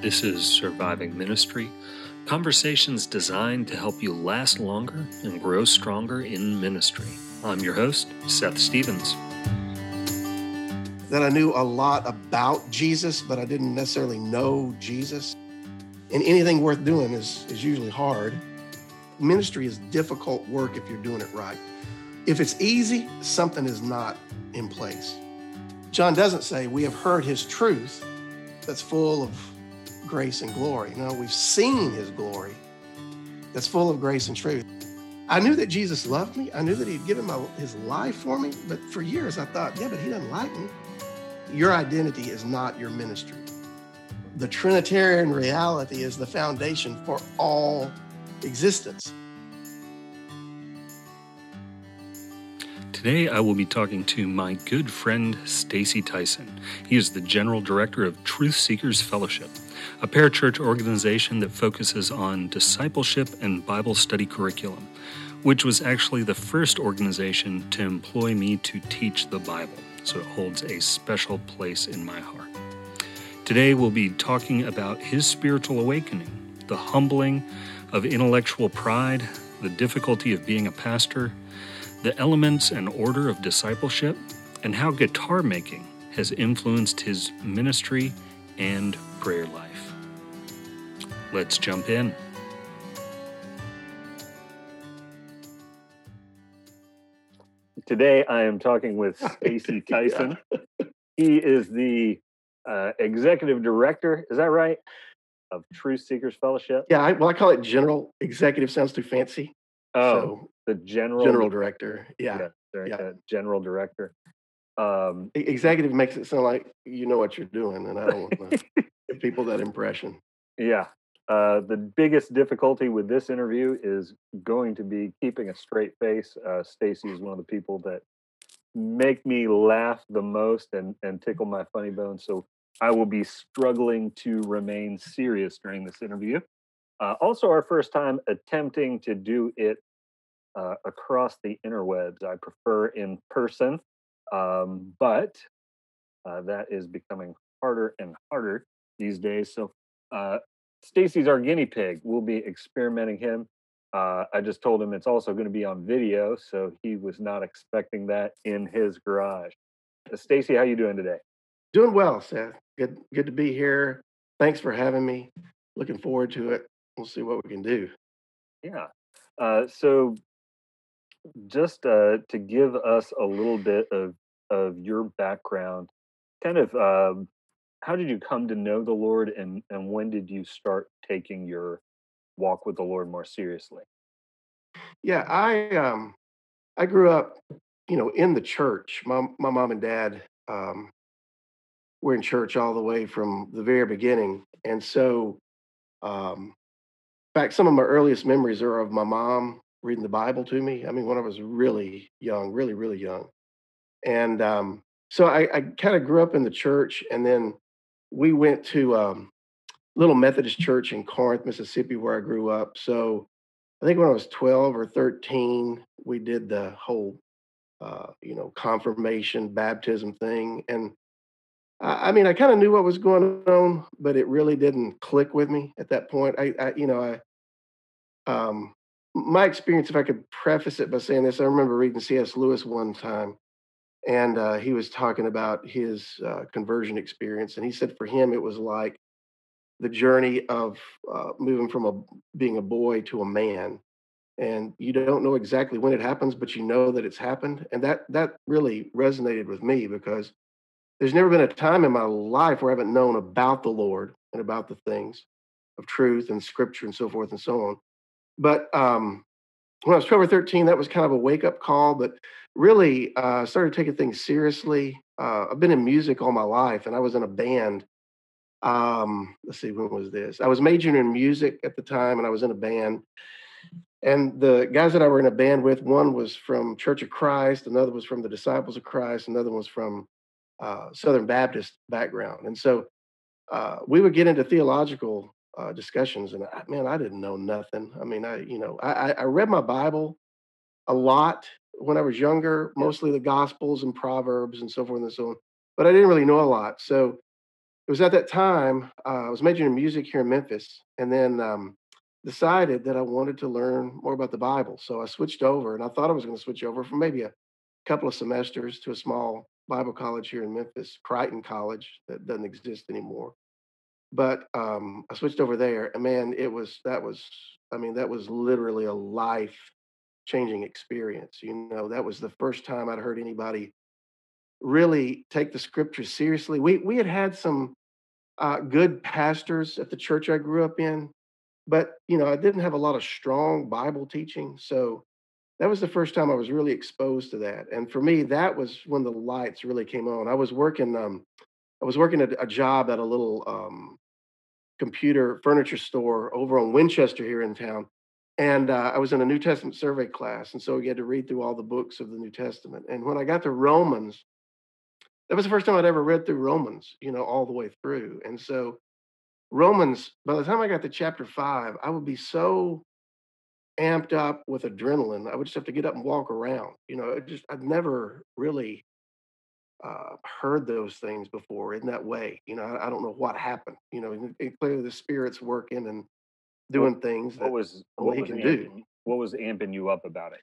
This is Surviving Ministry, conversations designed to help you last longer and grow stronger in ministry. I'm your host, Seth Stevens. That I knew a lot about Jesus, but I didn't necessarily know Jesus. And anything worth doing is, is usually hard. Ministry is difficult work if you're doing it right. If it's easy, something is not in place. John doesn't say, We have heard his truth that's full of grace and glory. No, we've seen his glory that's full of grace and truth. I knew that Jesus loved me. I knew that he'd given my, his life for me. But for years, I thought, yeah, but he doesn't like me. Your identity is not your ministry. The Trinitarian reality is the foundation for all existence. Today, I will be talking to my good friend Stacy Tyson. He is the General Director of Truth Seekers Fellowship, a parachurch organization that focuses on discipleship and Bible study curriculum, which was actually the first organization to employ me to teach the Bible, so it holds a special place in my heart. Today, we'll be talking about his spiritual awakening, the humbling of intellectual pride, the difficulty of being a pastor the elements and order of discipleship, and how guitar making has influenced his ministry and prayer life. Let's jump in. Today, I am talking with Stacy Tyson. He is the uh, executive director, is that right? Of Truth Seekers Fellowship? Yeah, I, well, I call it general executive, sounds too fancy. Oh, so, the general general director. Yeah, yeah, yeah. general director. Um, Executive makes it sound like you know what you're doing, and I don't want to give people that impression. Yeah. Uh, the biggest difficulty with this interview is going to be keeping a straight face. Uh, Stacy is one of the people that make me laugh the most and, and tickle my funny bones. So I will be struggling to remain serious during this interview. Uh, also, our first time attempting to do it uh, across the interwebs. I prefer in person, um, but uh, that is becoming harder and harder these days. So uh, Stacy's our guinea pig. We'll be experimenting him. Uh, I just told him it's also going to be on video, so he was not expecting that in his garage. Uh, Stacy, how you doing today? Doing well, Seth. Good, good to be here. Thanks for having me. Looking forward to it. We'll see what we can do. Yeah. Uh, so just uh, to give us a little bit of of your background, kind of um, how did you come to know the Lord, and and when did you start taking your walk with the Lord more seriously? Yeah, I um, I grew up, you know, in the church. My my mom and dad um, were in church all the way from the very beginning, and so, um, in fact, some of my earliest memories are of my mom reading the Bible to me. I mean, when I was really young, really, really young. And um, so I, I kind of grew up in the church, and then we went to um, little Methodist church in Corinth, Mississippi, where I grew up. So I think when I was 12 or 13, we did the whole, uh, you know, confirmation, baptism thing. And I, I mean, I kind of knew what was going on, but it really didn't click with me at that point. I, I you know, I, um, my experience, if I could preface it by saying this, I remember reading C.S. Lewis one time, and uh, he was talking about his uh, conversion experience, and he said for him it was like the journey of uh, moving from a being a boy to a man, and you don't know exactly when it happens, but you know that it's happened, and that that really resonated with me because there's never been a time in my life where I haven't known about the Lord and about the things of truth and Scripture and so forth and so on but um, when I was 12 or 13, that was kind of a wake up call. But really, uh, started taking things seriously. Uh, I've been in music all my life, and I was in a band. Um, let's see, when was this? I was majoring in music at the time, and I was in a band. And the guys that I were in a band with, one was from Church of Christ, another was from the Disciples of Christ, another was from uh, Southern Baptist background. And so uh, we would get into theological uh, discussions, and I, man, I didn't know nothing. I mean, I you know, I, I read my Bible a lot when I was younger, mostly the Gospels and Proverbs and so forth and so on, but I didn't really know a lot. So it was at that time uh, I was majoring in music here in Memphis, and then um, decided that I wanted to learn more about the Bible. So I switched over, and I thought I was going to switch over for maybe a couple of semesters to a small Bible college here in Memphis, Crichton College, that doesn't exist anymore. But um, I switched over there, and man, it was that was I mean that was literally a life changing experience. You know, that was the first time I'd heard anybody really take the scriptures seriously. We we had had some uh, good pastors at the church I grew up in, but you know I didn't have a lot of strong Bible teaching. So that was the first time I was really exposed to that. And for me, that was when the lights really came on. I was working um, I was working a, a job at a little um, computer furniture store over on Winchester here in town. And uh, I was in a New Testament survey class. And so we had to read through all the books of the New Testament. And when I got to Romans, that was the first time I'd ever read through Romans, you know, all the way through. And so Romans, by the time I got to chapter five, I would be so amped up with adrenaline. I would just have to get up and walk around. You know, just I'd never really uh, heard those things before in that way. You know, I, I don't know what happened. You know, and, and clearly the spirit's working and What doing things what was what he was can do. what was amping you up about it?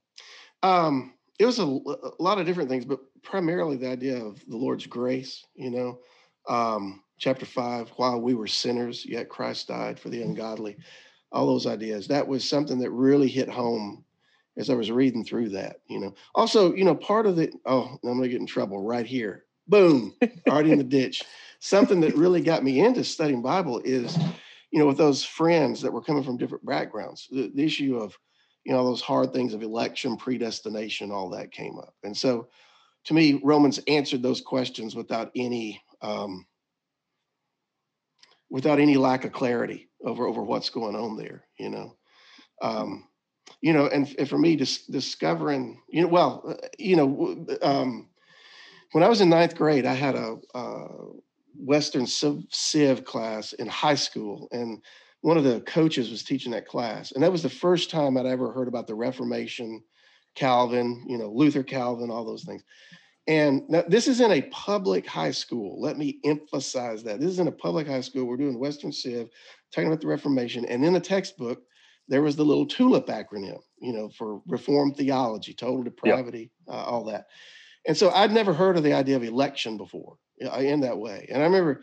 Um, it was a lot of different things, but primarily the idea of the Lord's grace. You know, um, chapter five, while we were sinners, yet Christ died for the ungodly. All those ideas. That was something that really hit home as I was reading through that. You know, also, you know, part of the oh, I'm gonna get in trouble right here. Boom, already in the ditch. Something that really got me into studying Bible is, you know, with those friends that were coming from different backgrounds, the, the issue of you know, those hard things of election, predestination, all that came up. And so to me, Romans answered those questions without any um, without any lack of clarity over over what's going on there, you know. Um, you know, and, and for me, dis- discovering, you know, well, uh, you know, um, when I was in ninth grade, I had a, uh Western Civ, Civ class in high school, and one of the coaches was teaching that class, and that was the first time I'd ever heard about the Reformation, Calvin, you know, Luther, Calvin, all those things. And now, this is in a public high school. Let me emphasize that this is in a public high school. We're doing Western Civ, talking about the Reformation, and in the textbook there was the little TULIP acronym, you know, for Reformed theology, total depravity, uh, all that. And so I'd never heard of the idea of election before in that way. And I remember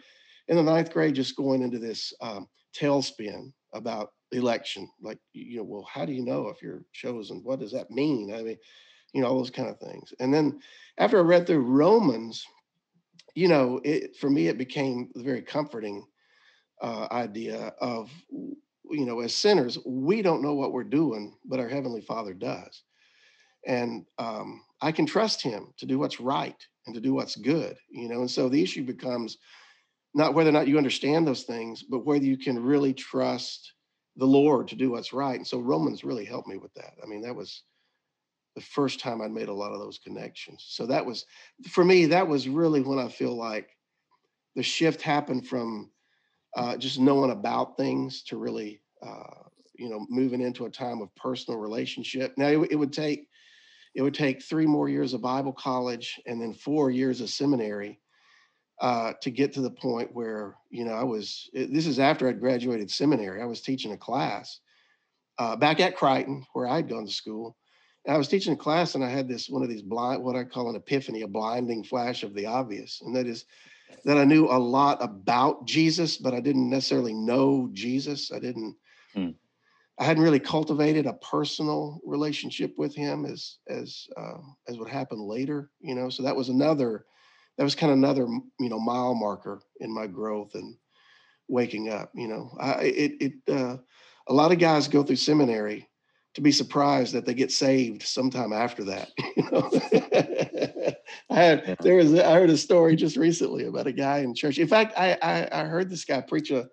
in the ninth grade just going into this um, tailspin about election. Like, you know, well, how do you know if you're chosen? What does that mean? I mean, you know, all those kind of things. And then after I read through Romans, you know, it, for me, it became a very comforting uh, idea of, you know, as sinners, we don't know what we're doing, but our Heavenly Father does and um, I can trust him to do what's right and to do what's good, you know. And so the issue becomes not whether or not you understand those things, but whether you can really trust the Lord to do what's right. And so Romans really helped me with that. I mean, that was the first time I'd made a lot of those connections. So that was for me. That was really when I feel like the shift happened from uh, just knowing about things to really, uh, you know, moving into a time of personal relationship. Now it, it would take it would take three more years of Bible college and then four years of seminary uh, to get to the point where you know I was. This is after I'd graduated seminary. I was teaching a class uh, back at Crichton where I'd gone to school. And I was teaching a class, and I had this one of these blind, what I call an epiphany, a blinding flash of the obvious, and that is that I knew a lot about Jesus, but I didn't necessarily know Jesus. I didn't. Hmm. I hadn't really cultivated a personal relationship with him as as uh, as would happen later, you know. So that was another, that was kind of another you know mile marker in my growth and waking up. You know, I it it uh, a lot of guys go through seminary to be surprised that they get saved sometime after that. You know, I had there was I heard a story just recently about a guy in church. In fact, I I, I heard this guy preach a,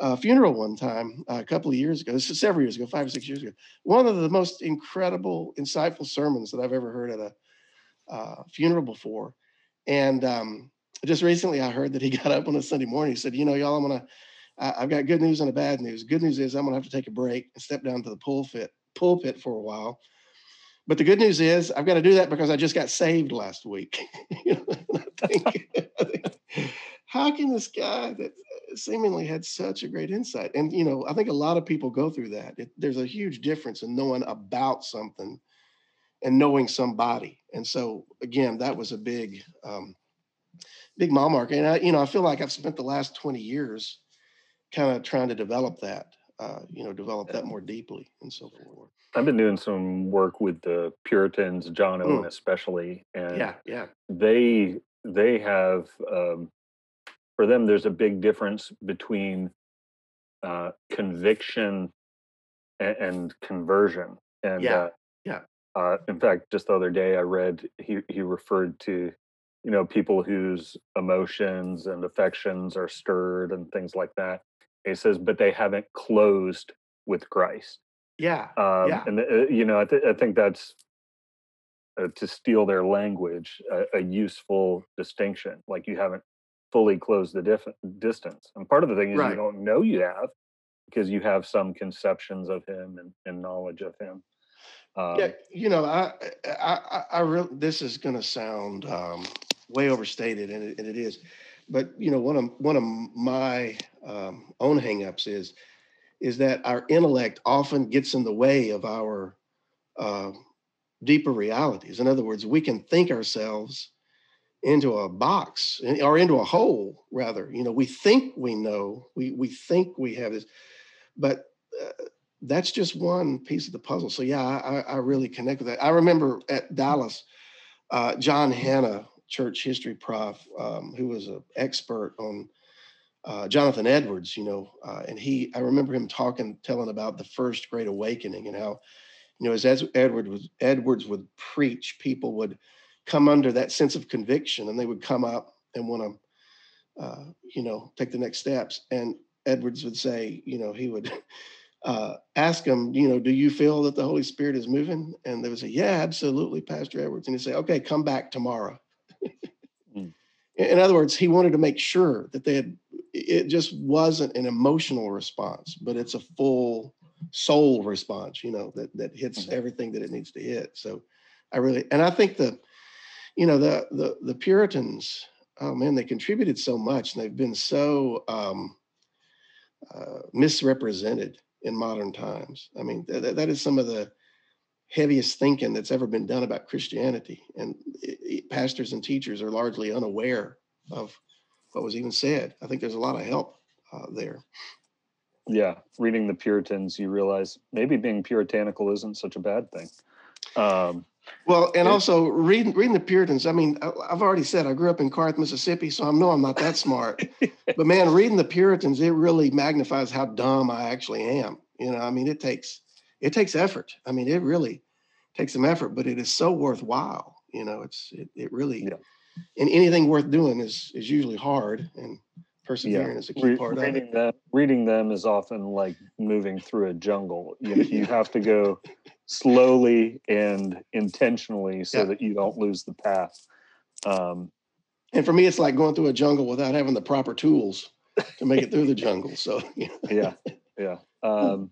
a funeral one time uh, a couple of years ago. This is several years ago, five or six years ago. One of the most incredible, insightful sermons that I've ever heard at a uh, funeral before. And um, just recently, I heard that he got up on a Sunday morning. He said, "You know, y'all, I'm gonna. I- I've got good news and a bad news. Good news is I'm gonna have to take a break and step down to the pulpit pulpit for a while. But the good news is I've got to do that because I just got saved last week. You know, think- how can this guy that seemingly had such a great insight? And you know, I think a lot of people go through that. It, there's a huge difference in knowing about something and knowing somebody. And so again, that was a big, um, big mile marker. And I, you know, I feel like I've spent the last 20 years kind of trying to develop that, uh, you know, develop that more deeply and so forth. I've been doing some work with the Puritans, John Owen mm. especially, and yeah, yeah, they they have um, for them there's a big difference between uh, conviction and, and, conversion, and yeah, uh, yeah. Uh, in fact, just the other day I read he he referred to you know people whose emotions and affections are stirred and things like that. He says, but they haven't closed with Christ. Yeah. Um, yeah. And, uh, you know, I, th- I think that's uh, to steal their language, a, a, useful distinction. Like you haven't fully closed the diff- distance. And part of the thing is right. you don't know you have because you have some conceptions of him and, and knowledge of him. Um, yeah, you know, I, I, I, I really, this is going to sound um, way overstated, and it, and it is. But you know, one of one of my um, own hangups is is that our intellect often gets in the way of our uh, deeper realities. In other words, we can think ourselves into a box or into a hole, rather. You know, we think we know, we we think we have this, but uh, that's just one piece of the puzzle. So yeah, I, I really connect with that. I remember at Dallas, uh, John Hannah, church history prof, um, who was an expert on uh, Jonathan Edwards, you know, uh, and he, I remember him talking, telling about the first Great Awakening and how, you know, as, as Edward was, Edwards would preach, people would come under that sense of conviction and they would come up and want to, uh, you know, take the next steps. And Edwards would say, you know, he would uh, ask them, you know, do you feel that the Holy Spirit is moving? And they would say, yeah, absolutely, Pastor Edwards. And he'd say, okay, come back tomorrow. Mm. In other words, he wanted to make sure that they had it just wasn't an emotional response, but it's a full soul response, you know, that that hits mm-hmm. everything that it needs to hit. So I really and I think the, you know, the the the Puritans, oh man, they contributed so much and they've been so um, uh, misrepresented in modern times. I mean, th- that is some of the heaviest thinking that's ever been done about Christianity, and it, it, pastors and teachers are largely unaware of what was even said. I think there's a lot of help uh, there. Yeah, reading the Puritans, you realize maybe being puritanical isn't such a bad thing. Um, well, and also reading reading the Puritans. I mean, I, have already said I grew up in Corinth, Mississippi, so I know I'm not that smart. but man, reading the Puritans, it really magnifies how dumb I actually am. You know, I mean, it takes it takes effort. I mean, it really takes some effort, but it is so worthwhile. You know, it's it, it really yeah and anything worth doing is is usually hard and persevering yeah. is a key Re- part reading of it. Them, reading them is often like moving through a jungle. You, you have to go slowly and intentionally so yeah. that you don't lose the path. Um, and for me, it's like going through a jungle without having the proper tools to make it through the jungle. So yeah, yeah. Um,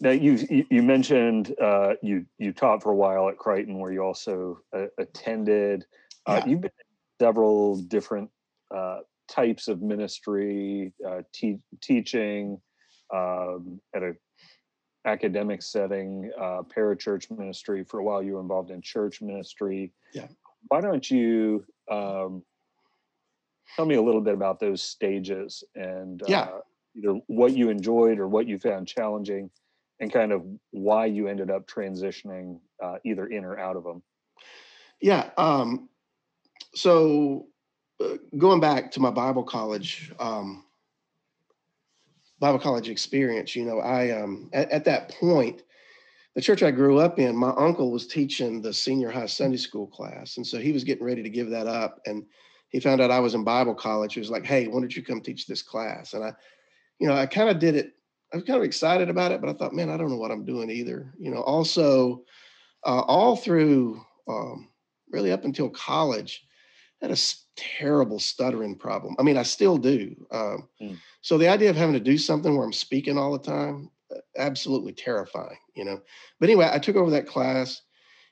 now you you mentioned uh, you you taught for a while at Creighton, where you also uh, attended. Uh, You've been in several different uh, types of ministry, uh, te- teaching um, at a academic setting, uh, parachurch ministry. For a while, you were involved in church ministry. Yeah. Why don't you um, tell me a little bit about those stages and yeah. Either what you enjoyed or what you found challenging, and kind of why you ended up transitioning uh, either in or out of them? Yeah. Um, so uh, going back to my Bible college, um, Bible college experience, you know, I um, at, at, that point, the church I grew up in, my uncle was teaching the senior high Sunday school class, and so he was getting ready to give that up, and he found out I was in Bible college. He was like, "Hey, why don't you come teach this class?" And I, you know, I kind of did it. I was kind of excited about it, but I thought, man, I don't know what I'm doing either. You know, also, uh, all through um, really up until college, had a terrible stuttering problem. I mean, I still do. Um, mm. So the idea of having to do something where I'm speaking all the time, uh, absolutely terrifying, you know. But anyway, I took over that class,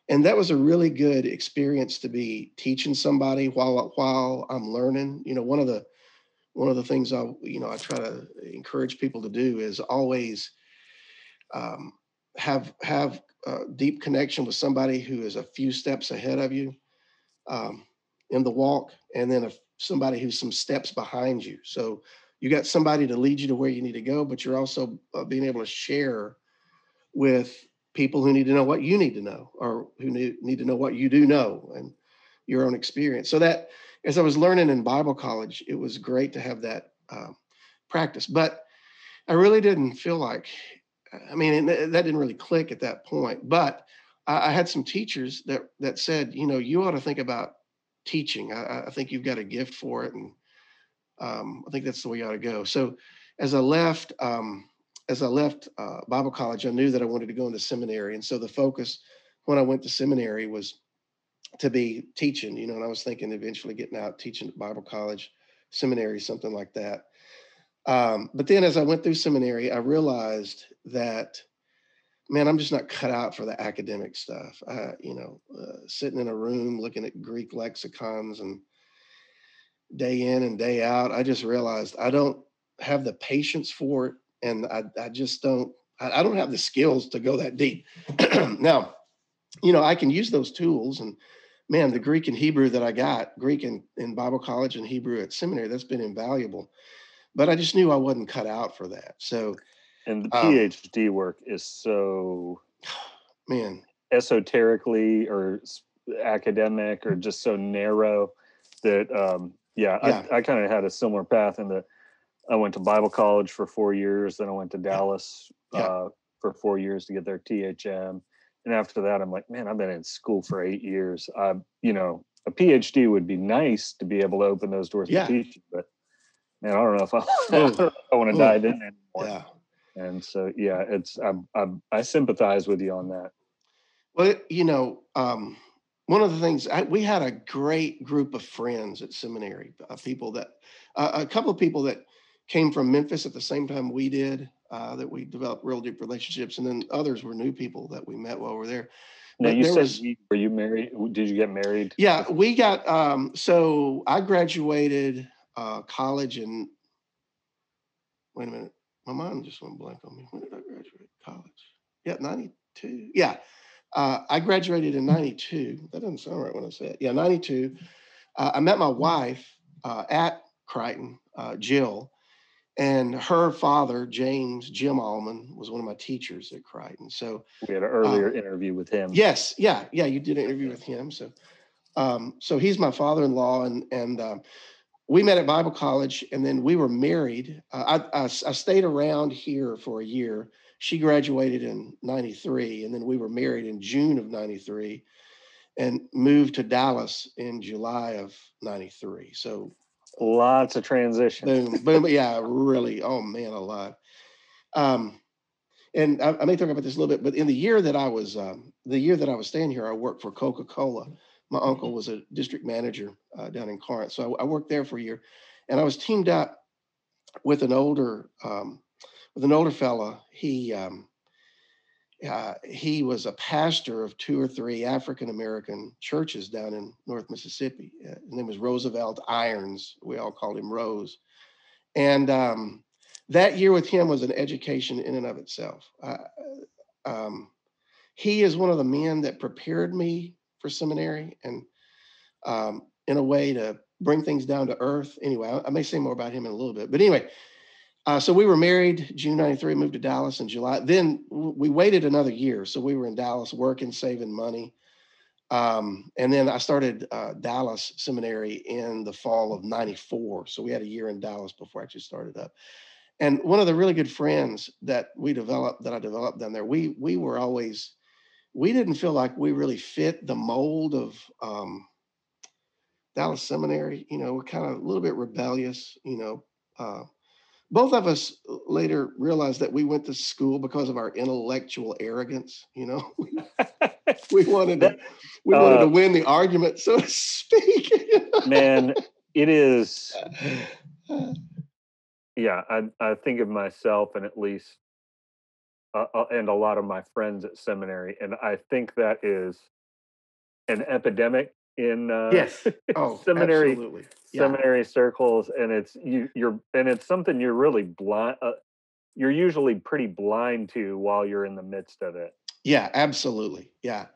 and that was a really good experience to be teaching somebody while while I'm learning. You know, one of the one of the things I, you know, I try to encourage people to do is always um, have have a deep connection with somebody who is a few steps ahead of you um, in the walk, and then a, somebody who's some steps behind you. So you got somebody to lead you to where you need to go, but you're also uh, being able to share with people who need to know what you need to know, or who need, need to know what you do know, and your own experience. So that as I was learning in Bible college, it was great to have that um, practice. But I really didn't feel like, I mean, that didn't really click at that point. But I, I, had some teachers that that said, you know, you ought to think about teaching. I, I think you've got a gift for it, and um, I think that's the way you ought to go. So as I left, um, as I left uh, Bible college, I knew that I wanted to go into seminary, and so the focus when I went to seminary was to be teaching, you know, and I was thinking eventually getting out teaching at Bible college, seminary, something like that. Um, but then as I went through seminary, I realized that, man, I'm just not cut out for the academic stuff. I, you know, uh, sitting in a room looking at Greek lexicons and day in and day out, I just realized I don't have the patience for it. And I, I just don't, I, I don't have the skills to go that deep. now, you know, I can use those tools and man, the Greek and Hebrew that I got, Greek in, in Bible college and Hebrew at seminary, that's been invaluable. But I just knew I wasn't cut out for that. So, and the um, PhD work is so, man, esoterically or academic or just so narrow that, um, yeah, yeah. I, I kind of had a similar path in that I went to Bible college for four years, then I went to Dallas. Yeah. Uh, for four years to get their THM and after that i'm like man i've been in school for eight years. I you know a phd would be nice to be able to open those doors yeah. to teach but man i don't know if i, I want to dive in anymore. Yeah. And so yeah it's I, I i sympathize with you on that. Well you know um one of the things I, we had a great group of friends at seminary uh, people that uh, a couple of people that came from memphis at the same time we did uh, that we developed real deep relationships, and then others were new people that we met while we were there. Now but you said was, were you married? Did you get married? Yeah, we got. Um, so I graduated uh, college in. Wait a minute, my mind just went blank on me. When did I graduate college? Yeah, ninety two. Yeah, uh, I graduated in ninety two. That doesn't sound right when I say it. Yeah, ninety two. Uh, I met my wife uh, at Crichton, uh, Jill, and her father, James Jim Allman, was one of my teachers at Crichton. So we had an earlier uh, interview with him. Yes, yeah, yeah, you did an interview with him. So, um, so he's my father-in-law, and and um, we met at Bible college, and then we were married. Uh, I, I, I stayed around here for a year. She graduated in '93, and then we were married in June of '93, and moved to Dallas in July of '93. So Lots of transition. Boom, boom. Yeah, really. Oh man, a lot. Um, and I, I, may talk about this a little bit, but in the year that I was, um, the year that I was staying here, I worked for Coca Cola. My uncle was a district manager uh, down in Corinth, so I, I, worked there for a year, and I was teamed up with an older, um, with an older fella. He um, uh, he was a pastor of two or three African American churches down in North Mississippi. Uh, his name was Roosevelt Irons. We all called him Rose. And um, that year with him was an education in and of itself. Uh, um, he is one of the men that prepared me for seminary and um, in a way to bring things down to earth. Anyway, I, I may say more about him in a little bit. But anyway, uh, so we were married June 93, moved to Dallas in July. Then we waited another year. So we were in Dallas working, saving money. Um, and then I started uh, Dallas Seminary in the fall of 94. So we had a year in Dallas before I actually started up. And one of the really good friends that we developed, that I developed down there, we we were always, we didn't feel like we really fit the mold of um, Dallas Seminary. You know, we're kind of a little bit rebellious, you know, uh, both of us later realized that we went to school because of our intellectual arrogance. You know, we wanted to we wanted uh, to win the argument, so to speak. man, it is. Yeah, I I think of myself and at least uh, uh, and a lot of my friends at seminary, and I think that is an epidemic in uh, Yes. Oh, seminary absolutely. Yeah. seminary circles, and it's you you're and it's something you're really blind. Uh, you're usually pretty blind to while you're in the midst of it. Yeah, absolutely. Yeah.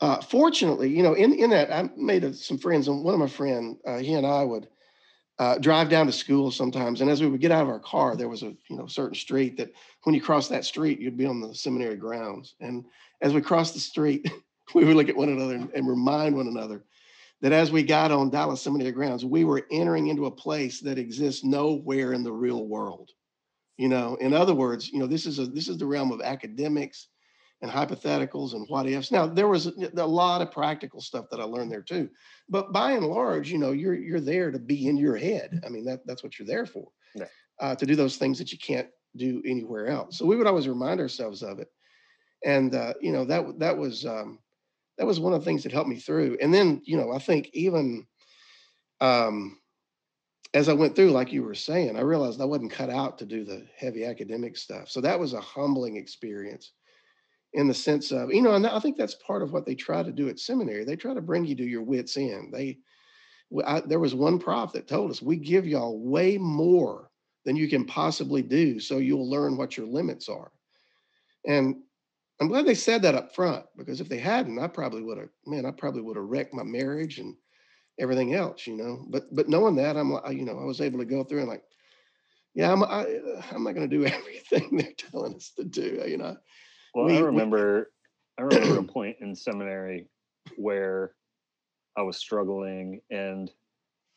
Uh, fortunately, you know, in in that I made a, some friends, and one of my friend, uh, he and I would uh, drive down to school sometimes. And as we would get out of our car, there was a you know certain street that when you cross that street, you'd be on the seminary grounds. And as we crossed the street, we would look at one another and, and remind one another that as we got on Dallas Seminary grounds, we were entering into a place that exists nowhere in the real world. You know, in other words, you know, this is a this is the realm of academics and hypotheticals and what ifs. Now there was a, a lot of practical stuff that I learned there too, but by and large, you know, you're you're there to be in your head. I mean, that that's what you're there for, Yeah. uh, to do those things that you can't do anywhere else. So we would always remind ourselves of it, and uh, you know that that was um, that was one of the things that helped me through. And then you know I think even um, as I went through, like you were saying, I realized I wasn't cut out to do the heavy academic stuff. So that was a humbling experience in the sense of, you know, and I think that's part of what they try to do at seminary. They try to bring you to your wits end. They, I, there was one prof that told us, we give y'all way more than you can possibly do, so you'll learn what your limits are. And I'm glad they said that up front because if they hadn't, I probably would have, man, I probably would have wrecked my marriage and everything else, you know. But but knowing that, I'm like, you know, I was able to go through and like, yeah, I'm I, I'm not going to do everything they're telling us to do, you know. Well, We- I we- remember I remember a point in seminary where I was struggling and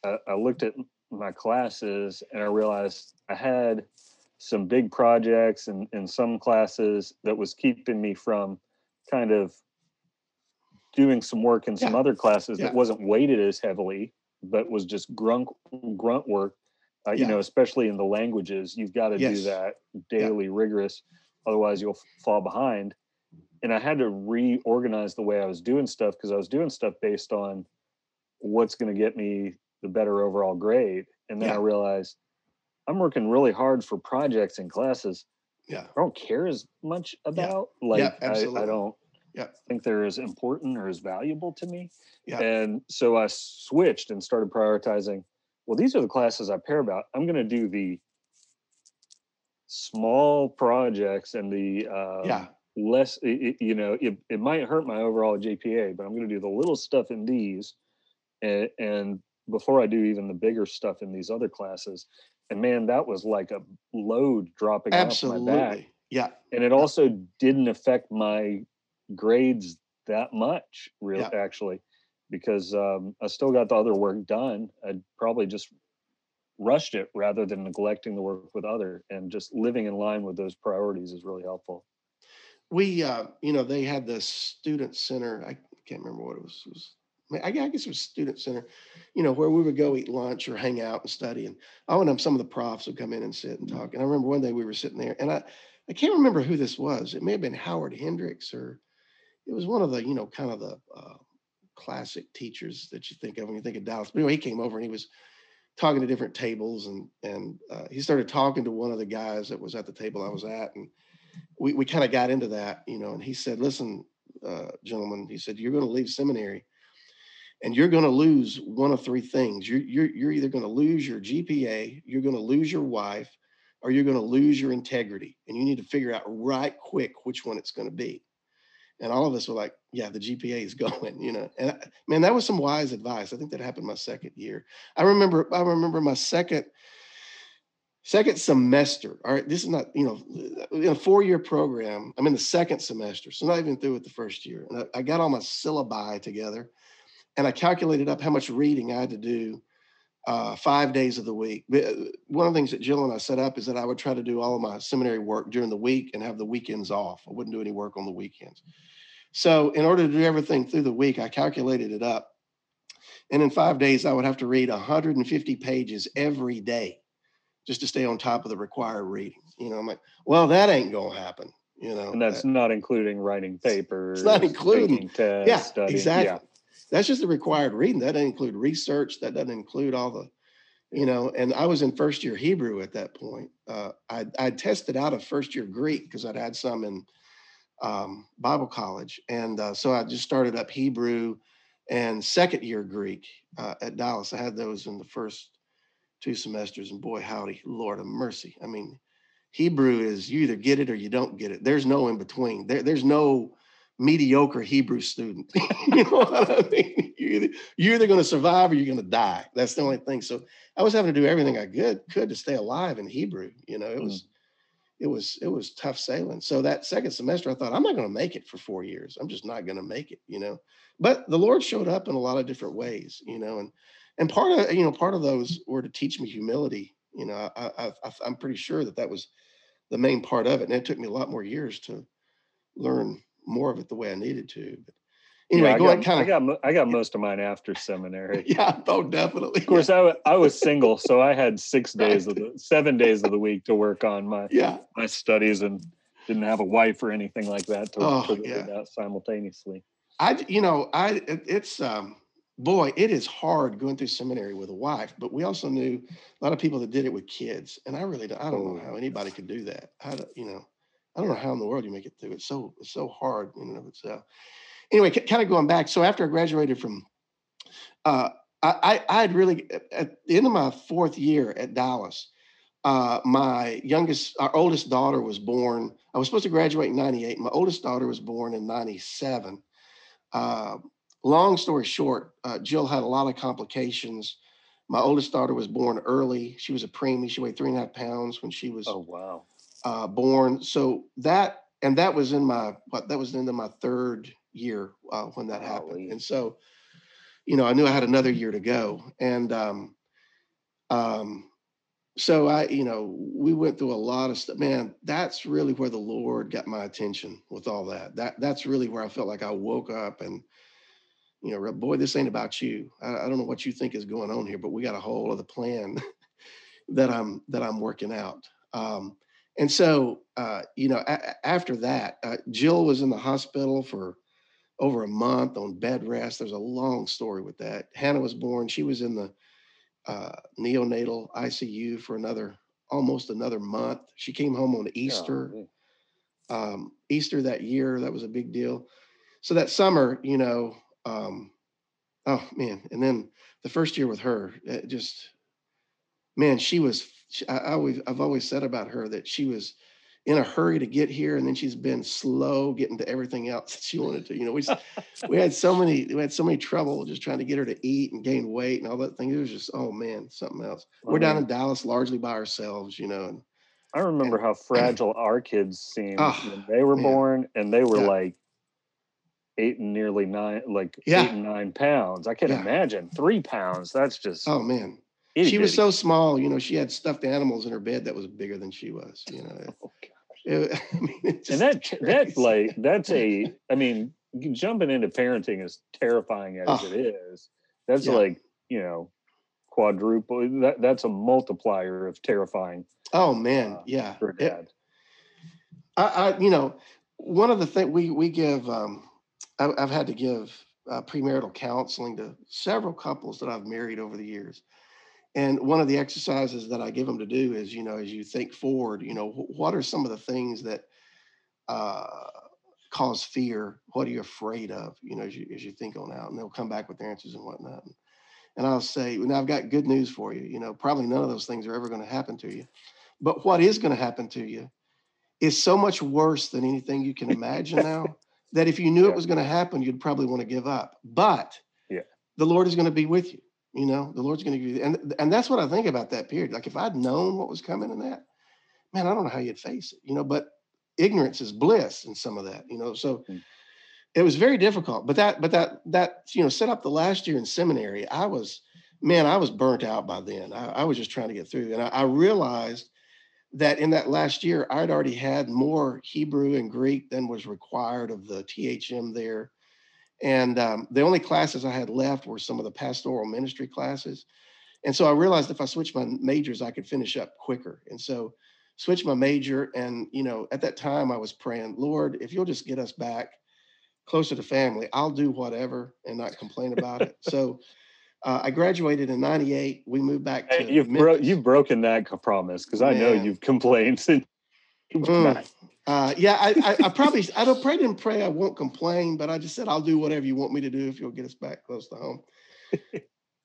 I, I looked at my classes and I realized I had some big projects and, and some classes that was keeping me from kind of doing some work in some Yeah. other classes Yeah. that wasn't weighted as heavily, but was just grunt grunt work. Uh, you Yeah. know, especially in the languages, you've got to Yes. do that daily, rigorous. Otherwise, you'll f- fall behind. And I had to reorganize the way I was doing stuff because I was doing stuff based on what's going to get me the better overall grade. And then I realized I'm working really hard for projects and classes Yeah. I don't care as much about. Like I, absolutely. I don't Yeah. think they're as important or as valuable to me. Yeah. And so I switched and started prioritizing. Well, these are the classes I care about. I'm going to do the small projects and the um, Yeah. less. It- you know, it, it might hurt my overall GPA, but I'm going to do the little stuff in these, and, and before I do even the bigger stuff in these other classes. And man, that was like a load dropping off my back Absolutely. Yeah. and it also didn't affect my grades that much really Yeah. actually because um, i still got the other work done i'd probably just rushed it rather than neglecting the work with other and just living in line with those priorities is really helpful we uh you know they had the student center i can't remember what it was, it was I I guess it was student center, you know, where we would go eat lunch or hang out and study. And I and some of the profs would come in and sit and talk. And I remember one day we were sitting there, and I I can't remember who this was. It may have been Howard Hendricks or it was one of the you know kind of the uh, classic teachers that you think of when you think of Dallas. But anyway, he came over and he was talking to different tables, and and uh, he started talking to one of the guys that was at the table I was at, and we we kind of got into that, you know. And he said, "Listen, uh, gentlemen," he said, "you're going to leave seminary." And you're going to lose one of three things. You're, you're, you're either going to lose your GPA, you're going to lose your wife, or you're going to lose your integrity. And you need to figure out right quick which one it's going to be. And all of us were like, yeah, the GPA is going, you know. And I, man, that was some wise advice. I think that happened my second year. I remember, I remember my second second semester. All right, this is not, you know, in a four-year program. I'm in the second semester, so not even through with the first year. And I, I got all my syllabi together, and I calculated up how much reading I had to do uh, five days of the week. Uh, One of the things that Jill and I set up is that I would try to do all of my seminary work during the week and have the weekends off. I wouldn't do any work on the weekends. So, in order to do everything through the week, I calculated it up. And in five days, I would have to read 150 pages every day just to stay on top of the required reading. You know, I'm like, well, that ain't going to happen. You know, and that's that- not including writing papers not including- tests yeah, studying. exactly. yeah That's just the required reading. That doesn't include research. That doesn't include all the, you know. And I was in first year Hebrew at that point. Uh, I I tested out of first year Greek because I'd had some in um, Bible college, and uh, so I just started up Hebrew, and second year Greek uh, at Dallas. I had those in the first two semesters, and boy, howdy, Lord of mercy. I mean, Hebrew is you either get it or you don't get it. There's no in between. There, there's no mediocre Hebrew student. you know what I mean? You're either, you're either going to survive or you're going to die. That's the only thing. So I was having to do everything I could could to stay alive in Hebrew. You know, it mm. was it was it was tough sailing. So that second semester, I thought I'm not going to make it for four years. I'm just not going to make it. You know, but the Lord showed up in a lot of different ways. You know, and and part of you know part of those were to teach me humility. You know, I, I, I I'm pretty sure that that was the main part of it, and it took me a lot more years to learn more of it the way I needed to. But anyway, yeah, I, got, kind of, I got I got most of mine after seminary. yeah, oh, definitely. Of course, I, I was single, so I had six days of the seven days of the week to work on my yeah my studies, and didn't have a wife or anything like that to, oh, to yeah. that simultaneously. I you know I it, it's um boy it is hard going through seminary with a wife, but we also knew a lot of people that did it with kids, and I really don't, I don't know how anybody could do that. I do you know. I don't know how in the world you make it through. It's so it's so hard in and of itself anyway, c- kind of going back. So after I graduated from, uh, I, I had really at the end of my fourth year at Dallas, uh, my youngest, our oldest daughter was born. I was supposed to graduate in '98. My oldest daughter was born in '97. Uh, long story short, uh, Jill had a lot of complications. My oldest daughter was born early. She was a preemie. She weighed three and a half pounds when she was. Oh wow. Uh, born. So that and that was in my what that was into my third year uh, when that happened. And so, you know, I knew I had another year to go. And um, um, so I, you know, we went through a lot of stuff. Man, that's really where the Lord got my attention with all that. That that's really where I felt like I woke up and, you know, boy, this ain't about you. I, I don't know what you think is going on here, but we got a whole other plan that I'm that I'm working out. Um, and so, uh, you know, a- after that, uh, Jill was in the hospital for over a month on bed rest. There's a long story with that. Hannah was born. She was in the uh, neonatal ICU for another almost another month. She came home on Easter. Oh, um, Easter that year, that was a big deal. So that summer, you know, um, oh man, and then the first year with her, it just man, she was. I, I always, I've always said about her that she was in a hurry to get here, and then she's been slow getting to everything else that she wanted to. You know, we we had so many we had so many trouble just trying to get her to eat and gain weight and all that thing. It was just oh man, something else. We're down in Dallas largely by ourselves, you know. And, I remember and, how fragile our kids seemed oh, when they were man. born, and they were yeah. like eight and nearly nine, like yeah. eight and nine pounds. I can yeah. imagine three pounds. That's just oh man. Itty she bitty. was so small, you know. She had stuffed animals in her bed that was bigger than she was, you know. Oh, it, I mean, and that crazy. that like that's a. I mean, jumping into parenting is terrifying as oh, it is. That's yeah. like you know, quadruple. That that's a multiplier of terrifying. Oh man, uh, yeah. For dad. It, I, I, you know, one of the things we we give. Um, I, I've had to give uh, premarital counseling to several couples that I've married over the years and one of the exercises that I give them to do is, you know, as you think forward, you know, what are some of the things that uh, cause fear? What are you afraid of? You know, as you as you think on out, and they'll come back with answers and whatnot. And I'll say, now I've got good news for you. You know, probably none of those things are ever going to happen to you, but what is going to happen to you is so much worse than anything you can imagine now. that if you knew yeah. it was going to happen, you'd probably want to give up. But yeah. the Lord is going to be with you you know, the Lord's going to give you, and and that's what I think about that period. Like if I'd known what was coming in that, man, I don't know how you'd face it, you know. But ignorance is bliss in some of that, you know. So mm. it was very difficult. But that, but that, that you know, set up the last year in seminary. I was, man, I was burnt out by then. I, I was just trying to get through, and I, I realized that in that last year, I'd already had more Hebrew and Greek than was required of the THM there and um, the only classes I had left were some of the pastoral ministry classes. And so I realized if I switched my majors, I could finish up quicker. And so switched my major. And, you know, at that time I was praying, Lord, if you'll just get us back closer to family, I'll do whatever and not complain about it. So uh, I graduated in 98. We moved back to you've, bro- you've broken that promise because I know you've complained since mm, Uh, yeah, I, I, I probably I don't pray didn't pray I won't complain, but I just said I'll do whatever you want me to do if you'll get us back close to home.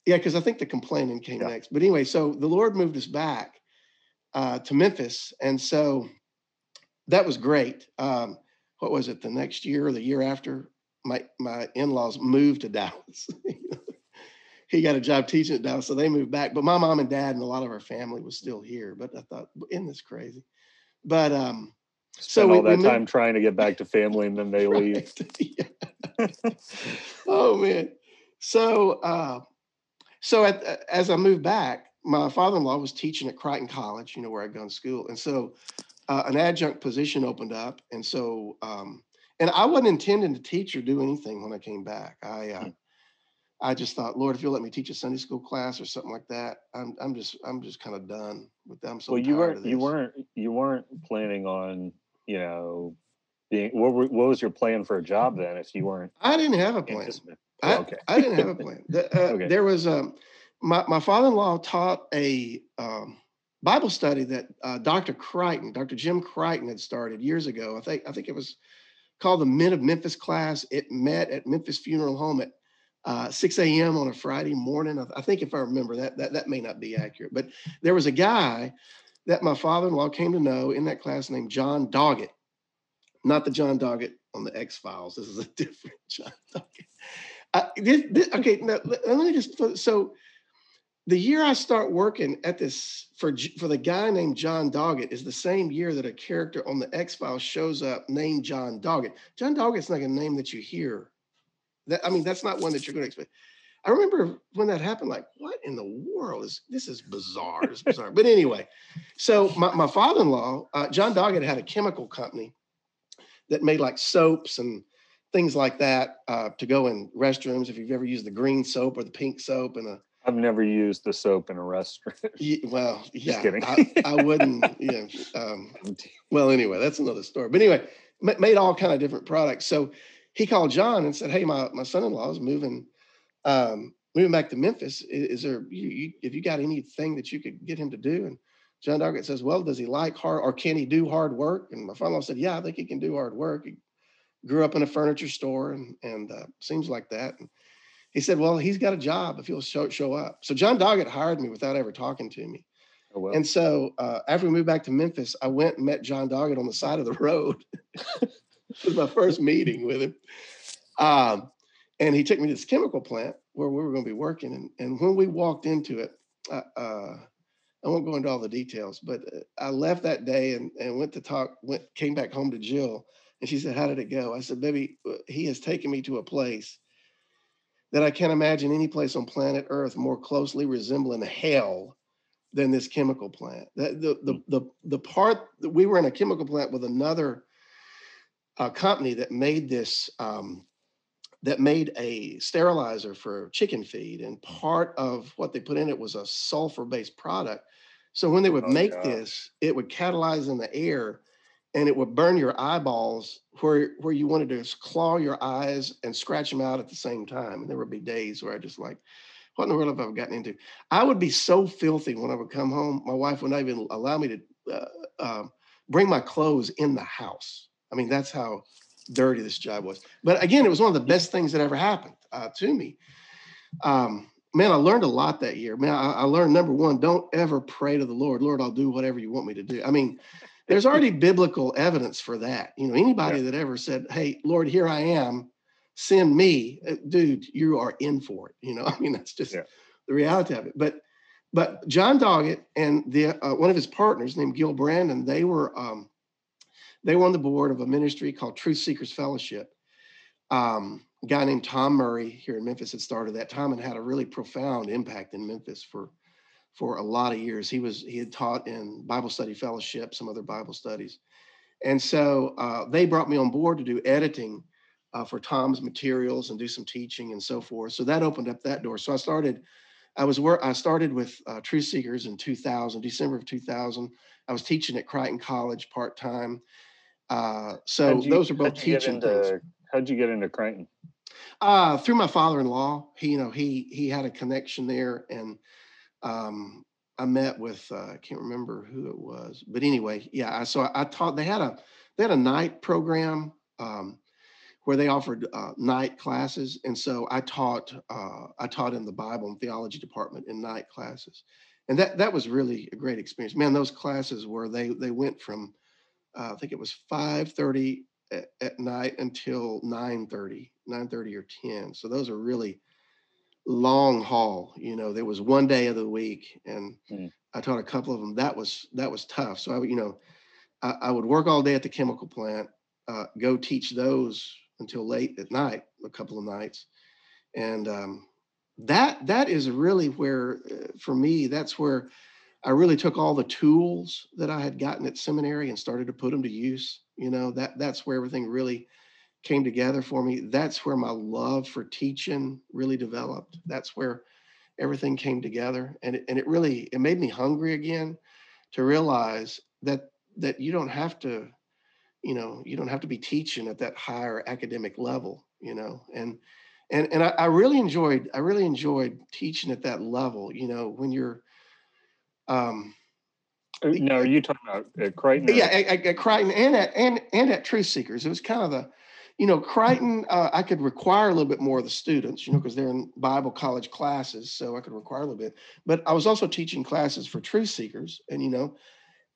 yeah, because I think the complaining came Yeah. next. But anyway, so the Lord moved us back uh, to Memphis, and so that was great. Um, what was it? The next year or the year after, my my in-laws moved to Dallas. he got a job teaching at Dallas, so they moved back. But my mom and dad and a lot of our family was still here. But I thought, isn't this crazy? But um, Spend we- all that time trying to get back to family and then they leave. Oh man. So uh, so at, as I moved back, my father-in-law was teaching at Crichton College, you know where I'd gone to school, and so uh, an adjunct position opened up, and so um, and I wasn't intending to teach or do anything when I came back. I uh, Hmm. I just thought, Lord, if you'll let me teach a Sunday school class or something like that, I'm I'm just I'm just kind of done with them. So well, you weren't you weren't you weren't planning on you know being what, were- what was your plan for a job then if you weren't I didn't have a plan. I, okay. I didn't have a plan. The- uh, Okay. There was um, my my father-in-law taught a um, Bible study that uh, Dr. Crichton, Dr. Jim Crichton, had started years ago. I think I think it was called the Men of Memphis class. It met at Memphis Funeral Home at uh, 6 a.m. on a Friday morning. I, I think if I remember that, that that may not be accurate, but there was a guy that my father-in-law came to know in that class named John Doggett, not the John Doggett on the X Files. This is a different John Doggett. Uh, this, this- okay, now, let, let me just so the year I start working at this for for the guy named John Doggett is the same year that a character on the X Files shows up named John Doggett. John Doggett's not a name that you hear. That I mean, that's not one that you're going to expect. I remember when that happened, like, what in the world is this? Is bizarre. It's bizarre. but anyway, so my, my father-in-law, uh, John Doggett, had a chemical company that made like soaps and things like that uh, to go in restrooms. If you've ever used the green soap or the pink soap, and a I've never used the soap in a restaurant. Ye- well, yeah, kidding. I, I wouldn't. Yeah. Um, well, anyway, that's another story. But anyway, ma- made all kind of different products. So he called John and said, "Hey, my my son-in-law is moving, um, moving back to Memphis. I- Is, there you, you if you got anything that you could get him to do?" And John Doggett says, "Well, does he like hard or can he do hard work?" And my father-in-law said, "Yeah, I think he can do hard work. He grew up in a furniture store and and uh, seems like that." And he said, "Well, he's got a job if he'll show show up." So John Doggett hired me without ever talking to me. Oh, well. And so uh, after we moved back to Memphis, I went and met John Doggett on the side of the road. it was my first meeting with him. Um, and he took me to this chemical plant where we were going to be working. And, and when we walked into it, uh, uh, I won't go into all the details, but uh, I left that day and, and went to talk, went, came back home to Jill. And she said, How did it go? I said, Baby, uh, he has taken me to a place that I can't imagine any place on planet Earth more closely resembling hell than this chemical plant. That the the the the part that we were in a chemical plant with another uh, company that made this um, that made a sterilizer for chicken feed, and part of what they put in it was a sulfur-based product. So when they would Oh, make this, it would catalyze in the air, and it would burn your eyeballs where where you wanted to s- claw your eyes and scratch them out at the same time. And there would be days where I just like, what in the world have I gotten into? I would be so filthy when I would come home. My wife would not even allow me to uh, um, bring my clothes in the house. I mean, that's how dirty this job was. But again, it was one of the best things that ever happened uh, to me. Um, man, I learned a lot that year. Man, I, I learned number one, don't ever pray to the Lord. Lord, I'll do whatever you want me to do. I mean, there's already biblical evidence for that. You know, anybody that ever said, "Hey, Lord, here I am, send me," uh, dude, you are in for it. You know, I mean, that's just Yeah. the reality of it. But but John Doggett and the uh, one of his partners named Gil Brandon, they were um, they were on the board of a ministry called Truth Seekers Fellowship. Um, a guy named Tom Murray here in Memphis had started that. Tom and had a really profound impact in Memphis for for a lot of years. He was he had taught in Bible study fellowship, some other Bible studies, and so uh, they brought me on board to do editing uh, for Tom's materials and do some teaching and so forth. So that opened up that door. So I started. I was where I started with uh, Truth Seekers in 2000, December of 2000. I was teaching at Crichton College part time. Uh, so you- those are both how'd you get teaching things. How'd you get into Crichton? Uh, through my father-in-law, he, you know, he he had a connection there, and um, I met with uh, I can't remember who it was, but anyway, yeah. I, so I, I taught. They had a they had a night program um, where they offered uh, night classes, and so I taught uh, I taught in the Bible and theology department in night classes, and that that was really a great experience. Man, those classes were they they went from uh, I think it was five thirty at, at night until 9 30 9 30 or 10 so those are really long haul. You know, there was one day of the week, and mm. I taught a couple of them. That was that was tough. So I, you know, I, I would work all day at the chemical plant, uh, go teach those until late at night, a couple of nights, and um, that that is really where, uh, for me, that's where I really took all the tools that I had gotten at seminary and started to put them to use. You know, that that's where everything really came together for me. That's where my love for teaching really developed. That's where everything came together. And it, and it really, it made me hungry again to realize that, that you don't have to, you know, you don't have to be teaching at that higher academic level, you know, and, and, and I, I really enjoyed, I really enjoyed teaching at that level, you know, when you're, um, uh, no, are you talking about at Crichton? Yeah, at, at, Crichton and at and and at Truth Seekers. It was kind of the you know, Crichton. uh, I could require a little bit more of the students, you know, because they're in Bible college classes, so I could require a little bit. But I was also teaching classes for truth seekers, and you know,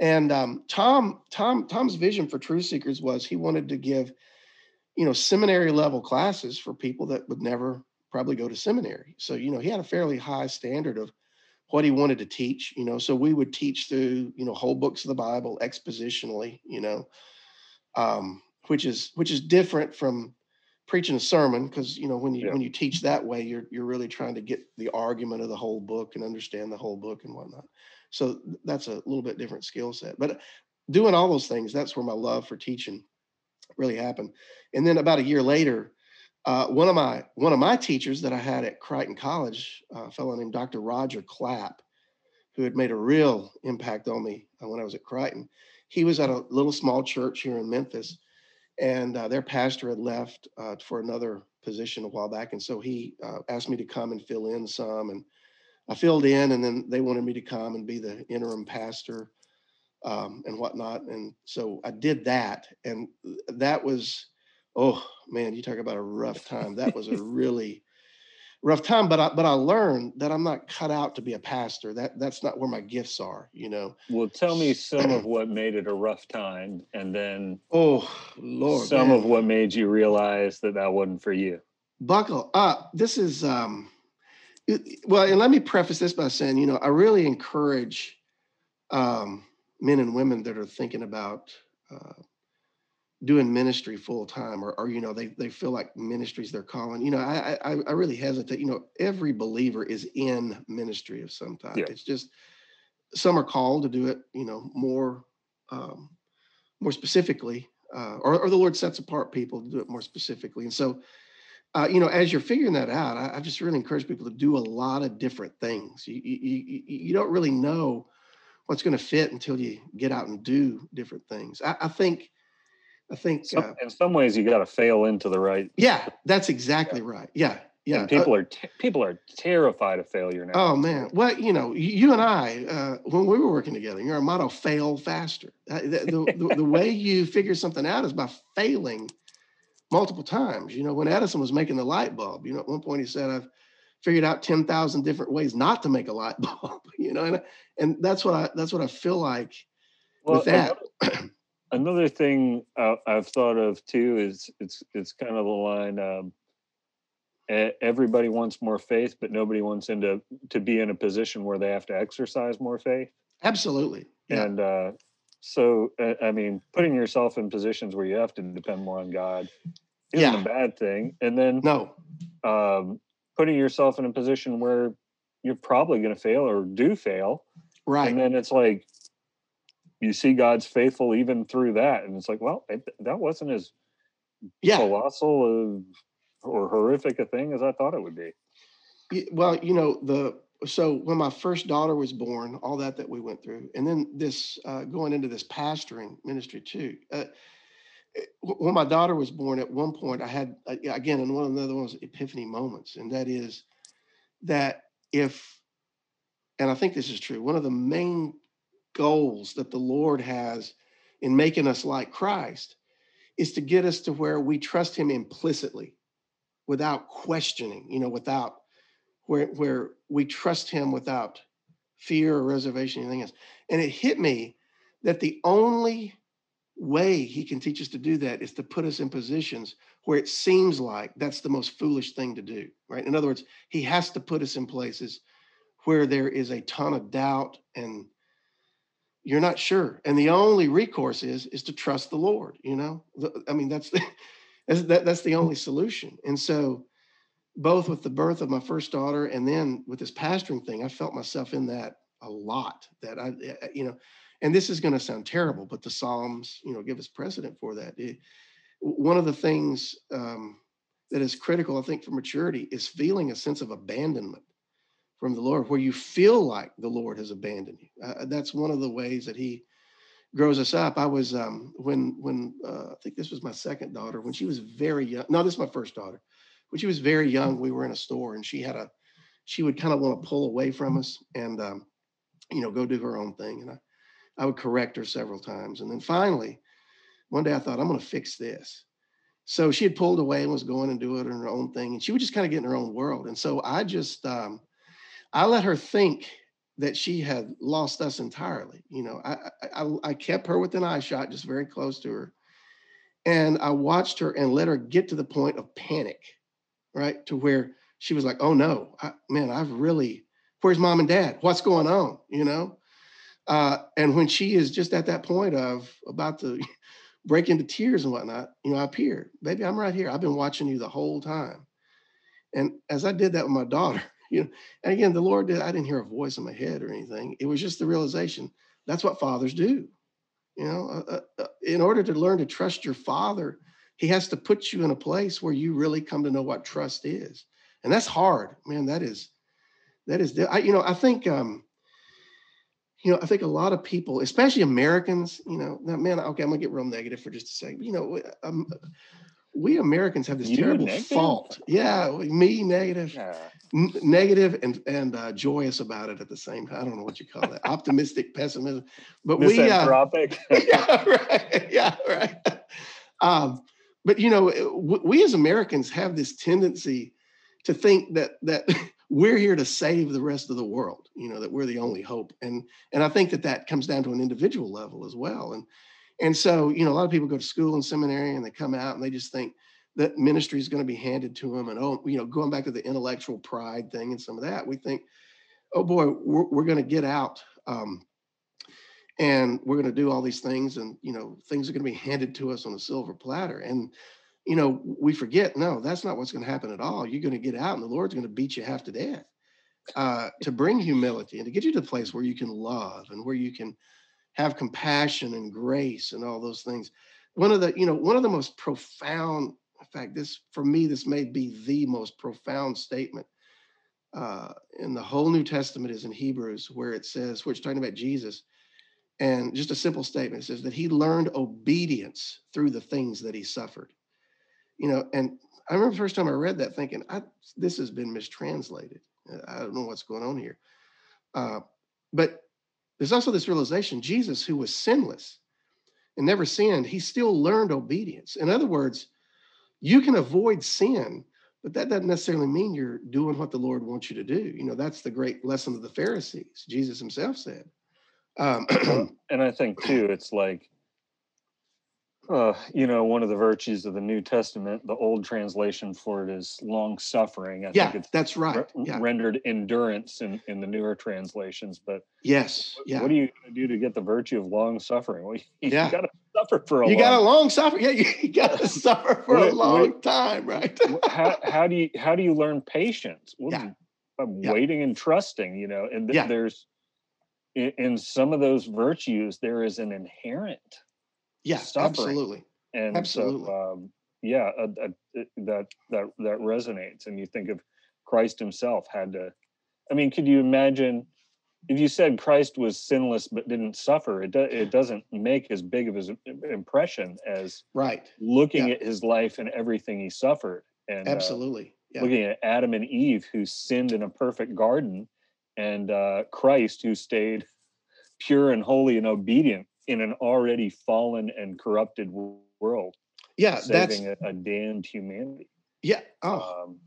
and um, Tom, Tom, Tom's vision for truth seekers was he wanted to give, you know, seminary level classes for people that would never probably go to seminary. So you know, he had a fairly high standard of what he wanted to teach. You know, so we would teach through you know whole books of the Bible expositionally. You know. Um, which is which is different from preaching a sermon because you know when you yeah. when you teach that way you're you're really trying to get the argument of the whole book and understand the whole book and whatnot so that's a little bit different skill set but doing all those things that's where my love for teaching really happened and then about a year later uh, one of my one of my teachers that i had at crichton college a fellow named dr roger clapp who had made a real impact on me uh, when i was at crichton. He was at a little small church here in memphis and uh, their pastor had left uh, for another position a while back, and so he uh, asked me to come and fill in some, and I filled in, and then they wanted me to come and be the interim pastor um, and whatnot, and so I did that, and that was, oh man, you talk about a rough time. That was a really rough time but i but i learned that i'm not cut out to be a pastor that that's not where my gifts are you know well tell me some of what made it a rough time and then oh lord some man. of what made you realize that that wasn't for you buckle up this is um well and let me preface this by saying you know i really encourage um men and women that are thinking about uh, doing ministry full time or, or you know they, they feel like ministries they're calling you know I, I i really hesitate you know every believer is in ministry of some type. Yeah. it's just some are called to do it you know more um more specifically uh, or, or the lord sets apart people to do it more specifically. And so uh, you know as you're figuring that out I, I, just really encourage people to do a lot of different things. You you, you, you don't really know what's going to fit until you get out and do different things. I, I think I think some, uh, in some ways you got to fail into the right. Yeah, that's exactly right. Yeah, yeah. And people uh, are t- people are terrified of failure now. Oh man, well you know you and I uh, when we were working together, your motto "fail faster." Uh, the, the, the, the way you figure something out is by failing multiple times. You know when Edison was making the light bulb, you know at one point he said, "I've figured out ten thousand different ways not to make a light bulb." you know, and and that's what I that's what I feel like well, with that. another thing uh, I've thought of too is it's it's kind of the line um, everybody wants more faith, but nobody wants into to be in a position where they have to exercise more faith. Absolutely, yeah. and uh, so I mean, putting yourself in positions where you have to depend more on God isn't yeah. a bad thing. And then no, um, putting yourself in a position where you're probably going to fail or do fail, right? And then it's like you see God's faithful even through that, and it's like, well, it, that wasn't as yeah. colossal or horrific a thing as I thought it would be. Well, you know the so when my first daughter was born, all that that we went through, and then this uh, going into this pastoring ministry too. Uh, when my daughter was born, at one point I had uh, again, and one of the other ones epiphany moments, and that is that if and I think this is true, one of the main goals that the Lord has in making us like Christ is to get us to where we trust him implicitly without questioning, you know, without where where we trust him without fear or reservation, anything else. And it hit me that the only way he can teach us to do that is to put us in positions where it seems like that's the most foolish thing to do, right? In other words, he has to put us in places where there is a ton of doubt and you're not sure. And the only recourse is is to trust the Lord, you know? I mean, that's the that's, that, that's the only solution. And so both with the birth of my first daughter and then with this pastoring thing, I felt myself in that a lot that I, you know, and this is going to sound terrible, but the Psalms, you know, give us precedent for that. It, one of the things um, that is critical, I think, for maturity is feeling a sense of abandonment from the Lord, where you feel like the Lord has abandoned you. Uh, that's one of the ways that He grows us up. I was um, when when uh, I think this was my second daughter when she was very young. No, this is my first daughter. When she was very young, we were in a store and she had a she would kind of want to pull away from us and um, you know go do her own thing. And I I would correct her several times. And then finally, one day I thought, I'm going to fix this. So she had pulled away and was going and doing her own thing. And she would just kind of get in her own world. And so I just, um, I let her think that she had lost us entirely. You know, I, I, I kept her within eye shot, just very close to her. And I watched her and let her get to the point of panic, right? To where she was like, oh no, I, man, I've really, where's mom and dad? What's going on? You know? Uh, and when she is just at that point of about to break into tears and whatnot, you know, I appear, baby, I'm right here. I've been watching you the whole time. And as I did that with my daughter, you know, and again, the Lord did, I didn't hear a voice in my head or anything. It was just the realization that's what fathers do. You know, uh, uh, uh in order to learn to trust your father, he has to put you in a place where you really come to know what trust is. And that's hard, man. That is, that is, I, you know, I think, um, you know, I think a lot of people, especially Americans, you know, now, man, okay, I'm gonna get real negative for just a second. You know, um, we Americans have this you terrible fault. Yeah, me negative, yeah. N- negative and and uh, joyous about it at the same time. I don't know what you call that. Optimistic, pessimism, but we uh, yeah, right. Yeah, right. Um, but you know, we as Americans have this tendency to think that that we're here to save the rest of the world you know that we're the only hope and and i think that that comes down to an individual level as well and and so you know a lot of people go to school and seminary and they come out and they just think that ministry is going to be handed to them and oh you know going back to the intellectual pride thing and some of that we think oh boy we're, we're going to get out um, and we're going to do all these things and you know things are going to be handed to us on a silver platter and you know, we forget, no, that's not what's going to happen at all. You're going to get out and the Lord's going to beat you half to death uh, to bring humility and to get you to the place where you can love and where you can have compassion and grace and all those things. One of the, you know, one of the most profound, in fact, this for me, this may be the most profound statement uh, in the whole New Testament is in Hebrews, where it says, where it's talking about Jesus. And just a simple statement says that he learned obedience through the things that he suffered you know, and I remember the first time I read that thinking, this has been mistranslated. I don't know what's going on here. Uh, but there's also this realization Jesus, who was sinless and never sinned, he still learned obedience. In other words, you can avoid sin, but that doesn't necessarily mean you're doing what the Lord wants you to do. You know, that's the great lesson of the Pharisees. Jesus himself said. Um, and I think too, it's like uh, you know, one of the virtues of the New Testament, the old translation for it is long suffering. I yeah, think it's that's right. Re- yeah. Rendered endurance in, in the newer translations. But yes, yeah. What are you going to do to get the virtue of long suffering? Well, you, yeah. got to suffer for a you got a long suffer. Yeah, you got to suffer for what, a long what, time, right? how, how do you how do you learn patience? Well, yeah. yeah. waiting and trusting, you know, and th- yeah. there's in, in some of those virtues there is an inherent yeah, suffering. absolutely. And absolutely. so, um, yeah, uh, uh, that that that resonates. And you think of Christ Himself had to. I mean, could you imagine if you said Christ was sinless but didn't suffer? It do, it doesn't make as big of an impression as right looking yeah. at His life and everything He suffered. And uh, absolutely. Uh, yeah. looking at Adam and Eve who sinned in a perfect garden and uh, Christ, who stayed pure and holy and obedient in an already fallen and corrupted world. Yeah, that's saving a, a damned humanity. yeah. Oh, Um,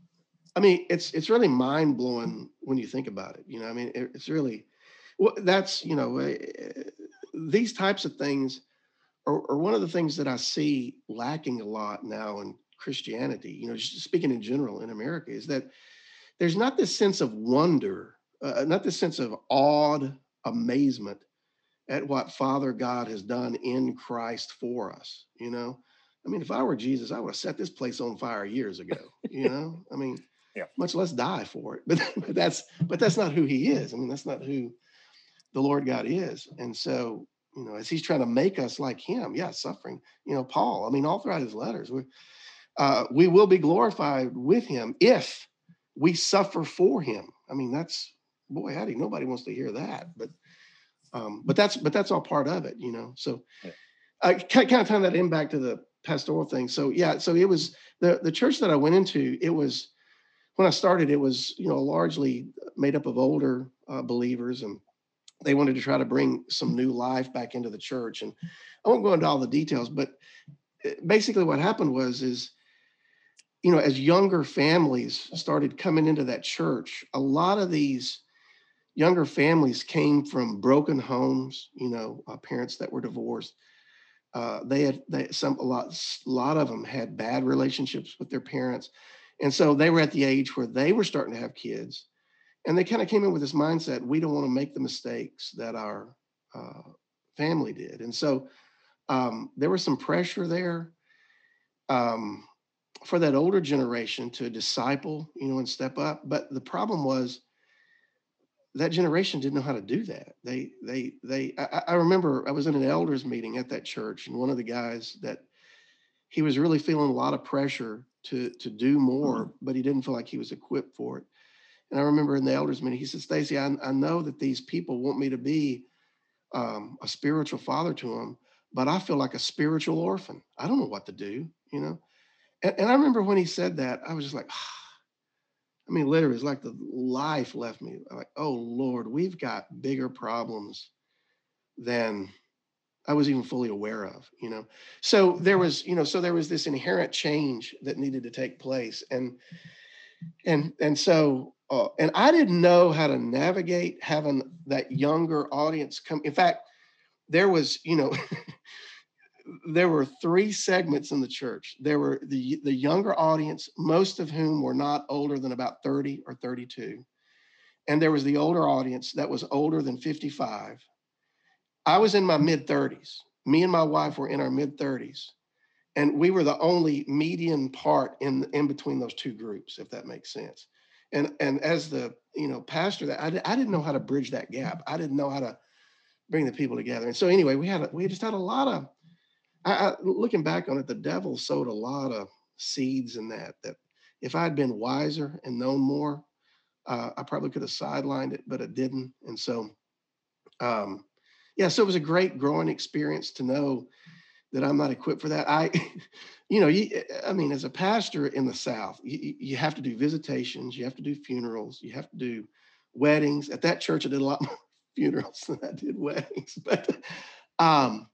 I mean, it's it's really mind blowing when you think about it. You know, I mean, it, it's really well. That's you know, eh, these types of things are, are one of the things that I see lacking a lot now in Christianity. You know, just speaking in general in America, is that there's not this sense of wonder, uh, not this sense of awed amazement at what Father God has done in Christ for us. You know, I mean, if I were Jesus, I would have set this place on fire years ago. You know, I mean, Yeah. much less die for it. But, but that's but that's not who He is. I mean, that's not who the Lord God is. And so, you know, as He's trying to make us like Him, yeah, suffering. You know, Paul. I mean, all throughout His letters, we uh, we will be glorified with Him if we suffer for Him. I mean, that's boy, howdy, nobody wants to hear that, but um, but that's but that's all part of it, you know. So. I kind of tying that in back to the pastoral thing. So yeah, so it was the the church that I went into. It was when I started. It was you know largely made up of older uh, believers, and they wanted to try to bring some new life back into the church. And I won't go into all the details, but uh, basically what happened was is you know as younger families started coming into that church, a lot of these younger families came from broken homes, you know, uh, parents that were divorced. Uh, they had they, some a lot a lot of them had bad relationships with their parents, and so they were at the age where they were starting to have kids, and they kind of came in with this mindset: we don't want to make the mistakes that our uh, family did, and so um, there was some pressure there um, for that older generation to disciple, you know, and step up. But the problem was that generation didn't know how to do that. They, they, they. I, I remember I was in an elders meeting at that church, and one of the guys that he was really feeling a lot of pressure to to do more, but he didn't feel like he was equipped for it. And I remember in the elders meeting, he said, "Stacy, I, I know that these people want me to be um, a spiritual father to them, but I feel like a spiritual orphan. I don't know what to do, you know." And, and I remember when he said that, I was just like. I mean, literally, it's like the life left me. Like, oh Lord, we've got bigger problems than I was even fully aware of, you know. So there was, you know, so there was this inherent change that needed to take place, and and and so uh, and I didn't know how to navigate having that younger audience come. In fact, there was, you know. there were three segments in the church. There were the the younger audience, most of whom were not older than about 30 or 32. And there was the older audience that was older than 55. I was in my mid 30s. Me and my wife were in our mid 30s. And we were the only median part in in between those two groups, if that makes sense. And and as the you know pastor, that I, I didn't know how to bridge that gap. I didn't know how to bring the people together. And so anyway, we had a, we just had a lot of I, I, looking back on it, the devil sowed a lot of seeds in that. That if I had been wiser and known more, uh, I probably could have sidelined it, but it didn't. And so, um, yeah, so it was a great growing experience to know that I'm not equipped for that. I, you know, you, I mean, as a pastor in the South, you, you have to do visitations, you have to do funerals, you have to do weddings. At that church, I did a lot more funerals than I did weddings, but. Um,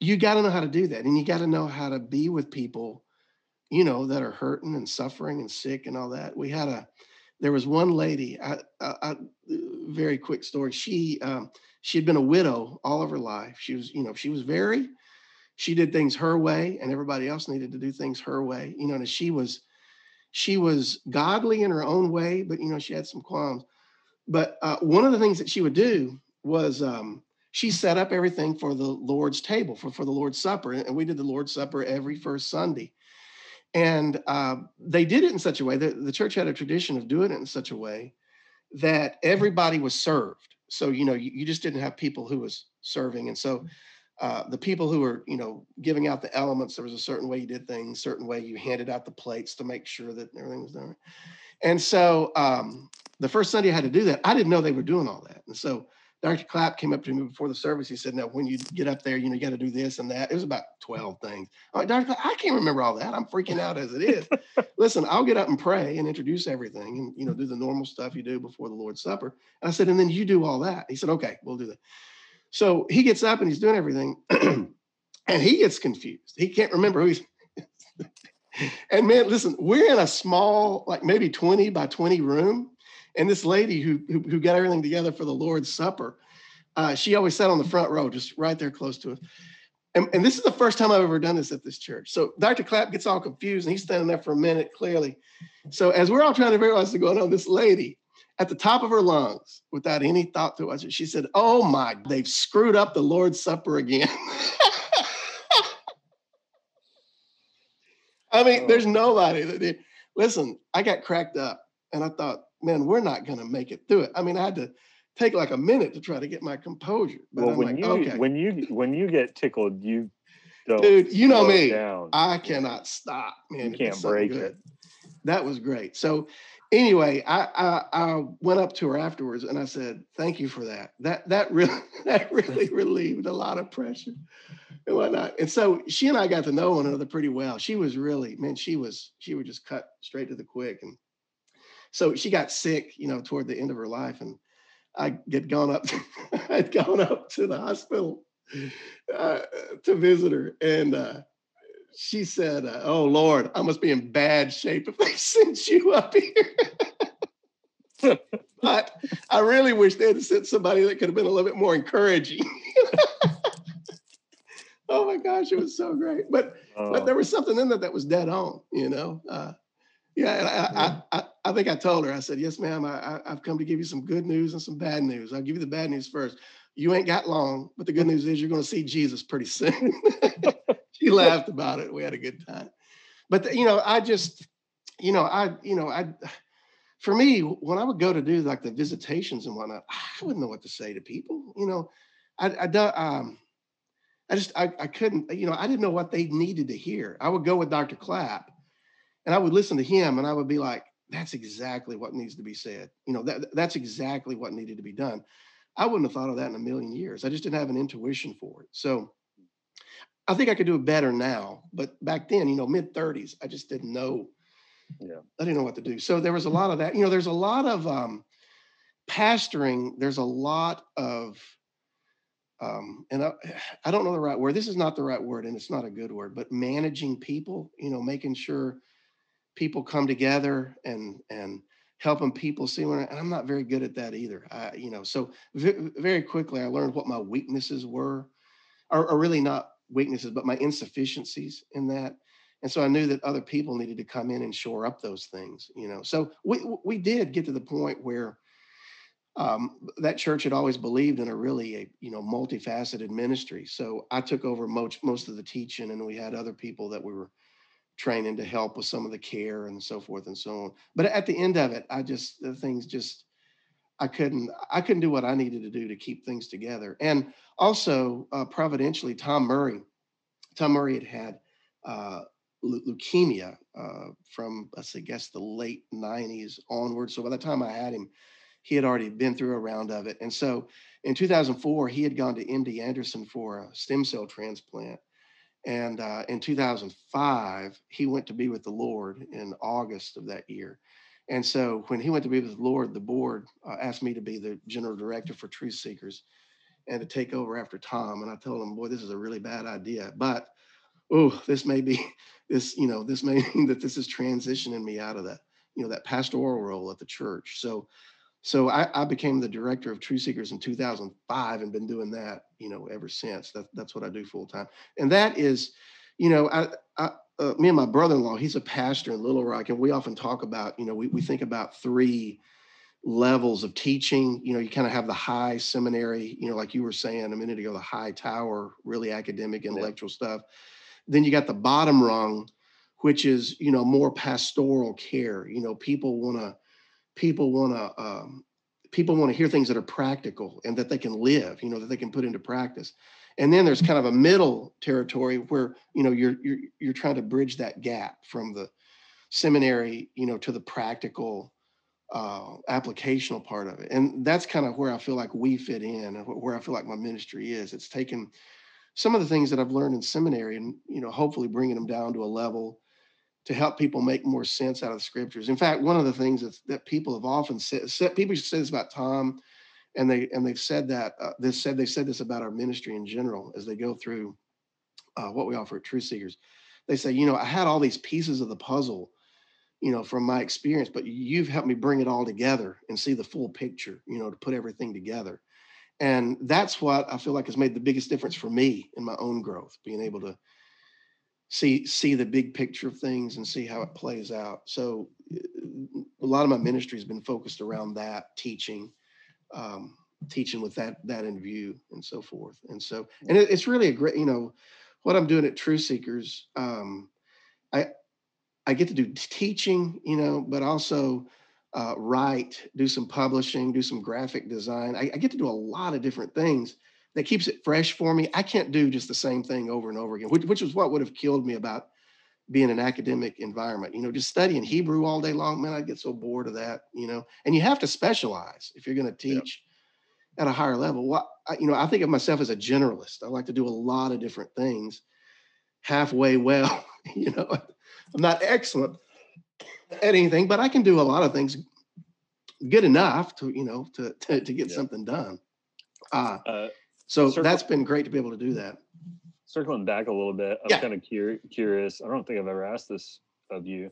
you got to know how to do that and you got to know how to be with people you know that are hurting and suffering and sick and all that. We had a there was one lady I, I, I very quick story. She um, she had been a widow all of her life. She was you know she was very she did things her way and everybody else needed to do things her way you know and she was she was godly in her own way but you know she had some qualms. But uh, one of the things that she would do was um, she set up everything for the Lord's table, for, for the Lord's Supper. And we did the Lord's Supper every first Sunday. And uh, they did it in such a way that the church had a tradition of doing it in such a way that everybody was served. So, you know, you, you just didn't have people who was serving. And so uh, the people who were, you know, giving out the elements, there was a certain way you did things, certain way you handed out the plates to make sure that everything was done. And so um, the first Sunday I had to do that. I didn't know they were doing all that. And so Dr. Clapp came up to me before the service. He said, "Now, when you get up there, you know, you got to do this and that." It was about twelve things. I'm like, Dr. Clapp, I can't remember all that. I'm freaking out as it is. Listen, I'll get up and pray and introduce everything, and you know, do the normal stuff you do before the Lord's Supper. And I said, and then you do all that. He said, "Okay, we'll do that." So he gets up and he's doing everything, and he gets confused. He can't remember who he's. and man, listen, we're in a small, like maybe 20 by 20 room and this lady who, who, who got everything together for the Lord's Supper, uh, she always sat on the front row, just right there close to us. And, and this is the first time I've ever done this at this church. So Dr. Clapp gets all confused and he's standing there for a minute clearly. So as we're all trying to figure out what's going on, this lady at the top of her lungs, without any thought to us, she said, Oh my, they've screwed up the Lord's Supper again. I mean, there's oh. nobody that did. Listen, I got cracked up and I thought, man, we're not going to make it through it. I mean, I had to take like a minute to try to get my composure. But well, I'm when like, you okay. when you when you get tickled, you dude, you know me. Down. I cannot stop, man. You can't break good. it. That was great. So anyway, I, I, I went up to her afterwards and I said, "Thank you for that. That that really that really relieved a lot of pressure and whatnot." And so she and I got to know one another pretty well. She was really man. She was she would just cut straight to the quick and so she got sick, you know, toward the end of her life, and I get gone up. I'd gone up to the hospital uh, to visit her, and uh, she said, uh, "Oh Lord, I must be in bad shape if they sent you up here." but I really wish they had sent somebody that could have been a little bit more encouraging. oh my gosh, it was so great. But but there was something in that that was dead on, you know. Uh, yeah, and I, I, I, I, think I told her, I said, yes, ma'am, I, I've come to give you some good news and some bad news. I'll give you the bad news first. You ain't got long, but the good news is you're going to see Jesus pretty soon. she laughed about it. We had a good time. But, the, you know, I just, you know, I, you know, I, for me, when I would go to do like the visitations and whatnot, I wouldn't know what to say to people. You know, I, I, um, I just, I, I couldn't, you know, I didn't know what they needed to hear. I would go with Dr. Clapp and I would listen to him and I would be like, that's exactly what needs to be said. You know, that that's exactly what needed to be done. I wouldn't have thought of that in a million years. I just didn't have an intuition for it. So I think I could do it better now. But back then, you know, mid 30s, I just didn't know. Yeah. I didn't know what to do. So there was a lot of that. You know, there's a lot of um pastoring, there's a lot of um, and I, I don't know the right word. This is not the right word, and it's not a good word, but managing people, you know, making sure people come together and and helping people see when and I'm not very good at that either. I, you know, so v- very quickly I learned what my weaknesses were, or, or, really not weaknesses, but my insufficiencies in that. And so I knew that other people needed to come in and shore up those things. You know, so we we did get to the point where um, that church had always believed in a really a you know multifaceted ministry. So I took over most most of the teaching, and we had other people that we were training to help with some of the care and so forth and so on. But at the end of it, I just the things just I couldn't I couldn't do what I needed to do to keep things together. And also, uh, providentially, Tom Murray, Tom Murray had had uh, leukemia uh, from I guess the late '90s onward. So by the time I had him, he had already been through a round of it. And so in 2004, he had gone to MD Anderson for a stem cell transplant. And uh, in 2005, he went to be with the Lord in August of that year. And so when he went to be with the Lord, the board uh, asked me to be the general director for Truth Seekers and to take over after Tom. And I told him, boy, this is a really bad idea. But oh, this may be this, you know, this may mean that this is transitioning me out of that, you know, that pastoral role at the church. So so I, I, became the director of Truth Seekers in 2005 and been doing that, you know, ever since. That, that's what I do full time. And that is, you know, I, I uh, me and my brother-in-law, he's a pastor in Little Rock, and we often talk about, you know, we, we think about three levels of teaching. You know, you kind of have the high seminary, you know, like you were saying a minute ago, the high tower, really academic, intellectual yeah. stuff. Then you got the bottom rung, which is, you know, more pastoral care. You know, people want to people want to um, people want to hear things that are practical and that they can live you know that they can put into practice and then there's kind of a middle territory where you know you're you're you're trying to bridge that gap from the seminary you know to the practical uh, applicational part of it. And that's kind of where I feel like we fit in and where I feel like my ministry is. It's taken some of the things that I've learned in seminary and, you know, hopefully bringing them down to a level to help people make more sense out of the scriptures. In fact, one of the things that, that people have often said, people say this about Tom and they, and they've said that, uh, they said, they said this about our ministry in general, as they go through uh, what we offer at Truth Seekers. They say, you know, I had all these pieces of the puzzle you know, from my experience, but you've helped me bring it all together and see the full picture, you know, to put everything together. And that's what I feel like has made the biggest difference for me in my own growth, being able to see see the big picture of things and see how it plays out. So uh, a lot of my ministry has been focused around that teaching, um, teaching with that that in view and so forth. And so, and it, it's really a great, you know, what I'm doing at Truth Seekers. Um, I I get to do teaching, you know, but also uh, write, do some publishing, do some graphic design. I, I, get to do a lot of different things that keeps it fresh for me. I can't do just the same thing over and over again, which, which is what would have killed me about being an academic environment. You know, just studying Hebrew all day long, man, I get so bored of that. You know, and you have to specialize if you're going to teach yep. at a higher level. Well, I, you know, I think of myself as a generalist. I like to do a lot of different things halfway well. You know, I'm not excellent at anything, but I can do a lot of things good enough to, you know, to to, to get yeah. something done. Uh, uh, so circle, that's been great to be able to do that. Circling back a little bit, I'm yeah. kind of cur- curious. I don't think I've ever asked this of you,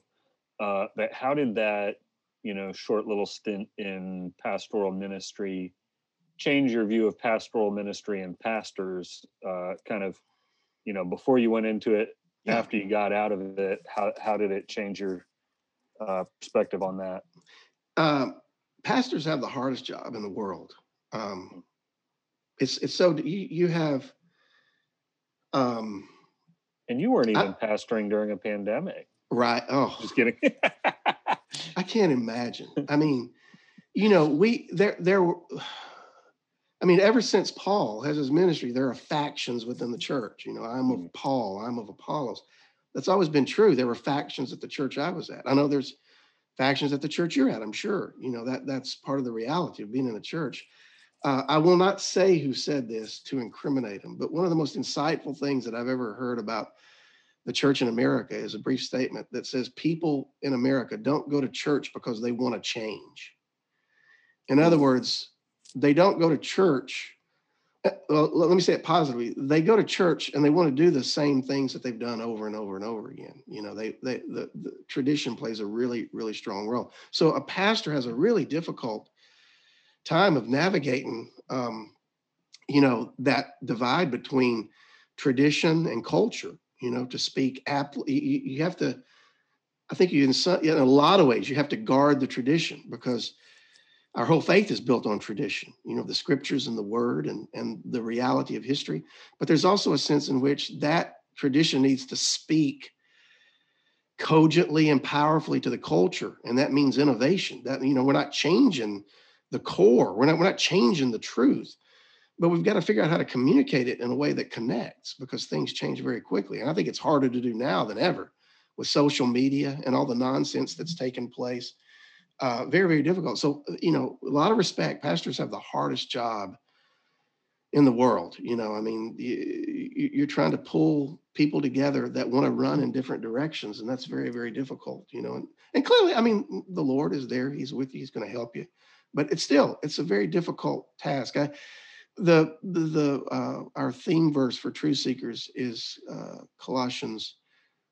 uh, but how did that, you know, short little stint in pastoral ministry change your view of pastoral ministry and pastors? Uh, kind of, you know, before you went into it, yeah. after you got out of it how how did it change your uh, perspective on that um, pastors have the hardest job in the world um, it's it's so you you have um and you weren't even I, pastoring during a pandemic right oh just kidding i can't imagine i mean you know we there there I mean, ever since Paul has his ministry, there are factions within the church. You know, I'm of mm. Paul, I'm of Apollos. That's always been true. There were factions at the church I was at. I know there's factions at the church you're at. I'm sure. You know that that's part of the reality of being in a church. Uh, I will not say who said this to incriminate him, but one of the most insightful things that I've ever heard about the church in America is a brief statement that says people in America don't go to church because they want to change. In other mm. words, they don't go to church. Uh, well, let me say it positively. They go to church and they want to do the same things that they've done over and over and over again. You know, they they the, the tradition plays a really really strong role. So a pastor has a really difficult time of navigating, um, you know, that divide between tradition and culture. You know, to speak aptly, you, you have to. I think you in, some, in a lot of ways you have to guard the tradition because our whole faith is built on tradition you know the scriptures and the word and and the reality of history but there's also a sense in which that tradition needs to speak cogently and powerfully to the culture and that means innovation that you know we're not changing the core we're not we're not changing the truth but we've got to figure out how to communicate it in a way that connects because things change very quickly and i think it's harder to do now than ever with social media and all the nonsense that's taken place uh, very, very difficult. So, uh, you know, a lot of respect. Pastors have the hardest job in the world. You know, I mean, you, are trying to pull people together that want to run in different directions, and that's very, very difficult. You know, and, and clearly, I mean, the Lord is there; He's with you; He's going to help you. But it's still, it's a very difficult task. I, the the, the uh, our theme verse for truth seekers is uh, Colossians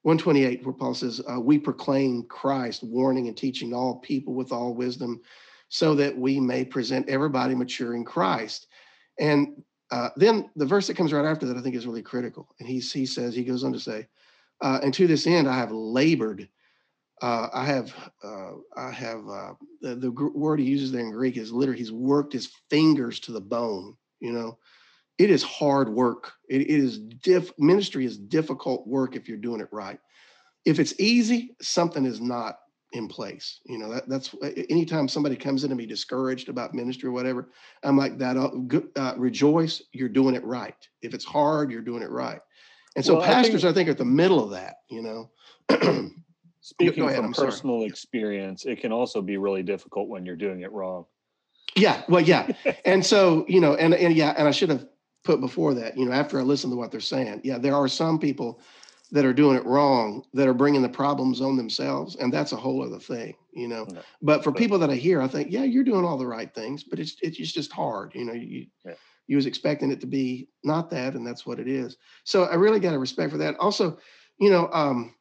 128, where Paul says, uh, We proclaim Christ, warning and teaching all people with all wisdom, so that we may present everybody mature in Christ. And uh, then the verse that comes right after that, I think, is really critical. And he, he says, he goes on to say, uh, And to this end, I have labored. Uh, I have, uh, I have, uh, the, the word he uses there in Greek is literally, he's worked his fingers to the bone, you know, it is hard work. It is diff ministry is difficult work if you're doing it right. If it's easy, something is not in place. You know, that, that's anytime somebody comes in and be discouraged about ministry or whatever, I'm like that. Uh, uh, rejoice, you're doing it right. If it's hard, you're doing it right. And so well, pastors, I think, I think, are at the middle of that. You know. Speaking ahead, from I'm personal sorry. experience, it can also be really difficult when you're doing it wrong. Yeah, well, yeah, and so you know, and and yeah, and I should have put before that, you know, after I listen to what they're saying, yeah, there are some people that are doing it wrong that are bringing the problems on themselves, and that's a whole other thing, you know. No. But for people that I hear, I think, yeah, you're doing all the right things, but it's it's just hard, you know. You yeah. you was expecting it to be not that, and that's what it is. So I really got a respect for that. Also, you know, um,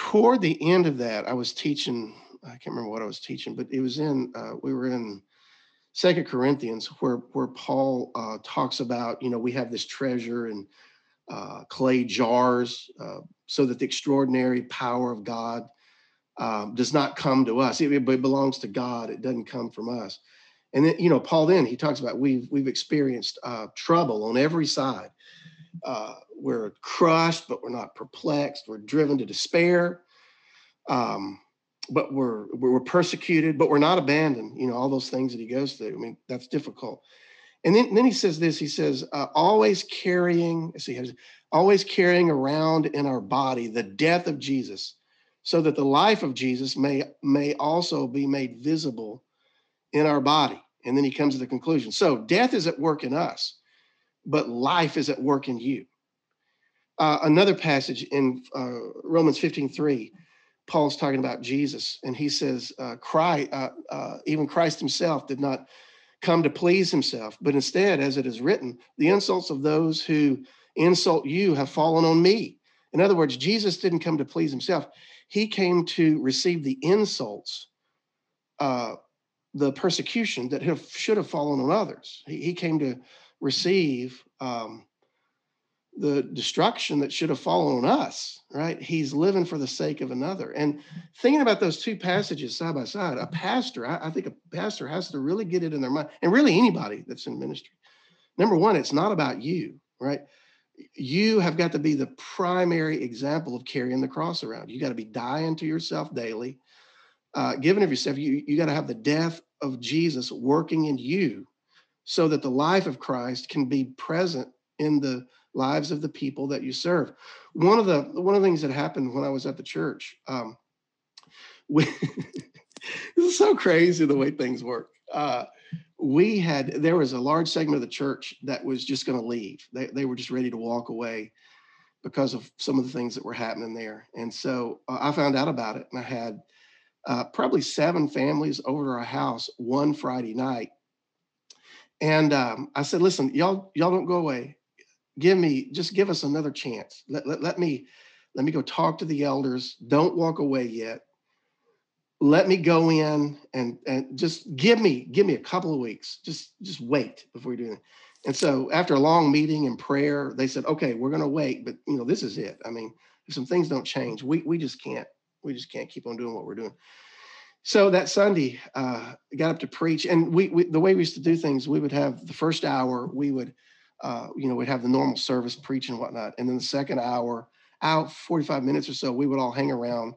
toward the end of that, I was teaching. I can't remember what I was teaching, but it was in. Uh, we were in Second Corinthians, where where Paul uh, talks about, you know, we have this treasure in uh, clay jars, uh, so that the extraordinary power of God um, does not come to us. It, it belongs to God. It doesn't come from us. And then, you know, Paul then he talks about we've we've experienced uh, trouble on every side. Uh, we're crushed, but we're not perplexed. We're driven to despair. Um, but we're we're persecuted, but we're not abandoned. You know, all those things that he goes through. I mean, that's difficult. And then, then he says this. He says, uh, always carrying, see, always carrying around in our body the death of Jesus, so that the life of Jesus may may also be made visible in our body. And then he comes to the conclusion. So death is at work in us, but life is at work in you. Uh, another passage in uh, Romans 15, 3, Paul's talking about Jesus, and he says, uh, Christ, uh, uh, even Christ himself did not come to please himself, but instead, as it is written, the insults of those who insult you have fallen on me. In other words, Jesus didn't come to please himself, he came to receive the insults, uh, the persecution that have, should have fallen on others. He, he came to receive um, the destruction that should have fallen on us, right? He's living for the sake of another. And thinking about those two passages side by side, a pastor, I, I, think a pastor has to really get it in their mind, and really anybody that's in ministry. Number one, it's not about you, right? You have got to be the primary example of carrying the cross around. You got to be dying to yourself daily, uh, giving of yourself. You, you got to have the death of Jesus working in you so that the life of Christ can be present in the lives of the people that you serve. One of the one of the things that happened when I was at the church, um, we, this is so crazy the way things work. Uh, we had there was a large segment of the church that was just going to leave. They they were just ready to walk away because of some of the things that were happening there. And so uh, I found out about it, and I had uh, probably seven families over to our house one Friday night. And um, I said, "Listen, y'all y'all don't go away. Give me just give us another chance. Let, let, let me let me go talk to the elders. Don't walk away yet. Let me go in and and just give me give me a couple of weeks. Just just wait before you do it and so after a long meeting and prayer they said okay we're going to wait but you know this is it. I mean if some things don't change we we just can't we just can't keep on doing what we're doing so that sunday uh got up to preach and we, we the way we used to do things we would have the first hour we would uh, you know, we'd have the normal service, preach and whatnot. And then the second hour, out 45 minutes or so, we would all hang around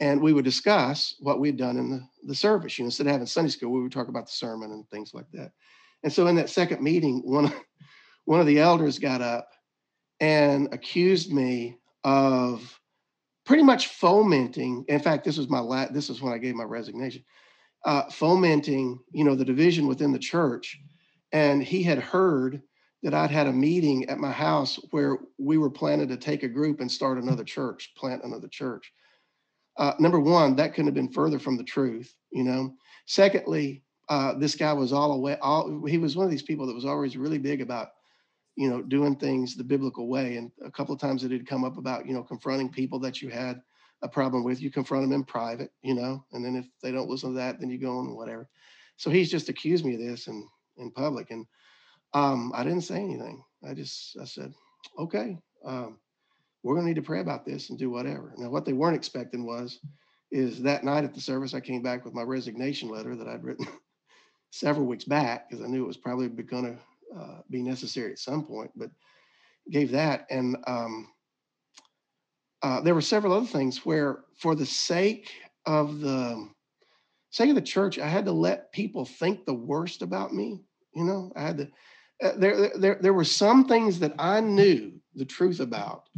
and we would discuss what we'd done in the, the service. You know, instead of having Sunday school, we would talk about the sermon and things like that. And so in that second meeting, one, one of the elders got up and accused me of pretty much fomenting. In fact, this was my last, this is when I gave my resignation, uh, fomenting, you know, the division within the church. And he had heard that I'd had a meeting at my house where we were planning to take a group and start another church, plant another church. Uh, number one, that couldn't have been further from the truth, you know. Secondly, uh, this guy was all away. All he was one of these people that was always really big about, you know, doing things the biblical way. And a couple of times it had come up about, you know, confronting people that you had a problem with. You confront them in private, you know, and then if they don't listen to that, then you go on whatever. So he's just accused me of this and in public. And um, I didn't say anything. I just I said, okay, um, we're gonna need to pray about this and do whatever. Now, what they weren't expecting was, is that night at the service, I came back with my resignation letter that I'd written several weeks back because I knew it was probably going to uh, be necessary at some point, but gave that. And um, uh, there were several other things where, for the sake of the sake of the church, I had to let people think the worst about me. You know, I had to uh, there, there, there were some things that I knew the truth about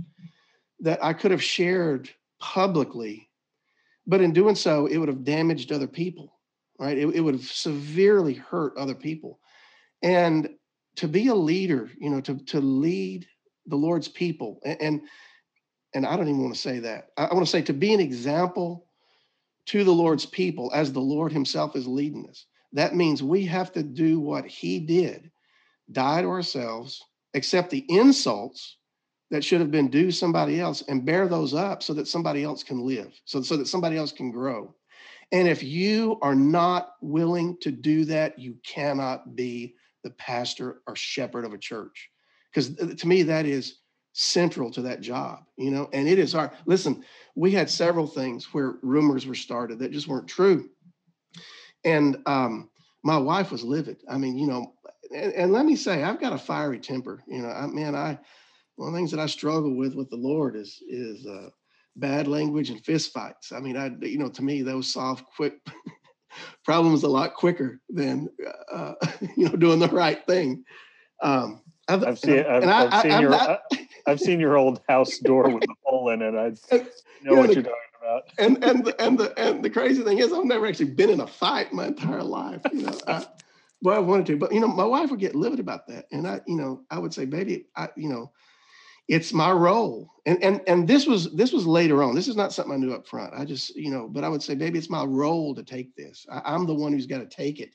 that I could have shared publicly, but in doing so, it would have damaged other people, right? It, it would have severely hurt other people. And to be a leader, you know, to, to lead the Lord's people, and, and, and I don't even want to say that. I, want to say to be an example to the Lord's people as the Lord Himself is leading us. That means we have to do what He did die to ourselves, accept the insults that should have been due somebody else, and bear those up so that somebody else can live, so, so that somebody else can grow. And if you are not willing to do that, you cannot be the pastor or shepherd of a church. Because uh, to me, that is central to that job, you know, and it is hard. Listen, we had several things where rumors were started that just weren't true. And um, my wife was livid. I mean, you know, and, and, let me say, I've got a fiery temper. You know, I man, I one of the things that I struggle with with the Lord is is uh, bad language and fist fights. I mean, I you know, to me, those solve quick problems a lot quicker than uh, you know doing the right thing. Um, I've, I've seen, I've, I've I, seen your, not, I've seen your old house door with a hole in it. I know what you're talking about. And and the, and the and the crazy thing is, I've never actually been in a fight my entire life. You know, I, well, I wanted to, but you know, my wife would get livid about that, and I, you know, I would say, baby, I, you know, it's my role, and and and this was this was later on. This is not something I knew up front. I just, you know, but I would say, baby, it's my role to take this. I, I'm the one who's got to take it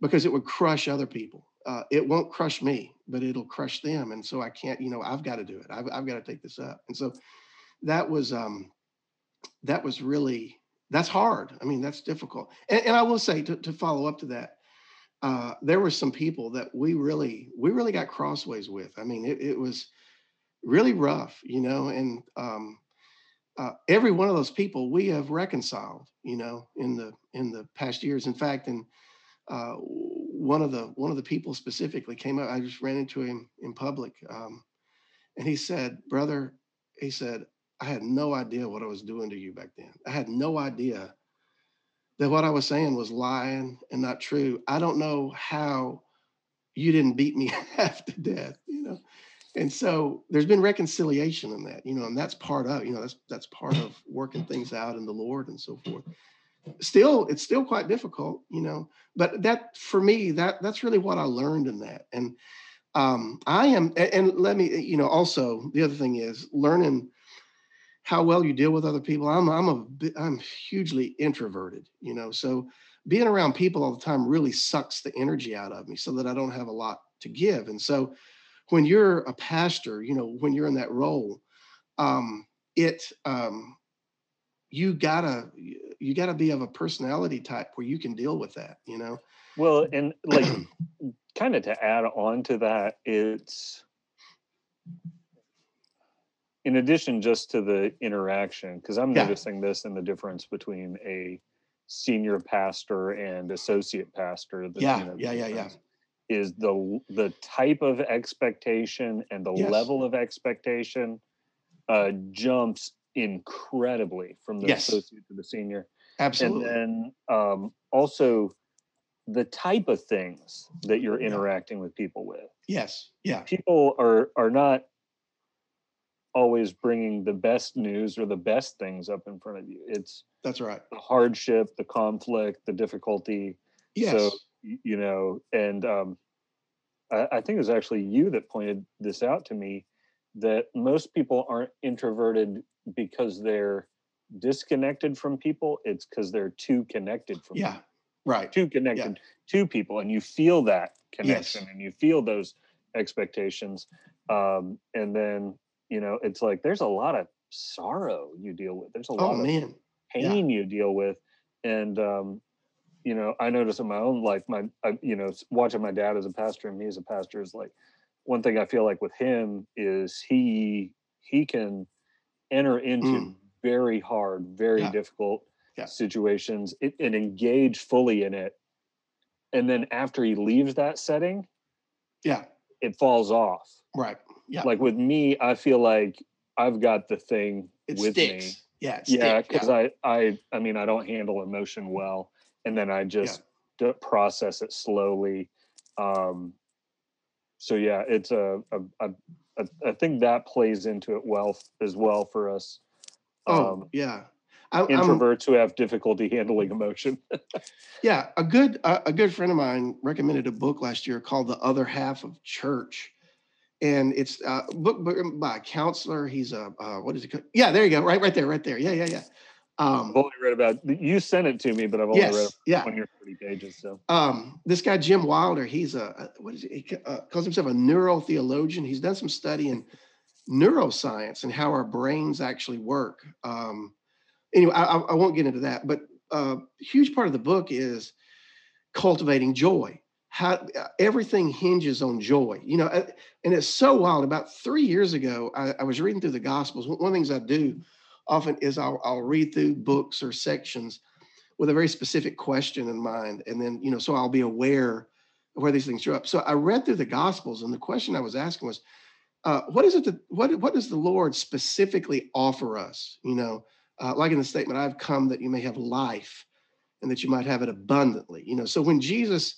because it would crush other people uh, it won't crush me, but it'll crush them. And so I can't, you know, I've got to do it. I've, I've got to take this up. And so that was, um, that was really, that's hard. I mean, that's difficult. And, and I will say to, to follow up to that, uh, there were some people that we really, we really got crossways with. I mean, it, it was really rough, you know, and, um, uh, every one of those people we have reconciled, you know, in the in the past years. In fact, and uh, one of the one of the people specifically came up. I just ran into him in public, um, and he said, "Brother," he said, "I had no idea what I was doing to you back then. I had no idea that what I was saying was lying and not true. I don't know how you didn't beat me half to death, you know." And so there's been reconciliation in that, you know, and that's part of, you know, that's that's part of working things out in the Lord and so forth. Still it's still quite difficult you know but that for me that that's really what i learned in that. And um i am and let me you know also the other thing is learning how well you deal with other people. I'm i'm a i'm hugely introverted you know so being around people all the time really sucks the energy out of me so that i don't have a lot to give. And so when you're a pastor you know when you're in that role um it um you gotta you gotta be of a personality type where you can deal with that you know? Well and like kind of to add on to that it's in addition just to the interaction because i'm yeah. noticing this in the difference between a senior pastor and associate pastor the, yeah you know, yeah yeah yeah is the the type of expectation and the yes. level of expectation uh, jumps incredibly from the yes. associate to the senior. Absolutely. And then um, also the type of things that you're interacting yeah. with people with. Yes. Yeah. People are are not always bringing the best news or the best things up in front of you. It's that's right. The hardship, the conflict, the difficulty. Yes. So you know, and um, I, I think it was actually you that pointed this out to me that most people aren't introverted because they're disconnected from people it's because they're too connected from yeah people. right too connected yeah. to people and you feel that connection yes. and you feel those expectations um, and then you know it's like there's a lot of sorrow you deal with there's a lot oh, of man. pain yeah. you deal with and um, you know i notice in my own life my I, you know watching my dad as a pastor and me as a pastor is like one thing i feel like with him is he he can enter into mm. very hard, very yeah. difficult yeah. situations it, and engage fully in it. And then after he leaves that setting, yeah, it falls off. Right. Yeah. Like with me, I feel like I've got the thing it with sticks. me. Yeah. yeah. Because yeah. I, I, I mean, I don't handle emotion well, and then I just yeah. process it slowly. Um, so yeah, it's a, a, a I, I think that plays into it well as well for us. Oh, um, yeah. I, I'm, introverts who have difficulty handling emotion. yeah, a good a, a good friend of mine recommended a book last year called The Other Half of Church, and it's a book by a counselor. He's a uh, what is it? called? Yeah, there you go. Right, right there, right there. Yeah, yeah, yeah. Um, I've only read about you sent it to me, but I've only read yes, yeah. 20 or 30 pages. So Um, this guy Jim Wilder, he's a what is he? He uh, calls himself a neurotheologian. He's done some study in neuroscience and how our brains actually work. Um, anyway, I, I won't get into that, but uh, a huge part of the book is cultivating joy. How uh, everything hinges on joy, you know, uh, and it's so wild. About three years ago, I, I was reading through the Gospels. One one of the things I do often is I'll, I'll read through books or sections with a very specific question in mind, and then you know, so I'll be aware of where these things show up. So I read through the Gospels, and the question I was asking was, uh, what is it that what what does the Lord specifically offer us? You know, uh, like in the statement, "I've come that you may have life, and that you might have it abundantly." You know, so when Jesus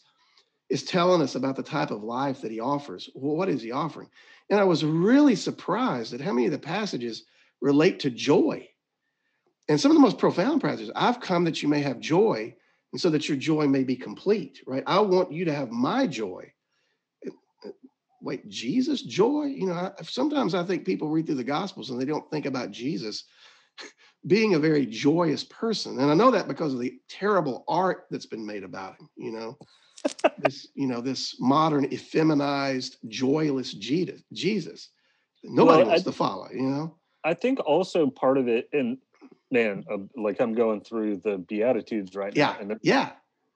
is telling us about the type of life that He offers, well, what is He offering? And I was really surprised at how many of the passages relate to joy, and some of the most profound passages. I've come that you may have joy, and so that your joy may be complete. Right? I want you to have my joy wait, Jesus joy? You know, I, sometimes I think people read through the Gospels and they don't think about Jesus being a very joyous person. And I know that because of the terrible art that's been made about him, you know. this, you know, this modern effeminized, joyless Jesus. Jesus. Nobody Well, wants I- to follow, you know. I think also part of it, and man, uh, like I'm going through the Beatitudes right Yeah. now, and Yeah.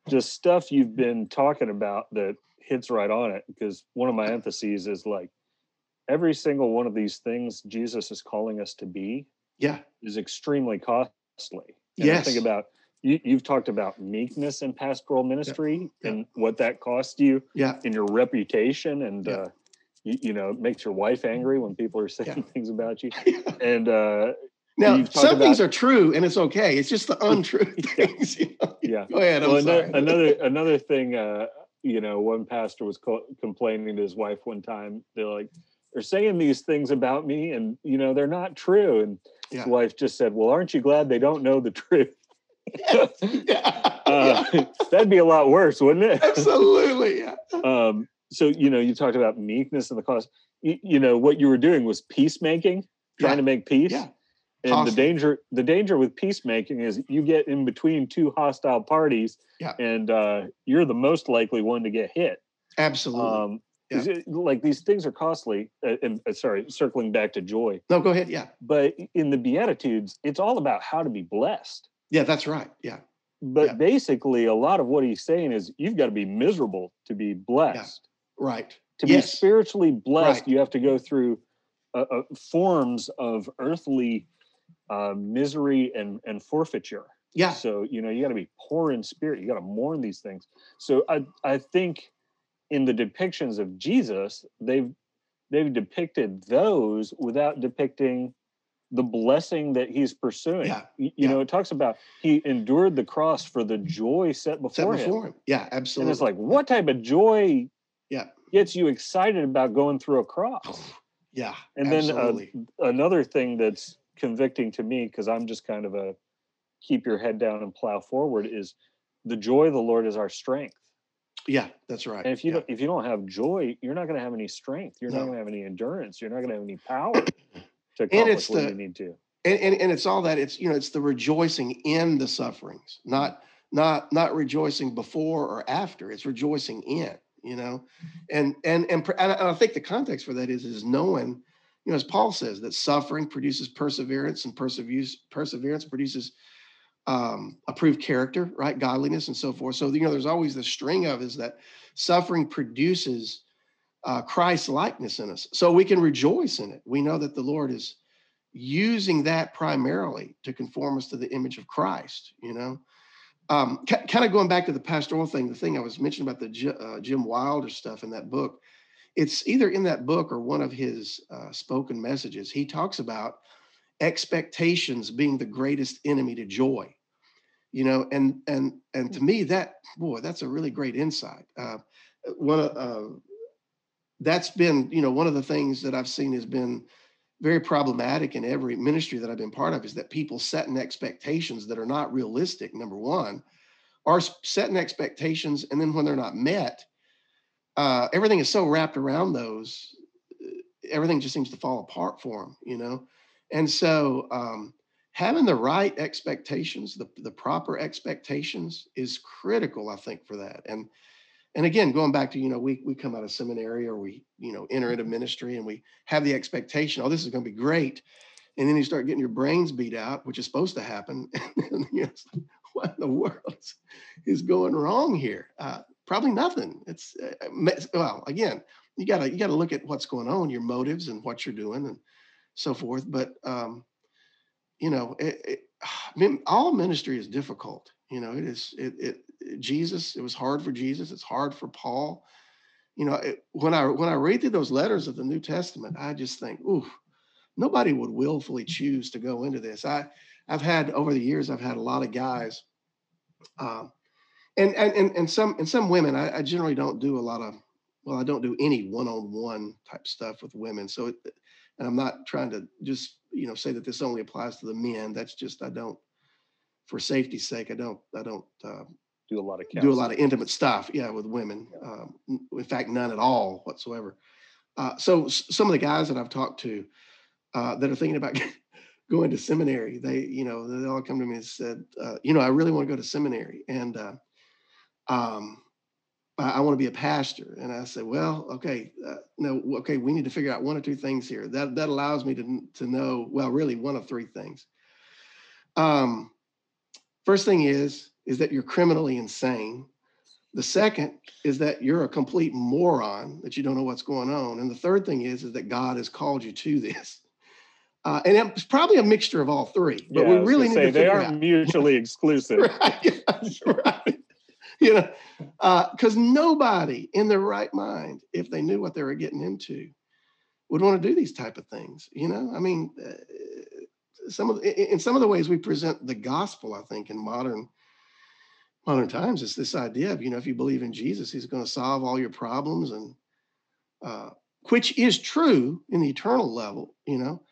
just stuff you've been talking about that hits right on it. Because one of my emphases is like every single one of these things Jesus is calling us to be Yeah. is extremely costly. And I Yes. think about you, you've talked about meekness in pastoral ministry yeah. and what that costs you Yeah. in your reputation and Yeah. uh you, you know it makes your wife angry when people are saying Yeah. things about you and uh now, some things are true and it's okay. It's just the untrue Yeah. things. You know? yeah Go ahead. I'm well, sorry. another another thing uh you know one pastor was co- complaining to his wife one time they're like they're saying these things about me and you know they're not true and Yeah. his wife just said well aren't you glad they don't know the truth yeah. uh, yeah. that'd be a lot worse wouldn't it Absolutely. Yeah. um so you know you talked about meekness and the cost you, you know what you were doing was peacemaking trying Yeah. to make peace Yeah. and the danger the danger with peacemaking is you get in between two hostile parties Yeah. and uh you're the most likely one to get hit Absolutely. um Yeah. it- like these things are costly uh, and uh, sorry circling back to joy no, go ahead. Yeah. but in the beatitudes it's all about how to be blessed Yeah, that's right. Yeah. but Yeah. basically a lot of what he's saying is you've got to be miserable to be blessed Right. to be spiritually blessed Right. you have to go through uh, uh, forms of earthly uh, misery and and forfeiture Yeah. so you know you got to be poor in spirit you got to mourn these things so i i think in the depictions of jesus they've they've depicted those without depicting the blessing that he's pursuing Yeah, you yeah. know it talks about he endured the cross for the joy set before, Set him before him. Yeah, absolutely. and it's like what type of joy Yeah. gets you excited about going through a cross Yeah. and then uh, another thing that's convicting to me because i'm just kind of a keep your head down and plow forward is the joy of the lord is our strength yeah, that's right. and if you yeah. don't if you don't have joy you're not going to have any strength you're not going to have any endurance you're not going to have any power to accomplish it's what the- you need to and, and and it's all that it's you know it's the rejoicing in the sufferings not not not rejoicing before or after it's rejoicing in you know? And and and, and I- think the context for that is is knowing you know as paul says that suffering produces perseverance and perseverance perseverance produces um approved character right? Godliness and so forth. So you know there's always the string of is that suffering produces uh christ likeness in us. So we can rejoice in it. We know that the lord is using that primarily to conform us to the image of Christ, you know. Um, kind of going back to the pastoral thing, the thing I was mentioning about the uh, Jim Wilder stuff in that book, it's either in that book or one of his uh, spoken messages. He talks about expectations being the greatest enemy to joy, you know, and and and to me that boy, that's a really great insight. Uh, one of uh, that's been you know one of the things that I've seen has been very problematic in every ministry that I've been part of is that people setting expectations that are not realistic. Number one, are setting expectations, and then when they're not met, uh, everything is so wrapped around those, uh, everything just seems to fall apart for them, you know. And so, um, having the right expectations, the the proper expectations, is critical, I think, for that. And and again going back to you know we we come out of seminary or we you know enter into ministry and we have the expectation oh this is going to be great. And then you start getting your brains beat out which is supposed to happen and you know, what in the world is going wrong here? Uh, probably nothing. It's uh, uh well again you gotta you gotta look at what's going on your motives and what you're doing and so forth but um you know it, it, all ministry is difficult you know it is it, it Jesus. It was hard for Jesus. It's hard for Paul. You know, it, when I when I read through those letters of the New Testament, I just think, ooh, nobody would willfully choose to go into this. I I've had over the years, I've had a lot of guys, um, and and and some and some women. I, I generally don't do a lot of well, I don't do any one-on-one type stuff with women. So, it, and I'm not trying to just you know say that this only applies to the men. That's just I don't, for safety's sake, I don't I don't uh, do a lot of do a lot of intimate stuff. Yeah, with women. Um, in fact, none at all whatsoever. Uh, so some of the guys that I've talked to uh, that are thinking about going to seminary, they you know they all come to me and said, uh, you know, I really want to go to seminary and uh, um, I, I want to be a pastor. And I said, well, okay, uh, no, okay, we need to figure out one or two things here. That that allows me to to know well, really one of three things. Um, first thing is is that you're criminally insane. The second is that you're a complete moron, that you don't know what's going on. And the third thing is, is that God has called you to this. Uh, and it's probably a mixture of all three, but yeah, we really need say, to they aren't out. mutually exclusive. right, right. You know, because uh, nobody in their right mind, if they knew what they were getting into, would want to do these type of things. You know, I mean, uh, some of the, in some of the ways we present the gospel, I think, in modern modern times it's this idea of you know if you believe in jesus he's going to solve all your problems and uh, which is true in the eternal level you know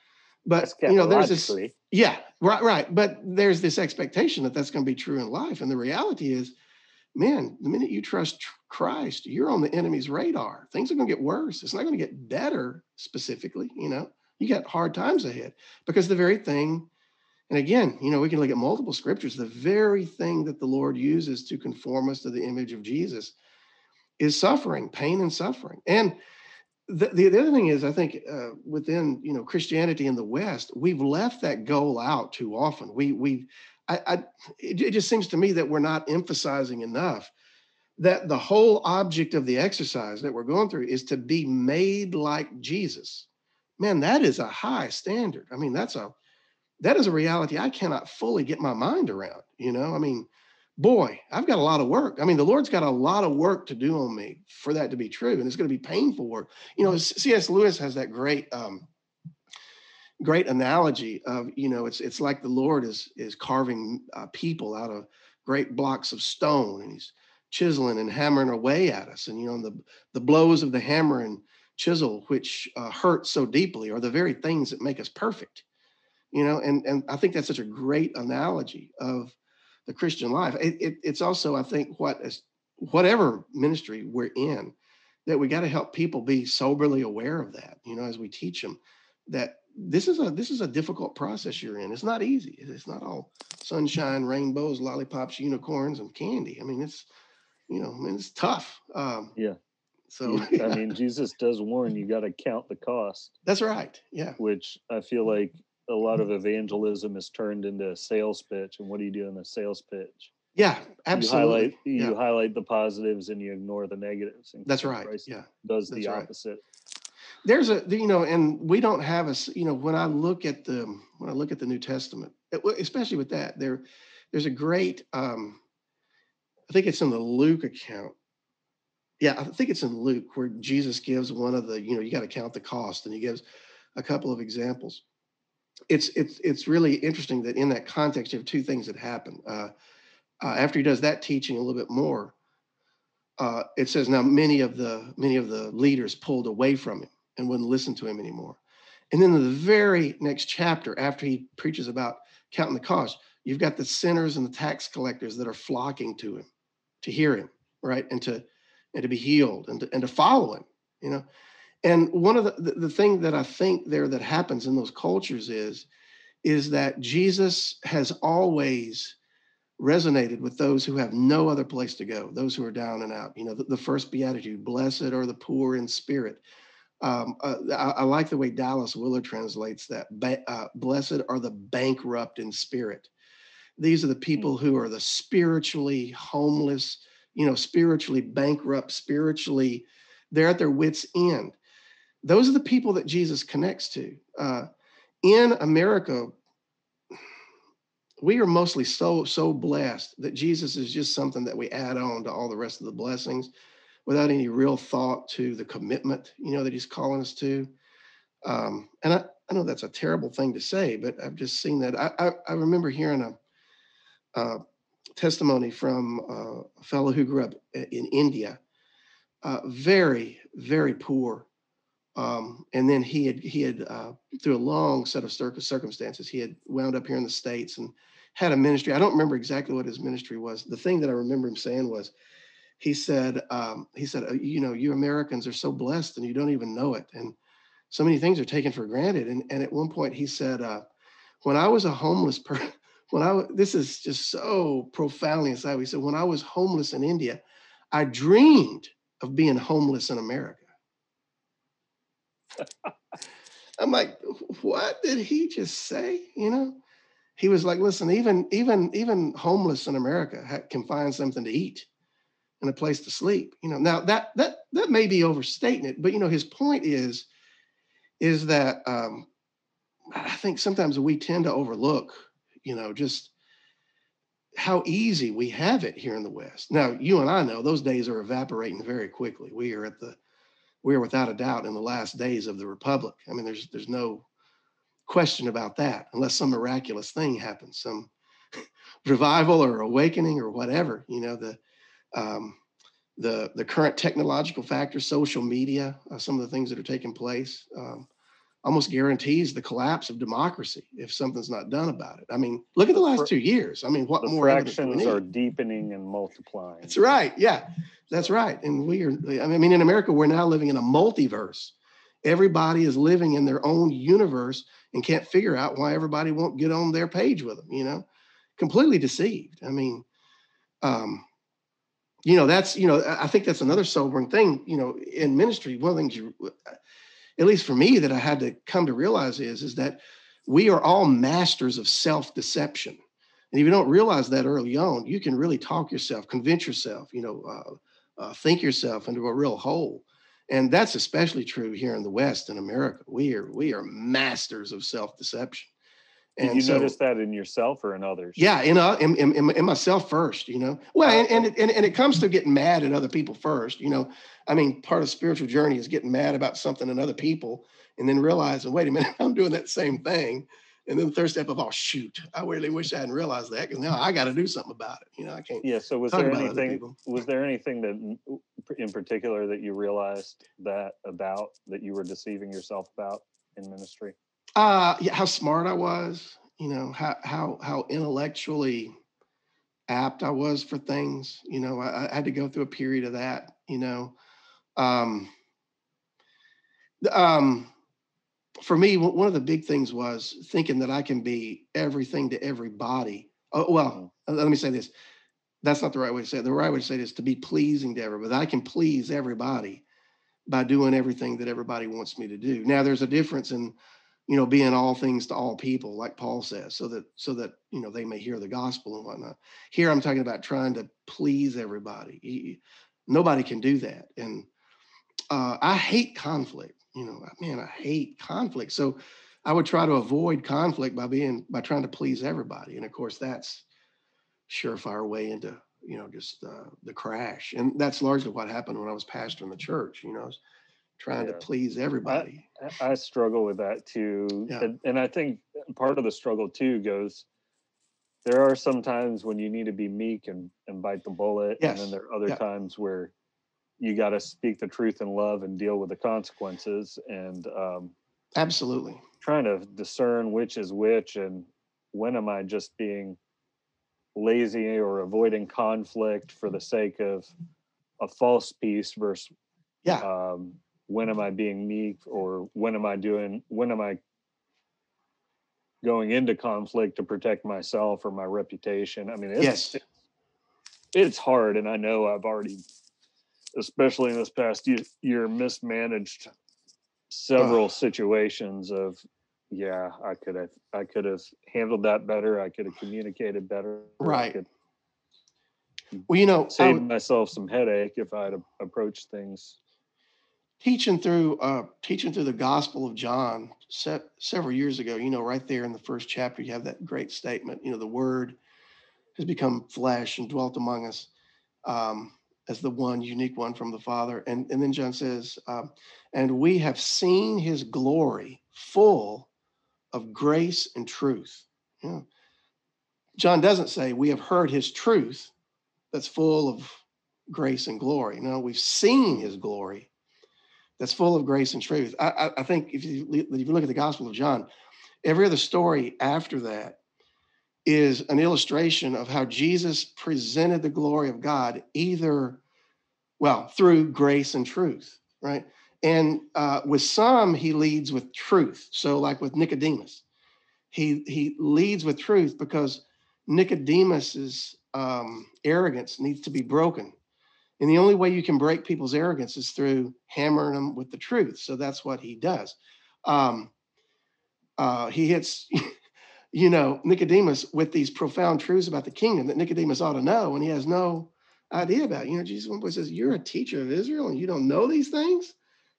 but you know there's this yeah right right but there's this expectation that that's going to be true in life and the reality is man the minute you trust christ you're on the enemy's radar. Things are going to get worse. It's not going to get better specifically you know you got hard times ahead because the very thing and again, you know, we can look at multiple scriptures. The very thing that the Lord uses to conform us to the image of Jesus is suffering, pain and suffering. And the, the, other thing is, I think uh, within you know Christianity in the West, we've left that goal out too often. We we I, I it, it just seems to me that we're not emphasizing enough that the whole object of the exercise that we're going through is to be made like Jesus. Man, that is a high standard. I mean, that's a that is a reality I cannot fully get my mind around. You know, I mean, boy, I've got a lot of work. I mean, the Lord's got a lot of work to do on me for that to be true, and it's going to be painful work. You know, C.S. Lewis has that great, um, great analogy of you know, it's it's like the Lord is is carving uh, people out of great blocks of stone, and He's chiseling and hammering away at us, and you know, the the blows of the hammer and chisel, which uh, hurt so deeply, are the very things that make us perfect you know and and i think that's such a great analogy of the christian life. It, it, it's also i think what is whatever ministry we're in that we got to help people be soberly aware of that you know as we teach them that this is a this is a difficult process you're in. It's not easy. It's not all sunshine rainbows lollipops unicorns and candy. I mean it's you know I mean, it's tough. Um, yeah so i mean jesus does warn you got to count the cost that's right yeah which i feel like a lot of evangelism is turned into a sales pitch. And what do you do in a sales pitch? Yeah, absolutely. You highlight, yeah. you highlight the positives and you ignore the negatives. That's right. yeah, does the opposite. Right. There's a you know, and we don't have a you know when I look at the when I look at the New Testament, especially with that there, there's a great um, I think it's in the Luke account. Yeah, I think it's in Luke where Jesus gives one of the you know you got to count the cost, and he gives a couple of examples it's it's it's really interesting that in that context you have two things that happen. Uh, uh, after he does that teaching a little bit more, uh, it says now many of the many of the leaders pulled away from him and wouldn't listen to him anymore. And then in the very next chapter, after he preaches about counting the cost, you've got the sinners and the tax collectors that are flocking to him to hear him, right? And to and to be healed and to, and to follow him, you know. And one of the, the, the thing that I think there that happens in those cultures is is that Jesus has always resonated with those who have no other place to go, those who are down and out. You know, the, the first beatitude, blessed are the poor in spirit. Um, uh, I, I, like the way Dallas Willard translates that. Uh, blessed are the bankrupt in spirit. These are the hmm. people who are the spiritually homeless, you know, spiritually bankrupt, spiritually, they're at their wits' end. Those are the people that Jesus connects to. Uh, in America, we are mostly so so blessed that Jesus is just something that we add on to all the rest of the blessings without any real thought to the commitment, you know, that he's calling us to. Um, and I, I know that's a terrible thing to say, but I've just seen that. I, I, I remember hearing a, a, testimony from uh, a fellow who grew up in India, uh, very, very poor. Um, and then he had, he had uh, through a long set of circumstances, he had wound up here in the States and had a ministry. I don't remember exactly what his ministry was. The thing that I remember him saying was, he said, um, he said, uh, you know, you Americans are so blessed and you don't even know it. And so many things are taken for granted. And, and at one point he said, uh, when I was a homeless person, when I, this is just so profoundly inside. He said, when I was homeless in India, I dreamed of being homeless in America. I'm like, what did he just say? You know, he was like, listen, even even even homeless in America can find something to eat and a place to sleep. You know, now that that that may be overstating it, but you know, his point is is that um, I think sometimes we tend to overlook, you know, just how easy we have it here in the West. Now, you and I know those days are evaporating very quickly. We are at the we are without a doubt in the last days of the republic. I mean, there's there's no question about that, unless some miraculous thing happens, some revival or awakening or whatever. You know, the um, the the current technological factors, social media, uh, some of the things that are taking place, um, almost guarantees the collapse of democracy if something's not done about it. I mean, look at the last two years. I mean, what the more fractions are deepening and multiplying. That's right. Yeah, that's right. And we are. I mean, in America, we're now living in a multiverse. Everybody is living in their own universe and can't figure out why everybody won't get on their page with them. You know, completely deceived. I mean, um, you know, that's you know, I think that's another sobering thing. You know, in ministry, one of the things you, at least for me, that I had to come to realize is is that we are all masters of self deception. And if you don't realize that early on, you can really talk yourself, convince yourself, you know, uh, uh, think yourself into a real hole and that's especially true here in the West in America. We are we are masters of self deception. And Did you so, notice that in yourself or in others? Yeah, in, uh, in, in, in myself first, you know. Well, and, and, it, and, and it comes to getting mad at other people first, you know. I mean, part of spiritual journey is getting mad about something in other people and then realizing, wait a minute, I'm doing that same thing. And then the third step of, oh shoot, I really wish I hadn't realized that because now I got to do something about it. You know, I can't. Yeah. So was there anything? Was there anything that, in particular, that you realized that about that you were deceiving yourself about in ministry? Uh, yeah, how smart I was. You know, how how how intellectually apt I was for things. You know, I, I had to go through a period of that. You know, um, um for me, one of the big things was thinking that I can be everything to everybody. Oh, well, mm. let me say this. That's not the right way to say it. The right way to say it is to be pleasing to everybody. I can please everybody by doing everything that everybody wants me to do. Now, there's a difference in, you know, being all things to all people, like Paul says, so that so that you know they may hear the gospel and whatnot. Here, I'm talking about trying to please everybody. Nobody can do that, and uh, I hate conflict you know, man, I hate conflict. So I would try to avoid conflict by being by trying to please everybody. And of course, that's surefire way into you know just uh, the crash. And that's largely what happened when I was pastor in the church. You know, trying yeah. to please everybody. I, I, struggle with that too, yeah. and, and I think part of the struggle too goes. There are some times when you need to be meek and, and bite the bullet, yes. and then there are other yeah. times where you got to speak the truth in love and deal with the consequences. And um, Absolutely. Trying to discern which is which and when am I just being lazy or avoiding conflict for the sake of a false peace versus yeah um, when am i being meek or when am i doing when am i going into conflict to protect myself or my reputation? I mean it's, yes. it's hard and i know i've already especially in this past year, year mismanaged several situations of yeah i could have i could have handled that better i could have communicated better right. well you know save myself some headache if i'd approached things teaching through uh teaching through the gospel of john se- several years ago you know right there in the first chapter you have that great statement you know the word has become flesh and dwelt among us um as the one unique one from the father and and then john says um, and we have seen his glory full of grace and truth. Yeah. John doesn't say we have heard his truth that's full of grace and glory. No, we've seen his glory that's full of grace and truth. I, I, I think if you, if you look at the Gospel of John, every other story after that is an illustration of how Jesus presented the glory of God either, well, through grace and truth, right? And uh, with some, he leads with truth. So, like with Nicodemus, he he leads with truth because Nicodemus's um, arrogance needs to be broken, and the only way you can break people's arrogance is through hammering them with the truth. So that's what he does. Um, uh, he hits, you know, Nicodemus with these profound truths about the kingdom that Nicodemus ought to know, and he has no idea about. You know, Jesus one point says, "You're a teacher of Israel, and you don't know these things."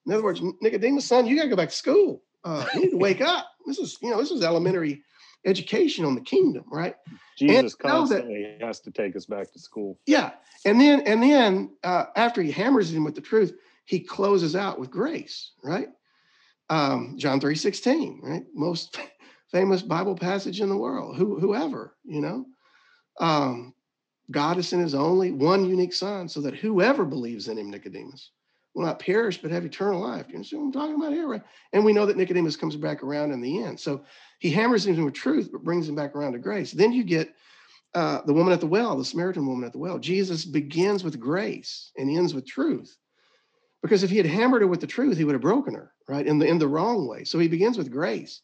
In other words, Nicodemus, son, you got to go back to school. Uh, you need to wake up. This is, you know, this is elementary education on the kingdom, right? Jesus constantly that, has to take us back to school. Yeah, and then and then uh, after he hammers him with the truth, he closes out with grace, right? Um, John three sixteen, right? Most famous Bible passage in the world. Who whoever, you know, um, God has sent His only one unique Son, so that whoever believes in Him, Nicodemus, will not perish but have eternal life. You see what I'm talking about here, right? And we know that Nicodemus comes back around in the end. So he hammers him with truth, but brings him back around to grace. Then you get uh, the woman at the well, the Samaritan woman at the well. Jesus begins with grace and ends with truth. Because if he had hammered her with the truth, he would have broken her, right? In the in the wrong way. So he begins with grace.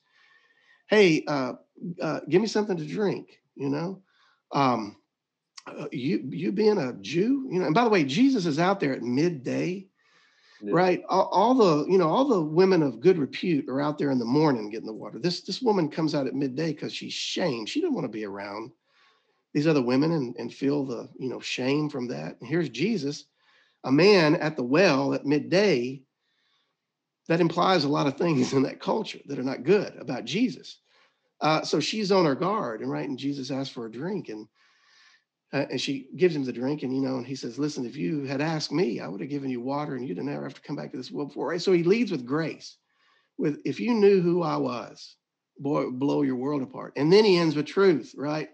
Hey, uh, uh, give me something to drink, you know. Um, uh, you you being a Jew, you know. And by the way, Jesus is out there at midday yeah. right? All, all, the you know all the women of good repute are out there in the morning getting the water. This this woman comes out at midday because she's shamed. She didn't want to be around these other women and, and feel the you know shame from that. And here's Jesus, a man at the well at midday. That implies a lot of things in that culture that are not good about Jesus. Uh, so she's on her guard, and right, and Jesus asks for a drink, and uh, and she gives him the drink, and you know, and he says, "Listen, if you had asked me, I would have given you water, and you didn't ever have to come back to this world before." Right? So he leads with grace. With if you knew who I was, boy, blow your world apart. And then he ends with truth, right?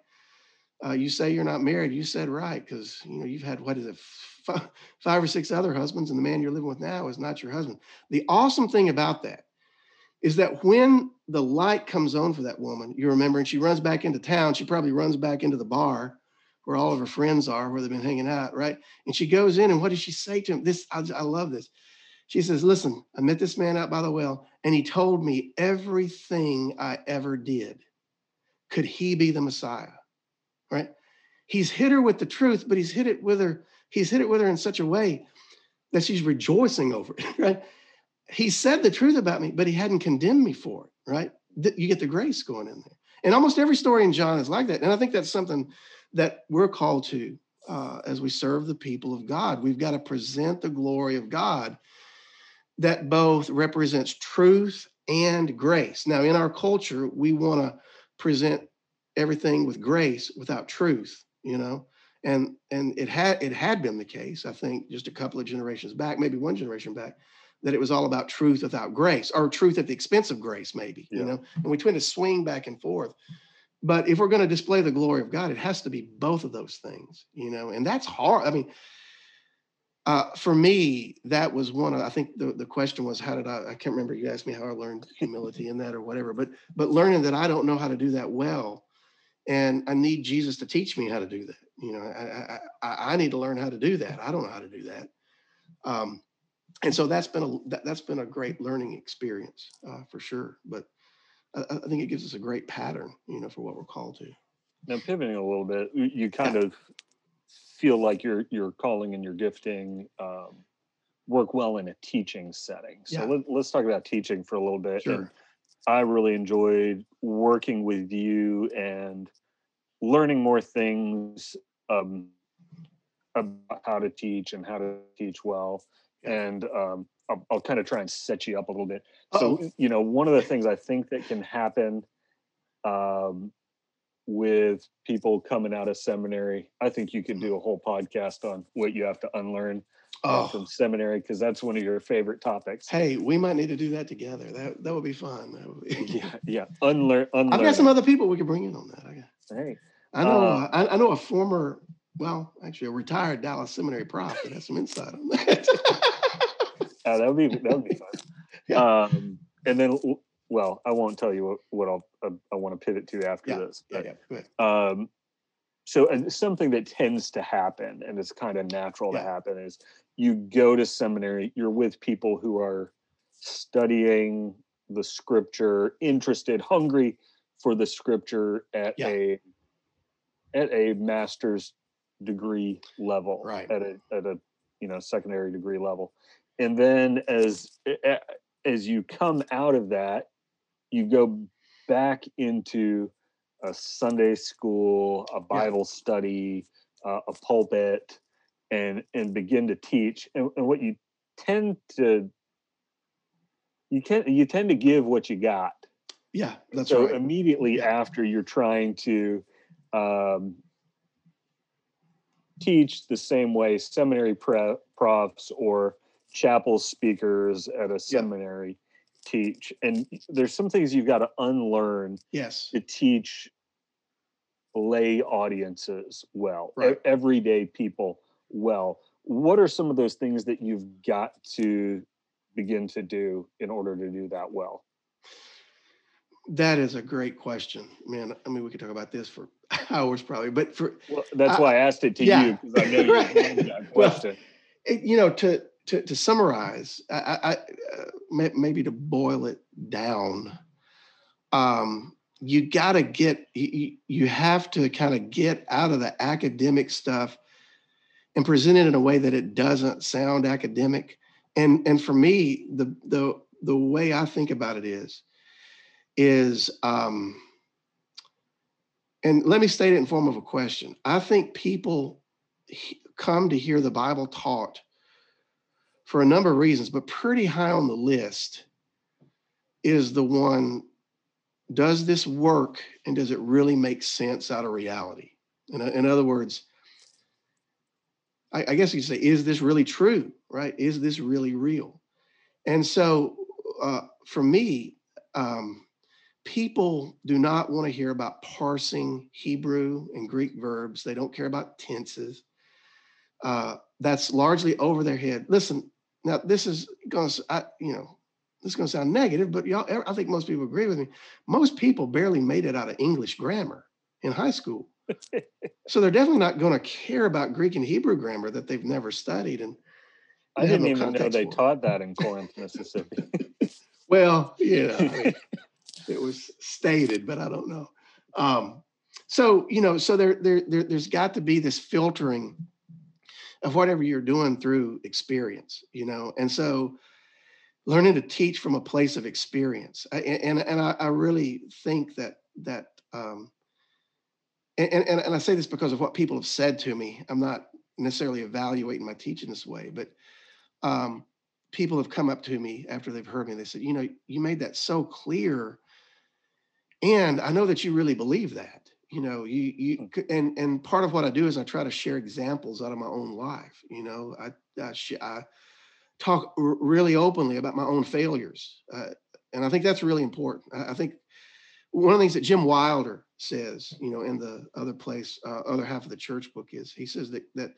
Uh, you say you're not married. You said right because you know you've had what is it, five, five or six other husbands, and the man you're living with now is not your husband. The awesome thing about that is that when the light comes on for that woman, you remember, and she runs back into town. She probably runs back into the bar where all of her friends are, where they've been hanging out, right? And she goes in, and what does she say to him? This, I, I love this. She says, Listen, I met this man out by the well, and he told me everything I ever did. Could he be the Messiah? Right? He's hit her with the truth, but he's hit it with her, he's hit it with her in such a way that she's rejoicing over it, right? He said the truth about me, but he hadn't condemned me for it, right? You get the grace going in there. And almost every story in John is like that. And I think that's something that we're called to uh, as we serve the people of God. We've got to present the glory of God that both represents truth and grace. Now, in our culture, we want to present everything with grace without truth, you know. And and it had it had been the case, I think, just a couple of generations back, maybe one generation back, that it was all about truth without grace, or truth at the expense of grace, maybe, yeah. you know. And we tend to swing back and forth. But if we're going to display the glory of God, it has to be both of those things, you know, and that's hard. I mean, uh, for me, that was one of, I think the, the question was, how did I, I can't remember, you asked me how I learned humility in that or whatever, but, but learning that I don't know how to do that well. And I need Jesus to teach me how to do that. You know, I, I, I need to learn how to do that. I don't know how to do that. Um, and so that's been a, that, has been a great learning experience uh, for sure. But I, I, think it gives us a great pattern, you know, for what we're called to. Now pivoting a little bit, you kind yeah. of feel like your your calling and your gifting um, work well in a teaching setting. So yeah. let, us talk about teaching for a little bit. Sure. And I really enjoyed working with you and learning more things um, about how to teach and how to teach well. Yeah. And um, I'll, I'll, kind of try and set you up a little bit. Uh-oh. So, you know, one of the things I think that can happen um, with people coming out of seminary. I think you could do a whole podcast on what you have to unlearn uh, oh. from seminary because that's one of your favorite topics. Hey, we might need to do that together. That that would be fun. Would be... yeah, yeah. Unlearn. Unlearn. I've got some other people we could bring in on that. I guess. Hey, I know. Uh, I, I, know a former, well, actually a retired Dallas Seminary prof that has some insight on that. uh, that would be that would be fun. Yeah. Um, and then well, I won't tell you what, what I'll, uh, I want to pivot to after yeah, this. But, yeah, yeah. Um, so and something that tends to happen and it's kind of natural to happen is you go to seminary, you're with people who are studying the scripture, interested, hungry for the scripture at a at a master's degree level, right? At a at a you know secondary degree level, and then as as you come out of that, you go back into a Sunday school, a Bible yeah. study, uh, a pulpit, and and begin to teach. And, and what you tend to you can you tend to give what you got. Yeah, that's so right. immediately yeah. after you're trying to um, teach the same way seminary pre- profs or chapel speakers at a seminary teach and there's some things you've got to unlearn yes to teach lay audiences well right. everyday people well what are some of those things that you've got to begin to do in order to do that well that is a great question man i mean we could talk about this for hours probably but for well, that's why i asked it to yeah. you because i know you right. that question well, it, you know to to, to summarize, I, I, uh, maybe to boil it down, um, you got to get, you, you have to kind of get out of the academic stuff and present it in a way that it doesn't sound academic. And, and for me, the, the, the way I think about it is, is, um, and let me state it in form of a question. I think people come to hear the Bible taught for a number of reasons, but pretty high on the list is the one does this work and does it really make sense out of reality? In, in other words, I, I guess you say, is this really true? Right? Is this really real? And so uh, for me, um, people do not want to hear about parsing Hebrew and Greek verbs. They don't care about tenses. Uh, that's largely over their head. Listen, now, this is going to, you know, this is going to sound negative, but y'all, I think most people agree with me. Most people barely made it out of English grammar in high school. so they're definitely not going to care about Greek and Hebrew grammar that they've never studied. And I didn't no even know they taught that in Corinth, Mississippi. well, yeah, I mean, it was stated, but I don't know. Um, so you know, so there, there, there, there's got to be this filtering of whatever you're doing through experience, you know. And so learning to teach from a place of experience. I, and and I, I, really think that that um and, and, and I say this because of what people have said to me. I'm not necessarily evaluating my teaching this way, but um, people have come up to me after they've heard me. They said, you know, you made that so clear. And I know that you really believe that you know you you and and part of what i do is i try to share examples out of my own life you know i i, I talk r- really openly about my own failures uh, and i think that's really important. I, I, think one of the things that Jim Wilder says, you know, in the other place, uh, other half of the church book is he says that that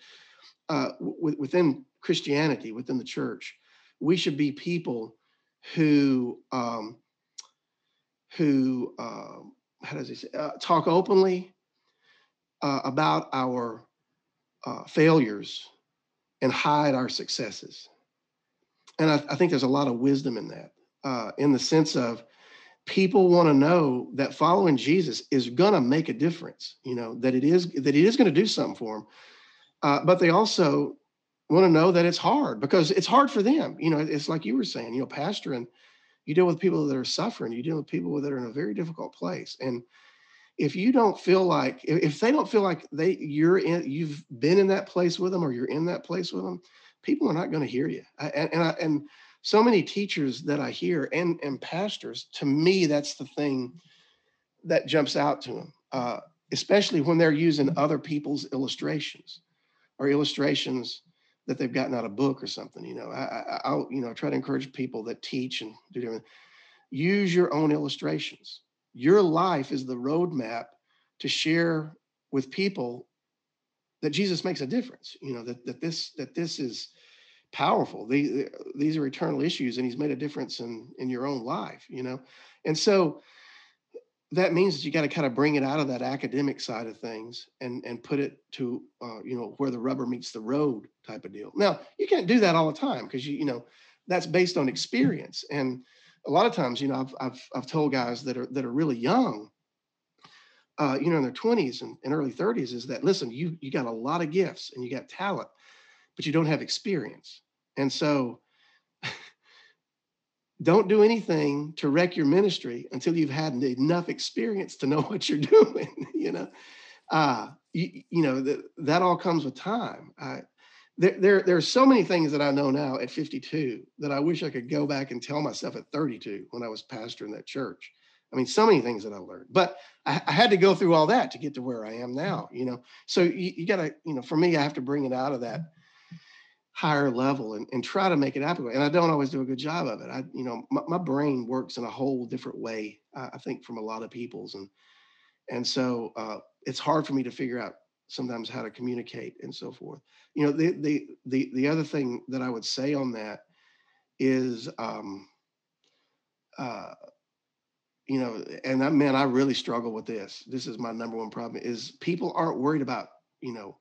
uh, w- within Christianity, within the church, we should be people who um, who uh, how does he say uh, talk openly uh, about our uh, failures and hide our successes. And I, I, think there's a lot of wisdom in that, uh, in the sense of people want to know that following Jesus is going to make a difference. You know that it is that it is going to do something for them, uh, but they also want to know that it's hard because it's hard for them. You know, it's like you were saying. You know, pastoring, you deal with people that are suffering. You deal with people that are in a very difficult place, and if you don't feel like if they don't feel like they you're in you've been in that place with them or you're in that place with them people are not going to hear you I, and and, I, and so many teachers that i hear and and pastors to me that's the thing that jumps out to them uh, especially when they're using other people's illustrations or illustrations that they've gotten out of book or something you know I, I, will you know try to encourage people that teach and do different use your own illustrations your life is the roadmap to share with people that Jesus makes a difference. You know that that this that this is powerful. These these are eternal issues, and He's made a difference in in your own life. You know, and so that means that you got to kind of bring it out of that academic side of things and and put it to uh, you know where the rubber meets the road type of deal. Now you can't do that all the time because you you know that's based on experience and a lot of times, you know, I've I've I've told guys that are that are really young, uh, you know, in their 20s and, and early 30s, is that listen, you you got a lot of gifts and you got talent, but you don't have experience. And so don't do anything to wreck your ministry until you've had enough experience to know what you're doing, you know. Uh, you, you know, that that all comes with time. I, there, there, there are so many things that I know now at 52 that I wish I could go back and tell myself at 32 when I was pastor in that church. I mean, so many things that I learned, but I, I had to go through all that to get to where I am now, you know? So you, you gotta, you know, for me, I have to bring it out of that higher level and, and try to make it applicable. And I don't always do a good job of it. I, you know, my, my brain works in a whole different way, I think from a lot of people's. And, and so uh, it's hard for me to figure out sometimes how to communicate and so forth. You know, the the the the other thing that I would say on that is, um, uh, you know, and that man, I really struggle with this. This is my number one problem: is people aren't worried about you know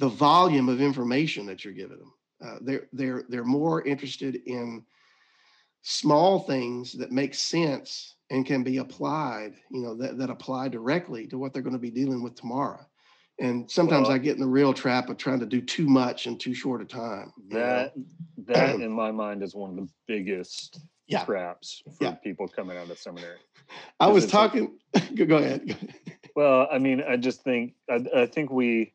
the volume of information that you're giving them. Uh, they're they're they're more interested in small things that make sense and can be applied, you know, that, that apply directly to what they're going to be dealing with tomorrow. And sometimes well, I get in the real trap of trying to do too much in too short a time. That know? that in my mind is one of the biggest yeah. traps for yeah. people coming out of seminary. I was talking. Like, go ahead. well, I mean, I just think I, I think we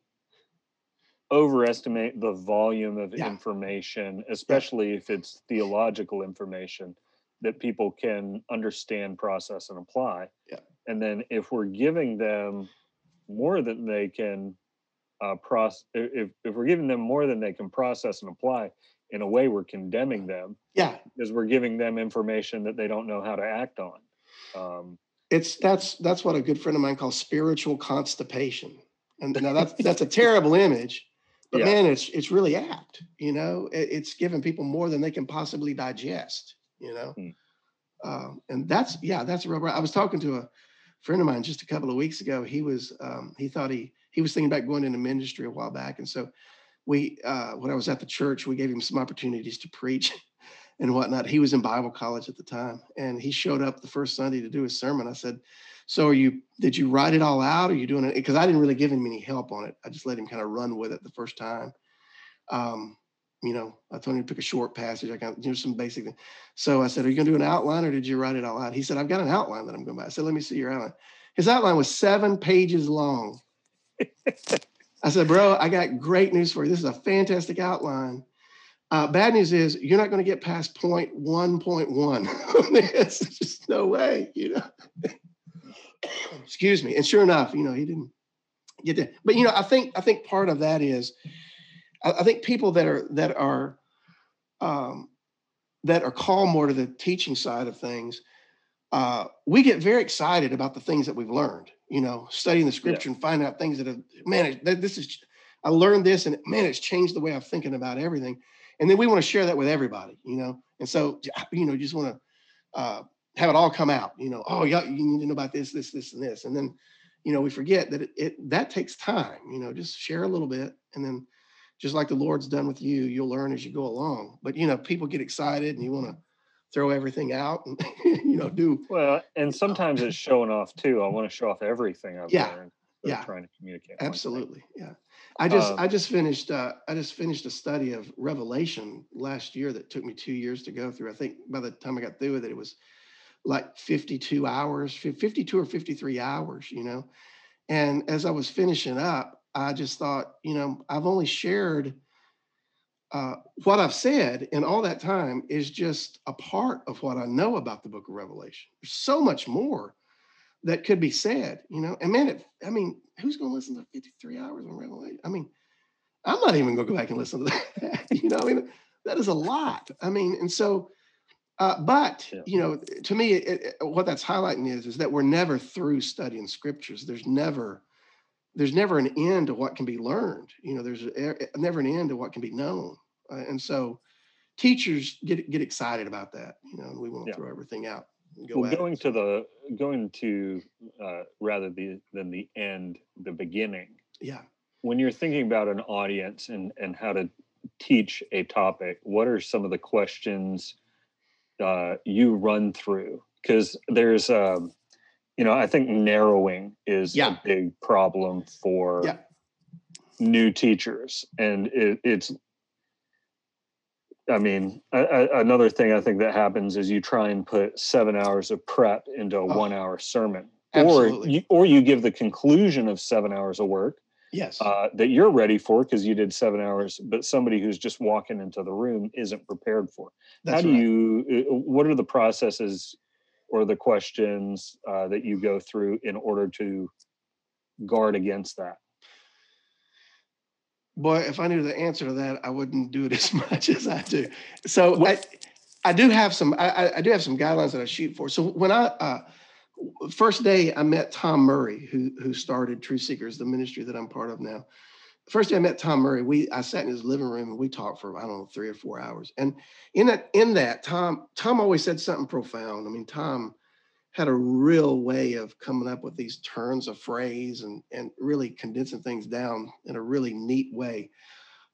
overestimate the volume of yeah. information, especially if it's theological information that people can understand, process, and apply. Yeah. And then if we're giving them more than they can uh, process, if, if we're giving them more than they can process and apply, in a way we're condemning them. Yeah. Because we're giving them information that they don't know how to act on. Um, it's that's that's what a good friend of mine calls spiritual constipation. And now that's that's a terrible image, but yeah. man, it's it's really apt. You know, it, it's giving people more than they can possibly digest. You know, hmm. um, and that's yeah, that's real. I was talking to a friend of mine just a couple of weeks ago. He was um, he thought he he was thinking about going into ministry a while back, and so we uh, when I was at the church, we gave him some opportunities to preach and whatnot. He was in Bible college at the time, and he showed up the first Sunday to do his sermon. I said, "So are you? Did you write it all out? Or are you doing it?" Because I didn't really give him any help on it. I just let him kind of run with it the first time. Um, you know, I told him to pick a short passage. I got you know some basic. Thing. So I said, "Are you going to do an outline, or did you write it all out?" He said, "I've got an outline that I'm going to." I said, "Let me see your outline." His outline was seven pages long. I said, "Bro, I got great news for you. This is a fantastic outline. Uh, bad news is you're not going to get past point one point one. There's just no way, you know." Excuse me. And sure enough, you know, he didn't get that. But you know, I think I think part of that is I, I think people that are that are um, that are called more to the teaching side of things, uh, we get very excited about the things that we've learned. You know, studying the scripture yeah. and finding out things that have man, this is I learned this and man, it's changed the way I'm thinking about everything. And then we want to share that with everybody, you know. And so, you know, just want to uh, have it all come out. You know, oh yeah, you need to know about this, this, this, and this. And then, you know, we forget that it, it that takes time. You know, just share a little bit, and then just like the Lord's done with you, you'll learn as you go along. But you know, people get excited and you want to throw everything out and you know do well. And sometimes it's showing off too. I want to show off everything I've yeah. learned. Yeah, trying to communicate. Absolutely, yeah. I just um, I just finished uh, I just finished a study of Revelation last year that took me two years to go through. I think by the time I got through with it, it was like 52 hours, 52 or 53 hours, you know. And as I was finishing up, I just thought, you know, I've only shared uh, what I've said in all that time is just a part of what I know about the book of Revelation. There's so much more that could be said, you know. And man, it, I mean, who's going to listen to 53 hours on Revelation? I mean, I'm not even going to go back and listen to that. you know, I mean, that is a lot. I mean, and so, uh, but yeah. you know, to me, it, it, what that's highlighting is is that we're never through studying scriptures. There's never, there's never an end to what can be learned. You know, there's never an end to what can be known. Uh, and so, teachers get get excited about that. You know, we want to yeah. throw everything out. Go well, going it. to the going to uh, rather the, than the end, the beginning. Yeah. When you're thinking about an audience and and how to teach a topic, what are some of the questions uh, you run through? Because there's, um, you know, I think narrowing is yeah. a big problem for yeah. new teachers, and it, it's I mean, another thing I think that happens is you try and put seven hours of prep into a oh, one hour sermon, absolutely. or you, or you give the conclusion of seven hours of work. Yes, uh, that you're ready for because you did seven hours, but somebody who's just walking into the room isn't prepared for. That's How do right. you? Uh, what are the processes or the questions uh, that you go through in order to guard against that? boy, if I knew the answer to that, I wouldn't do it as much as I do. So I, I do have some, I, I do have some guidelines that I shoot for. So when I, uh, first day I met Tom Murray, who, who started Truth Seekers, the ministry that I'm part of now. First day I met Tom Murray, we, I sat in his living room and we talked for, I don't know, three or four hours. And in that, in that Tom, Tom always said something profound. I mean, Tom, had a real way of coming up with these turns of phrase and, and really condensing things down in a really neat way.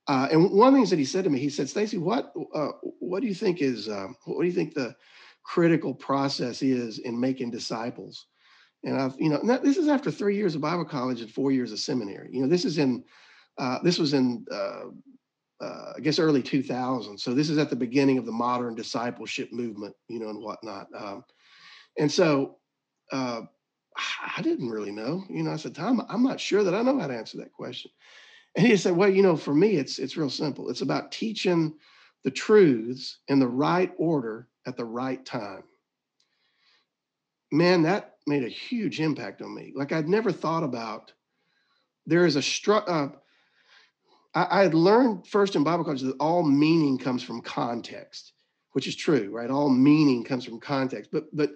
Uh, and one of the things that he said to me, he said, Stacy, what uh, what do you think is um, what do you think the critical process is in making disciples? And I've, you know, this is after three years of Bible college and four years of seminary. You know, this is in uh, this was in uh, uh, I guess early 2000. So this is at the beginning of the modern discipleship movement, you know, and whatnot. Um, and so uh, I didn't really know. You know, I said, Tom, I'm not sure that I know how to answer that question. And he said, Well, you know, for me, it's it's real simple. It's about teaching the truths in the right order at the right time. Man, that made a huge impact on me. Like I'd never thought about. There is a stru- uh, I, I had learned first in Bible college that all meaning comes from context, which is true, right? All meaning comes from context, but but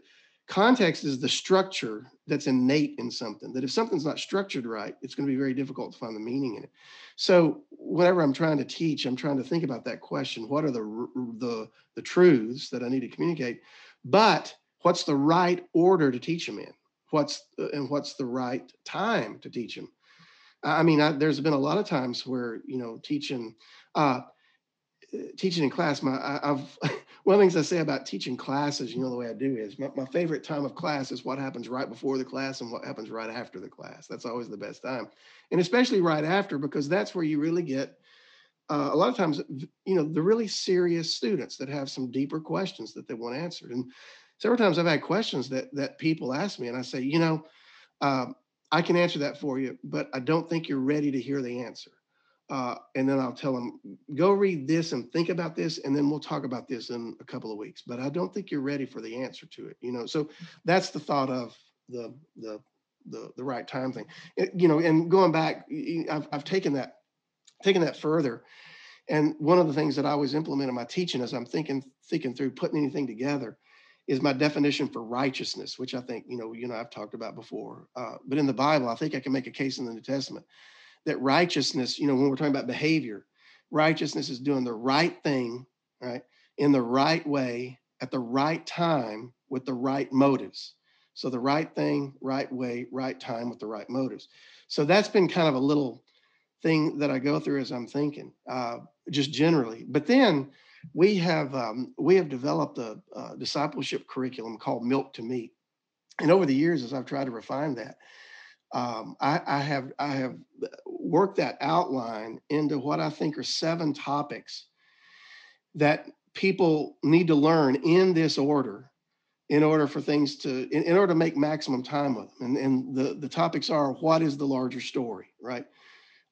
Context is the structure that's innate in something, that if something's not structured right, it's going to be very difficult to find the meaning in it. So whenever I'm trying to teach, I'm trying to think about that question. What are the, the, the truths that I need to communicate? But what's the right order to teach them in? What's and what's the right time to teach them? I mean, I, there's been a lot of times where you know teaching, uh, teaching in class. My I, have one of the things I say about teaching classes, you know, the way I do is my, my favorite time of class is what happens right before the class and what happens right after the class. That's always the best time. And especially right after, because that's where you really get uh, a lot of times, you know, the really serious students that have some deeper questions that they want answered. And several times I've had questions that that people ask me, and I say, you know, uh, I can answer that for you, but I don't think you're ready to hear the answer uh, and then I'll tell them, go read this and think about this, and then we'll talk about this in a couple of weeks. But I don't think you're ready for the answer to it. You know, so that's the thought of the the the, the right time thing. It, you know, and going back, I've I've taken that taken that further. And one of the things that I always implement in my teaching as I'm thinking thinking through putting anything together is my definition for righteousness, which I think you know, you know, I've talked about before. Uh, but in the Bible, I think I can make a case in the New Testament that righteousness, you know, when we're talking about behavior, righteousness is doing the right thing, right, in the right way at the right time with the right motives. So the right thing, right way, right time with the right motives. So that's been kind of a little thing that I go through as I'm thinking, uh, just generally. But then we have um, we have developed a, a, discipleship curriculum called Milk to Meat, and over the years, as I've tried to refine that, um, I, I have I have worked that outline into what I think are seven topics that people need to learn in this order in order for things to in, in, order to make maximum time with them. And, and the, the topics are what is the larger story right?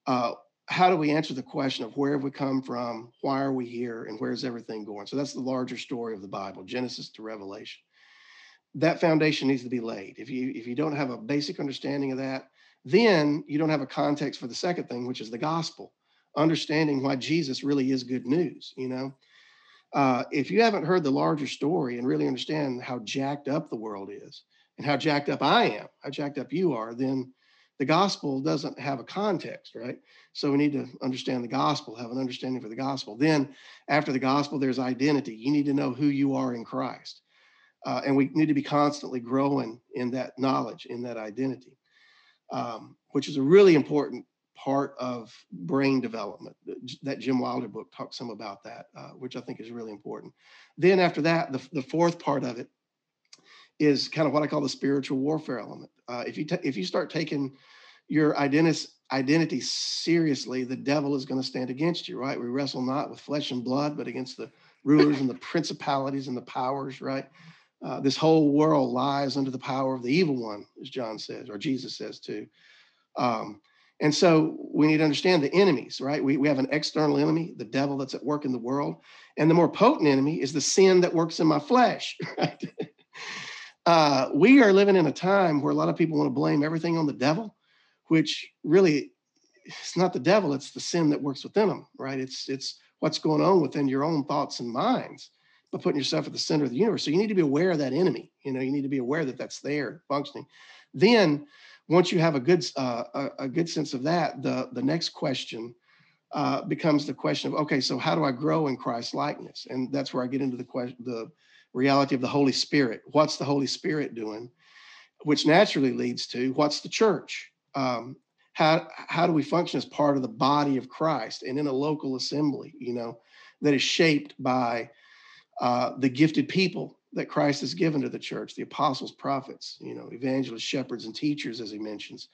Uh, how do we answer the question of where have we come from? Why are we here? And where's everything going? So that's the larger story of the bible genesis to revelation that foundation needs to be laid if you if you don't have a basic understanding of that then you don't have a context for the second thing which is the gospel understanding why jesus really is good news you know uh, if you haven't heard the larger story and really understand how jacked up the world is and how jacked up I am, how jacked up you are, then the gospel doesn't have a context, right? So we need to understand the gospel, have an understanding for the gospel. Then, after the gospel, there's identity. You need to know who you are in Christ. Uh, and we need to be constantly growing in that knowledge, in that identity, um, which is a really important part of brain development. That Jim Wilder book talks some about that, uh, which I think is really important. Then after that, the, the fourth part of it is kind of what I call the spiritual warfare element. Uh, if you t- if you start taking your identity identity seriously, the devil is going to stand against you, right? We wrestle not with flesh and blood, but against the rulers and the principalities and the powers, right? Uh, this whole world lies under the power of the evil one, as John says, or Jesus says too. Um, and so we need to understand the enemies, right? We, we have an external enemy, the devil that's at work in the world. And the more potent enemy is the sin that works in my flesh, right? uh, we are living in a time where a lot of people want to blame everything on the devil, which really it's not the devil, it's the sin that works within them, right? It's it's what's going on within your own thoughts and minds by putting yourself at the center of the universe. So you need to be aware of that enemy. You know, you need to be aware that that's there functioning. Then once you have a good uh, a, a, good sense of that, the the next question uh, becomes the question of okay, so how do I grow in Christ likeness? And that's where I get into the question, the reality of the Holy Spirit. What's the Holy Spirit doing? Which naturally leads to what's the church? Um, how how do we function as part of the body of Christ and in a local assembly? You know, that is shaped by uh, the gifted people that Christ has given to the church the apostles, prophets, you know, evangelists, shepherds, and teachers, as he mentions,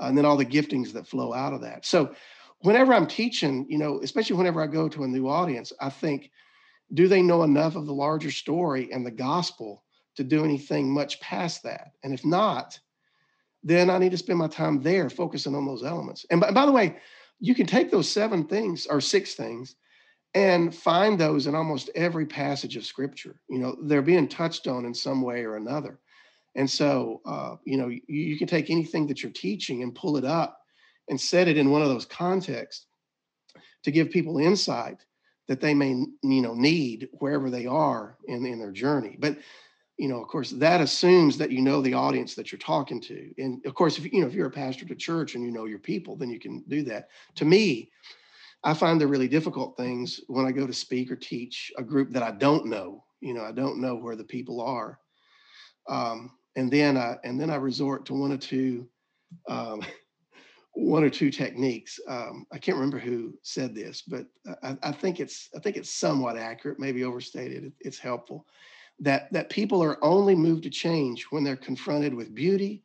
uh, and then all the giftings that flow out of that. So, whenever I'm teaching, you know, especially whenever I go to a new audience, I think, do they know enough of the larger story and the gospel to do anything much past that? And if not, then I need to spend my time there focusing on those elements. And by, by the way, you can take those seven things or six things and find those in almost every passage of scripture you know they're being touched on in some way or another. And so uh, you know you, you, can take anything that you're teaching and pull it up and set it in one of those contexts to give people insight that they may you know need wherever they are in, in their journey. But you know of course that assumes that you know the audience that you're talking to. And of course if you know if you're a pastor to church and you know your people then you can do that. To me I find the really difficult things when I go to speak or teach a group that I don't know. You know, I don't know where the people are, um, and then I and then I resort to one or two, um, one or two techniques. Um, I can't remember who said this, but I, I, think it's I think it's somewhat accurate, maybe overstated. It, it's helpful that that people are only moved to change when they're confronted with beauty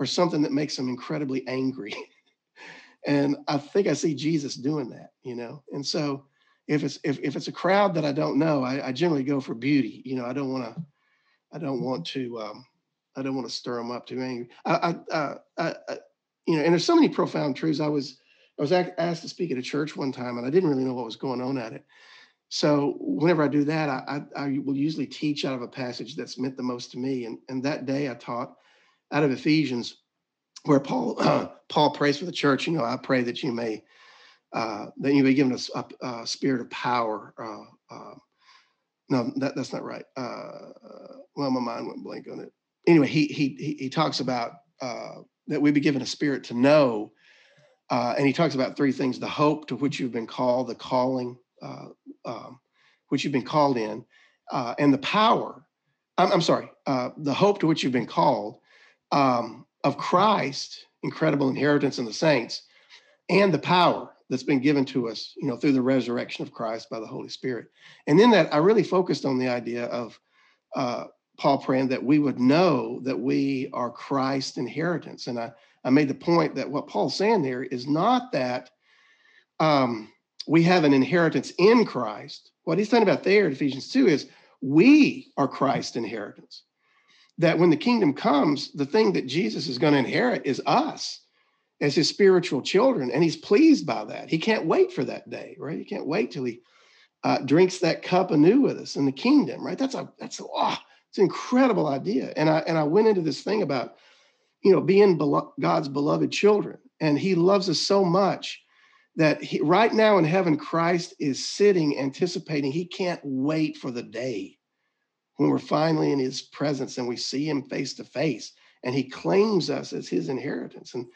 or something that makes them incredibly angry. And I think I see Jesus doing that, you know. And so if it's if, if it's a crowd that I don't know, I, I generally go for beauty. You know, I don't want to I don't want to um, I don't want to stir them up too angry. I, I, uh, I, I, you know, and there's so many profound truths. I was I was asked to speak at a church one time, and I didn't really know what was going on at it. So whenever I do that, I, I, I will usually teach out of a passage that's meant the most to me. And and that day I taught out of Ephesians where Paul uh, Paul prays for the church. You know, I pray that you may uh, that you may given us a, a, spirit of power, uh, um, no, that, that's not right. Uh, well, my mind went blank on it. Anyway, he he he, talks about uh, that we be given a spirit to know, uh, and he talks about three things: the hope to which you've been called, the calling uh, um, which you've been called in, uh, and the power. I'm, I'm sorry, uh, the hope to which you've been called um, of Christ, incredible inheritance in the saints, and the power that's been given to us, you know, through the resurrection of Christ by the Holy Spirit. And in that, I really focused on the idea of uh, Paul praying that we would know that we are Christ's inheritance. And I, I made the point that what Paul's saying there is not that um, we have an inheritance in Christ. What he's talking about there in Ephesians 2 is we are Christ's inheritance. That when the kingdom comes, the thing that Jesus is going to inherit is us as his spiritual children. And he's pleased by that. He can't wait for that day, right? He can't wait till he uh, drinks that cup anew with us in the kingdom, right? That's a that's a oh, it's an incredible idea. And I and I went into this thing about, you know, being belo- God's beloved children, and He loves us so much that he, right now in heaven, Christ is sitting, anticipating. He can't wait for the day when we're finally in His presence and we see Him face to face, and He claims us as His inheritance. And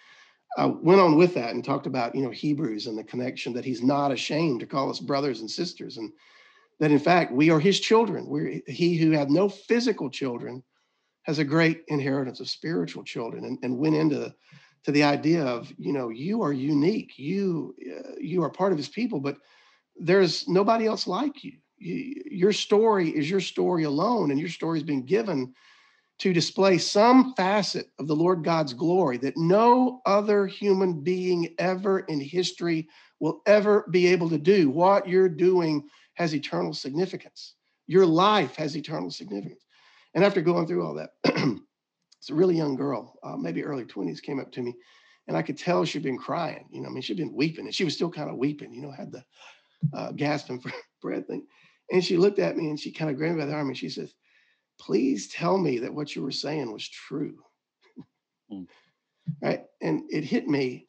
I went on with that and talked about you know Hebrews and the connection that he's not ashamed to call us brothers and sisters, and that in fact we are his children. We're he who had no physical children has a great inheritance of spiritual children, and, and went into to the idea of you know you are unique, you uh, you are part of his people, but there's nobody else like you. You. Your story is your story alone, and your story has been given to display some facet of the Lord God's glory that no other human being ever in history will ever be able to do. What you're doing has eternal significance. Your life has eternal significance. And after going through all that, it's a really young girl, uh, maybe early 20s, came up to me and I could tell she'd been crying. You know, I mean, she'd been weeping and she was still kind of weeping, you know, had the uh, gasping for breath thing. And she looked at me and she kind of grabbed me by the arm and she says, please tell me that what you were saying was true. Mm. Right. And it hit me.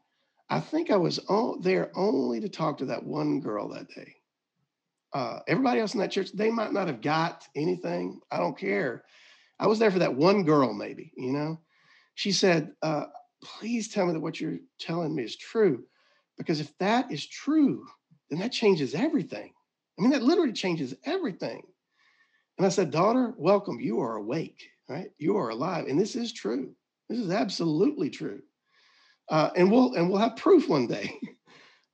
I think I was all, there only to talk to that one girl that day. Uh, everybody else in that church, they might not have got anything. I don't care. I was there for that one girl, maybe, you know. She said, uh, please tell me that what you're telling me is true. Because if that is true, then that changes everything. I mean, that literally changes everything. And I said, Daughter, welcome. You are awake, right? You are alive. And this is true. This is absolutely true. Uh, and we'll and we'll have proof one day.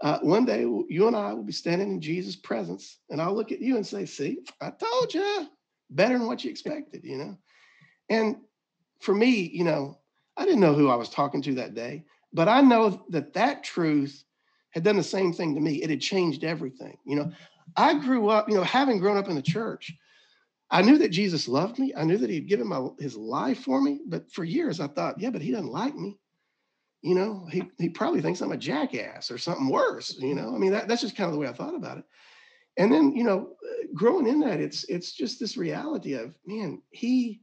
Uh, one day, you and I will be standing in Jesus' presence, and I'll look at you and say, "See, I told you, better than what you expected," you know. And for me, you know, I didn't know who I was talking to that day, but I know that that truth had done the same thing to me. It had changed everything. You know, I grew up, you know, having grown up in the church, I knew that Jesus loved me. I knew that he'd given my, his life for me. But for years, I thought, yeah, but he doesn't like me. You know, he, he probably thinks I'm a jackass or something worse. You know, I mean, that, that's just kind of the way I thought about it. And then, you know, growing in that, it's it's just this reality of, man, he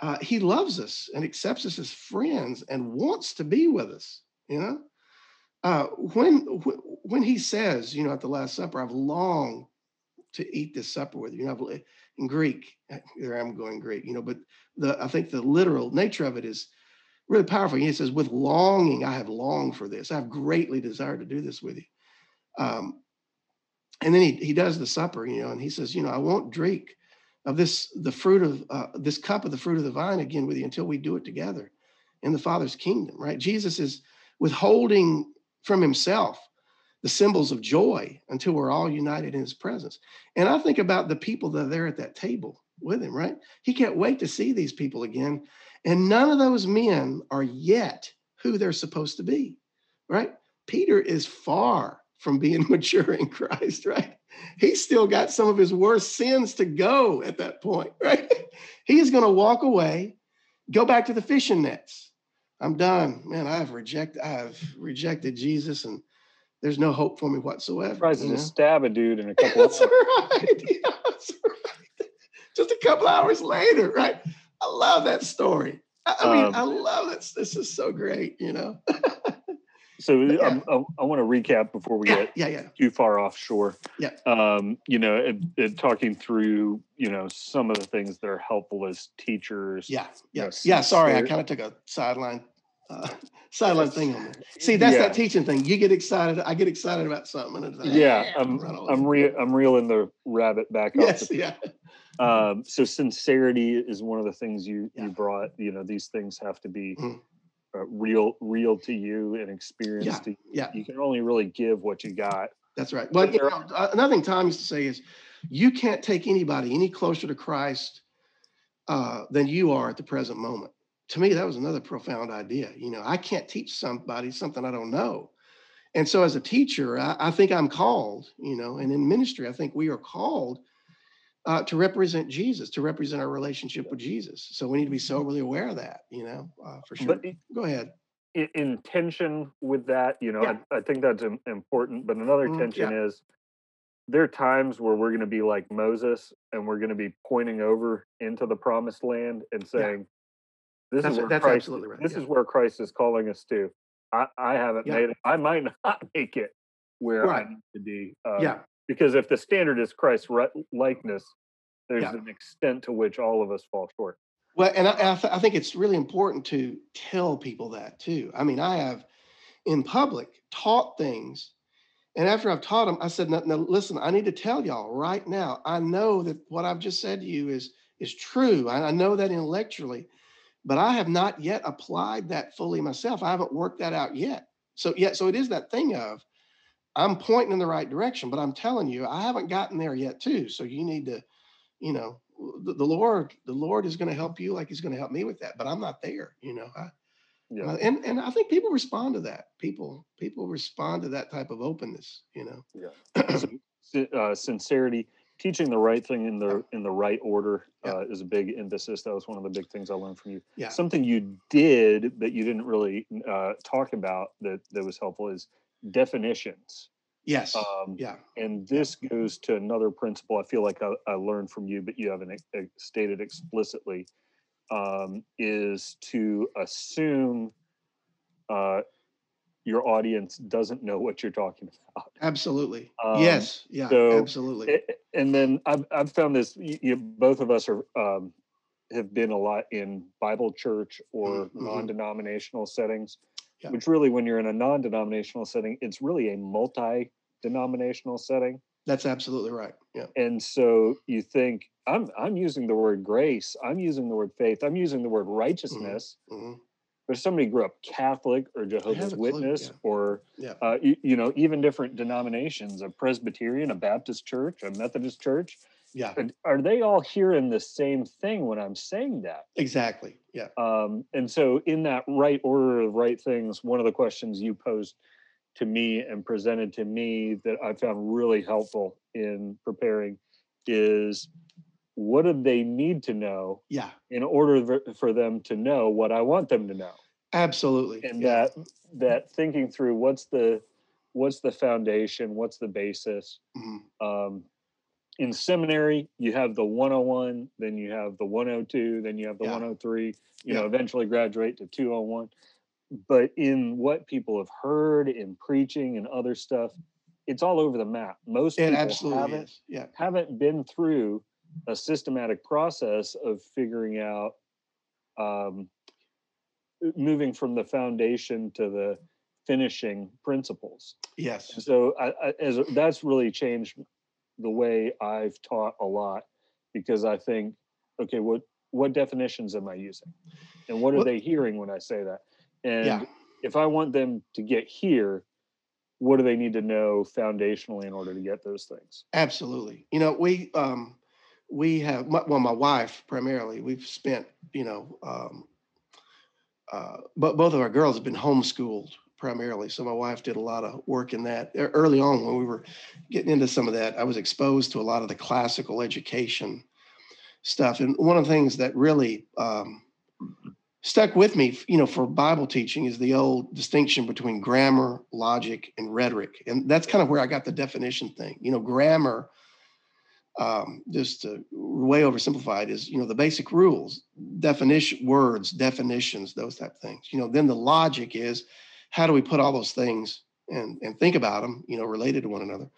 uh, he loves us and accepts us as friends and wants to be with us. You know, uh, when when he says, you know, at the Last Supper, I've longed to eat this supper with you. you know, in Greek. There I'm going Greek, you know, but the I think the literal nature of it is really powerful. He says, "With longing, I have longed for this. I've greatly desired to do this with you." Um, and then he he does the supper, you know, and he says, "You know, I won't drink of this the fruit of uh, this cup of the fruit of the vine again with you until we do it together in the Father's kingdom." Right? Jesus is withholding from himself the symbols of joy until we're all united in his presence. And I think about the people that are there at that table with him, right? He can't wait to see these people again. And none of those men are yet who they're supposed to be, right? Peter is far from being mature in Christ, right? He's still got some of his worst sins to go at that point, right? He is going to walk away, go back to the fishing nets. I'm done, man. I've rejected, I've rejected Jesus, and there's no hope for me whatsoever. Tries to stab a dude in a couple that's of right. Yeah, that's right. Just a couple hours later, right? I love that story. I, I mean, um, I love this. This is so great, you know. So But yeah. um, I, I want to recap before we Yeah, get yeah, yeah, too far offshore. Yeah. Um, you know, it, it, talking through, you know, some of the things that are helpful as teachers. yeah, yeah, Yes, yeah. Sorry, I kind of took a sideline, uh, sideline thing on there. See, that's Yeah. that teaching thing. You get excited. I get excited about something. And like, Yeah, "Ah, I'm run I'm over re- I'm reeling the rabbit back off. Yes, the- yeah, Um, so sincerity is one of the things you Yeah. you brought. You know, these things have to be Mhm. uh, real real to you and experience Yeah, to you. yeah. You can only really give what you got. that's right. But you know, uh, another thing Tom used to say is, you can't take anybody any closer to Christ uh, than you are at the present moment. To me, that was another profound idea. You know, I can't teach somebody something I don't know. And so, as a teacher, I, I think I'm called, you know, and in ministry, I think we are called uh, to represent Jesus, to represent our relationship with Jesus. So we need to be soberly aware of that, you know, uh, for sure. But Go ahead. i- intention with that, you know, Yeah. I, I think that's important. But another Mhm, tension is there are times where we're going to be like Moses and we're going to be pointing over into the promised land and saying, "This That's- is where that's Christ. absolutely right, This yeah. is where Christ is calling us to." I, I haven't Yeah. made it. I might not make it where Right. I need to be. Um, yeah. Because if the standard is Christ's likeness, there's Yeah. an extent to which all of us fall short. Well, and I, I, th- I think it's really important to tell people that too. I mean, I have in public taught things, and after I've taught them, I said, "Now, now listen, I need to tell y'all right now. I know that what I've just said to you is is true. I, I know that intellectually, but I have not yet applied that fully myself. I haven't worked that out yet. So yet, so it is that thing of I'm pointing in the right direction, but I'm telling you, I haven't gotten there yet too. So you need to, you know, the, the Lord, the Lord is going to help you like He's going to help me with that. But I'm not there, you know. I, Yeah. uh, and and I think people respond to that. People people respond to that type of openness, you know. Yeah. Uh, sincerity, teaching the right thing in the in the right order Yeah. uh, is a big emphasis. That was one of the big things I learned from you. Yeah. Something you did that you didn't really uh, talk about that that was helpful is definitions. Yes. Um, yeah. And this goes to another principle I feel like I, I learned from you, but you haven't stated explicitly, um, is to assume uh, your audience doesn't know what you're talking about. Absolutely. Um, yes. Yeah. so absolutely. And then I've, I've found this, you, both of us are, um, have been a lot in Bible church or Mhm. non-denominational settings, Yeah. which really, when you're in a non-denominational setting, it's really a multi-denominational setting. That's absolutely right. Yeah. And so you think, I'm, I'm using the word grace, I'm using the word faith, I'm using the word righteousness. mhm, But if somebody grew up Catholic or Jehovah's clue, Witness yeah. or Yeah. uh, you, you know, even different denominations, a Presbyterian, a Baptist church, a Methodist church, Yeah. and are they all hearing the same thing when I'm saying that? Exactly. Yeah. Um, and so, in that right order of right things, one of the questions you posed to me and presented to me that I found really helpful in preparing is what do they need to know Yeah. in order for- them to know what I want them to know? Absolutely. and yeah. that that thinking through what's the what's the foundation what's the basis mhm, um, in seminary you have the 101 then you have the 102 then you have the Yeah. 103 you know eventually graduate to 201 but in what people have heard in preaching and other stuff it's all over the map most It people haven't is. Yeah. haven't been through a systematic process of figuring out um, moving from the foundation to the finishing principles. Yes. And so I, I, as that's really changed the way I've taught a lot because I think, okay, what what definitions am I using, and what are Well- they hearing when I say that? And Yeah. if I want them to get here, what do they need to know foundationally in order to get those things? Absolutely. You know, we um we have well, my wife primarily. We've spent you know, um, uh, but both of our girls have been homeschooled primarily. So my wife did a lot of work in that early on when we were getting into some of that. I was exposed to a lot of the classical education stuff, and one of the things that really um, stuck with me, you know, for Bible teaching is the old distinction between grammar, logic, and rhetoric. And that's kind of where I got the definition thing. You know, grammar, um, just way oversimplified, is, you know, the basic rules, definition, words, definitions, those type of things. You know, then the logic is how do we put all those things and and think about them, you know, related to one another.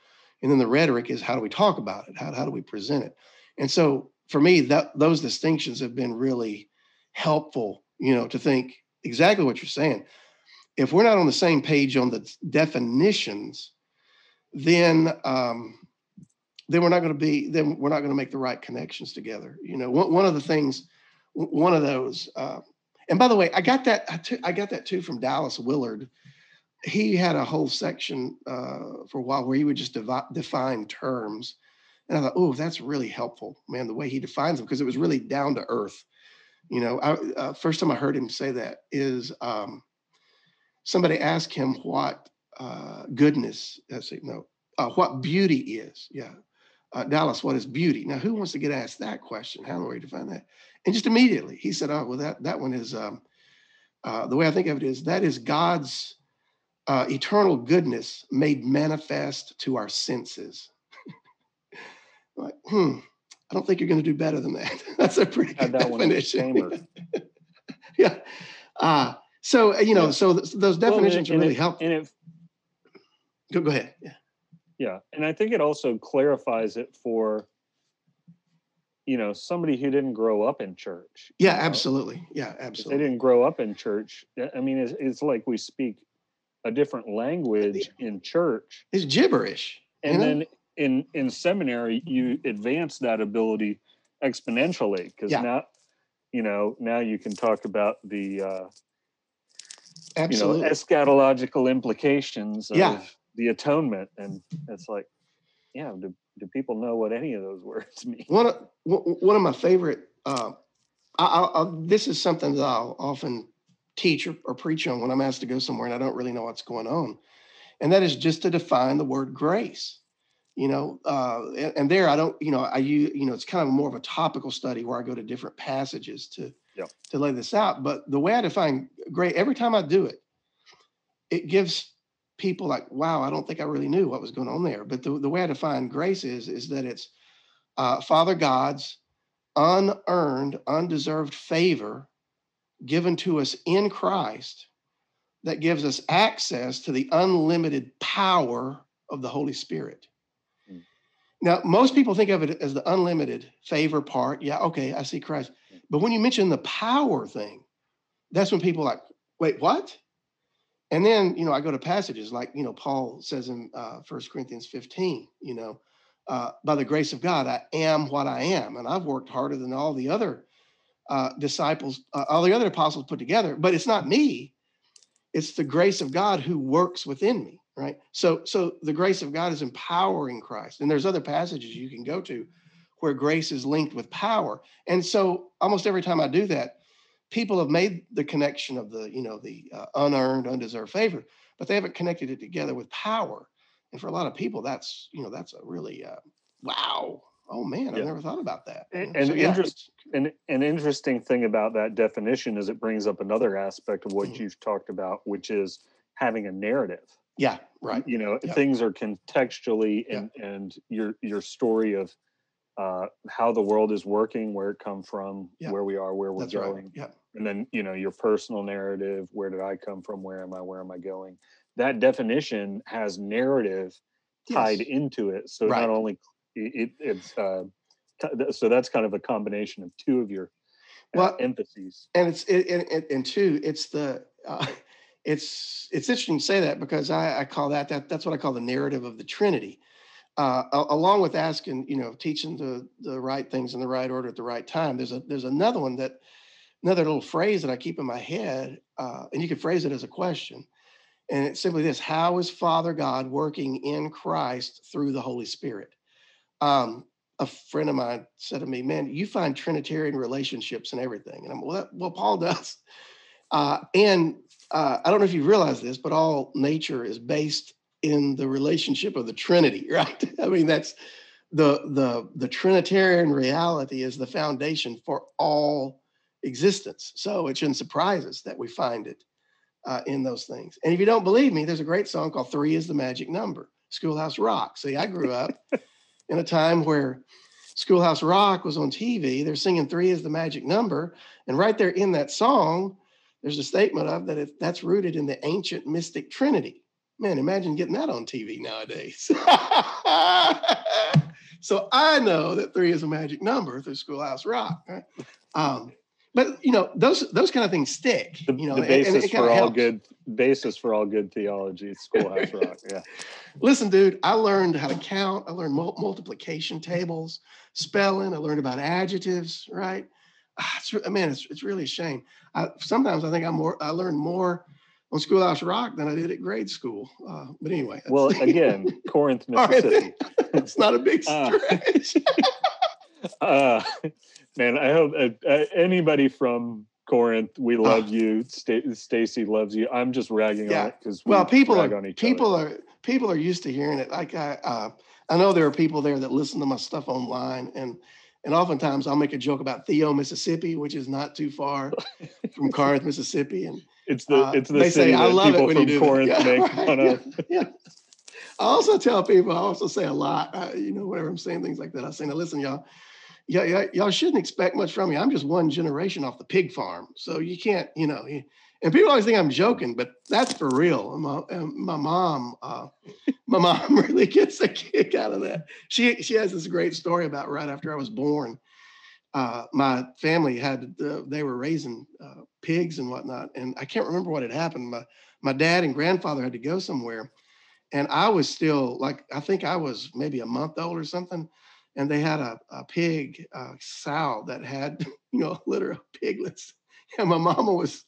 And then the rhetoric is how do we talk about it? How, how do we present it? And so for me, that those distinctions have been really helpful, you know, to think exactly what you're saying. If we're not on the same page on the definitions, then um, then we're not going to be then we're not going to make the right connections together. You know, one, one of the things, one of those. Uh, and by the way, I got that I, t- I got that too from Dallas Willard he had a whole section uh, for a while where he would just devi- define terms. And I thought, oh, that's really helpful, man, the way he defines them, because it was really down to earth. You know, I, uh, first time I heard him say that is um, somebody asked him what uh, goodness, let's see, no, uh, what beauty is. Yeah. Uh, Dallas, what is beauty? Now, who wants to get asked that question? How do we define that? And just immediately he said, oh, well, that, that one is, um, uh, the way I think of it is that is God's uh, eternal goodness made manifest to our senses. like, hmm, I don't think you're going to do better than that. That's a pretty good definition. yeah. Uh, so, you know, yeah. so th- those definitions well, are really it, helpful. And it, go, go ahead. Yeah. Yeah. And I think it also clarifies it for, you know, somebody who didn't grow up in church. Yeah, know? absolutely. Yeah, absolutely. If they didn't grow up in church. I mean, it's, it's like we speak a different language in church. It's gibberish. And then in in seminary, you advance that ability exponentially because yeah. now, you know, now you can talk about the uh, Absolutely. you know eschatological implications of yeah. The atonement, and it's like, yeah, do, do people know what any of those words mean? One of one of my favorite. Uh, I, I, this is something that I'll often teach or, or preach on when I'm asked to go somewhere and I don't really know what's going on. And that is just to define the word grace you know uh, and, there i don't you know i use you know it's kind of more of a topical study where i go to different passages to yep. to lay this out but the way i define grace every time i do it it gives people like wow i don't think i really knew what was going on there but the, the way i define grace is is that it's uh, father god's unearned undeserved favor given to us in Christ that gives us access to the unlimited power of the Holy Spirit. Mm. Now, most people think of it as the unlimited favor part. Yeah, okay, I see Christ. Hmm. But when you mention the power thing, that's when people like, wait, what? And then, you know, I go to passages like, you know, Paul says in uh, 1 Corinthians 15, you know, uh, by the grace of God, I am what I am. And I've worked harder than all the other uh, disciples, uh, all the other apostles put together. But it's not me; it's the grace of God who works within me. Right. So, so the grace of God is empowering Christ, and there's other passages you can go to where grace is linked with power. And so, almost every time I do that, people have made the connection of the, you know, the uh, unearned, undeserved favor, but they haven't connected it together with power. And for a lot of people, that's, you know, that's a really uh, wow oh man, I never thought about that. And, so, yeah. interest, an, an interesting thing about that definition is it brings up another aspect of what mm-hmm. you've talked about, which is having a narrative. Yeah, right. You know, yeah. things are contextually and yeah. and your your story of uh, how the world is working, where it come from, yeah. where we are, where we're That's going. Right. Yeah. And then, you know, your personal narrative, where did I come from? Where am I? Where am I going? That definition has narrative tied yes. into it. So right. not only it, it's uh, so that's kind of a combination of two of your uh, well, emphases. And it's it, and, and two, it's the uh, it's it's interesting to say that because I, I call that that that's what I call the narrative of the Trinity. Uh, along with asking, you know, teaching the the right things in the right order at the right time. There's a there's another one that another little phrase that I keep in my head, uh, and you can phrase it as a question, and it's simply this: How is Father God working in Christ through the Holy Spirit? um, a friend of mine said to me, "Man, you find Trinitarian relationships and everything." And I'm well, well, Paul does. Uh, and uh, I don't know if you realize this, but all nature is based in the relationship of the Trinity, right? I mean, that's the the the Trinitarian reality is the foundation for all existence. So it shouldn't surprise us that we find it uh, in those things. And if you don't believe me, there's a great song called Three is the Magic Number, Schoolhouse Rock. See, I grew up in a time where Schoolhouse Rock was on TV. They're singing three is the magic number. And right there in that song, there's a statement of that if that's rooted in the ancient mystic Trinity. Man, imagine getting that on TV nowadays. so I know that three is a magic number through Schoolhouse Rock. Right? Um, but you know those those kind of things stick. The, you know, the basis and, and for all helps. good basis for all good theology. Schoolhouse Rock. Yeah. Listen, dude, I learned how to count. I learned multiplication tables, spelling. I learned about adjectives. Right. Ah, it's, man, it's, it's really a shame. I, sometimes I think I'm more. I learned more on Schoolhouse Rock than I did at grade school. Uh, but anyway. Well, again, Corinth, Mississippi. it's not a big uh, stretch. Uh, uh, man, I hope uh, uh, anybody from Corinth, we love you. St- Stacy loves you. I'm just ragging yeah. on it because we well, people are people other. are people are used to hearing it. Like I, uh, I know there are people there that listen to my stuff online, and and oftentimes I'll make a joke about Theo, Mississippi, which is not too far from Corinth, Mississippi, and it's the uh, it's the they say, I love it when you do Corinth yeah, make right, fun of. Yeah, yeah. I also tell people, I also say a lot, uh, you know, whenever I'm saying things like that, I say, now listen, y'all, yeah, yeah, y'all shouldn't expect much from me. I'm just one generation off the pig farm. So you can't, you know, and people always think I'm joking, but that's for real. My, my mom, uh, my mom really gets a kick out of that. She, she has this great story about right after I was born. Uh, my family had, uh, they were raising uh, pigs and whatnot. And I can't remember what had happened. My, my dad and grandfather had to go somewhere. And I was still like, I think I was maybe a month old or something and they had a, a pig sow that had you know a litter of piglets and my mama was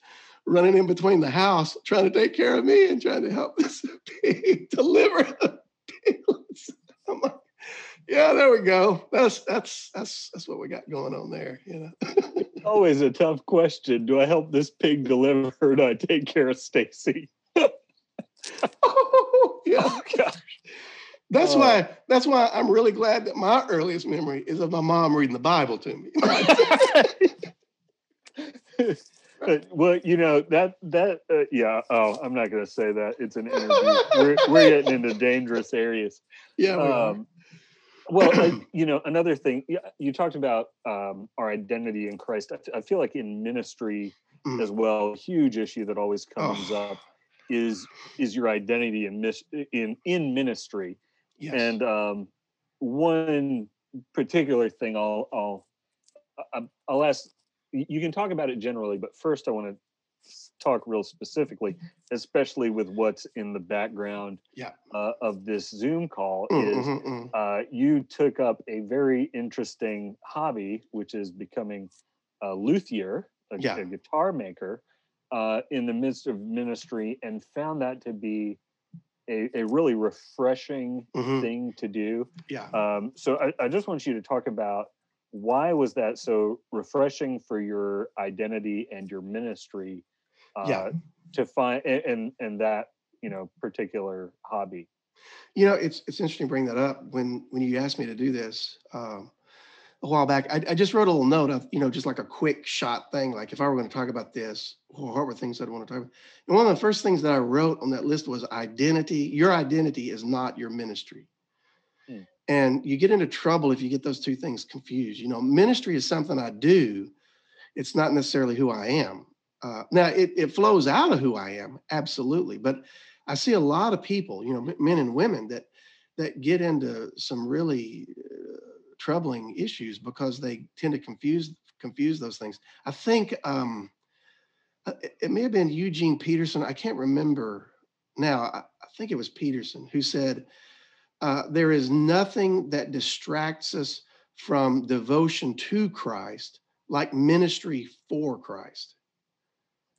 running in between the house trying to take care of me and trying to help this pig deliver the piglets i'm like yeah there we go that's that's that's that's what we got going on there you know always a tough question do i help this pig deliver or do i take care of stacy oh, yeah. oh gosh that's uh, why. That's why I'm really glad that my earliest memory is of my mom reading the Bible to me. well, you know that that uh, yeah. Oh, I'm not going to say that. It's an interview. we're we're getting into dangerous areas. Yeah. Um, well, uh, you know, another thing you talked about um, our identity in Christ. I, feel like in ministry mm. as well, huge issue that always comes oh. up is is your identity in mis- in in ministry Yes. And um, one particular thing I'll I'll I'll ask you can talk about it generally, but first I want to talk real specifically, especially with what's in the background yeah. uh, of this Zoom call. Mm, is mm-hmm, mm. Uh, you took up a very interesting hobby, which is becoming a luthier, a, yeah. a guitar maker, uh, in the midst of ministry, and found that to be a, a really refreshing mm-hmm. thing to do. Yeah. Um, so I, I just want you to talk about why was that so refreshing for your identity and your ministry uh, yeah. to find and and that you know particular hobby you know it's it's interesting to bring that up when when you asked me to do this um, a while back. I, I, just wrote a little note of, you know, just like a quick shot thing. Like if I were going to talk about this, what were things I'd want to talk about? And one of the first things that I wrote on that list was identity. Your identity is not your ministry. Hmm. And you get into trouble if you get those two things confused. You know, ministry is something I do. It's not necessarily who I am. Uh, now it, it flows out of who I am, absolutely. But I see a lot of people, you know, men and women that that get into some really troubling issues because they tend to confuse confuse those things. I think um, uh, it may have been Eugene Peterson. I can't remember now. I, I think it was Peterson who said, uh, "There is nothing that distracts us from devotion to Christ like ministry for Christ."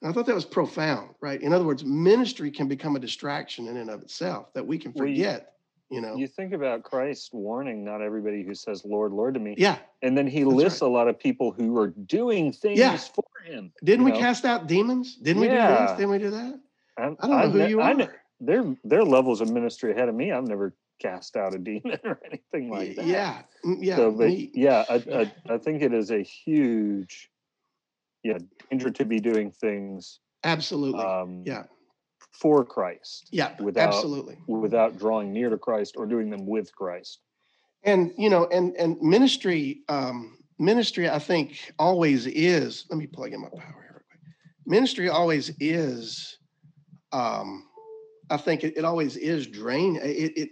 And I thought that was profound, right? In other words, ministry can become a distraction in and of itself that we can forget you know you think about christ warning not everybody who says lord lord to me yeah and then he lists right. a lot of people who are doing things yeah. for him didn't we know? cast out demons didn't yeah. we do this didn't we do that I'm, i do not know who ne- you are their their levels of ministry ahead of me i've never cast out a demon or anything like that yeah mm, yeah so, but yeah I, I, I think it is a huge yeah danger to be doing things absolutely um, yeah for Christ. Yeah, without, absolutely. Without drawing near to Christ or doing them with Christ. And you know, and and ministry, um, ministry, I think always is. Let me plug in my power here. ministry always is um i think it, it always is drain it, it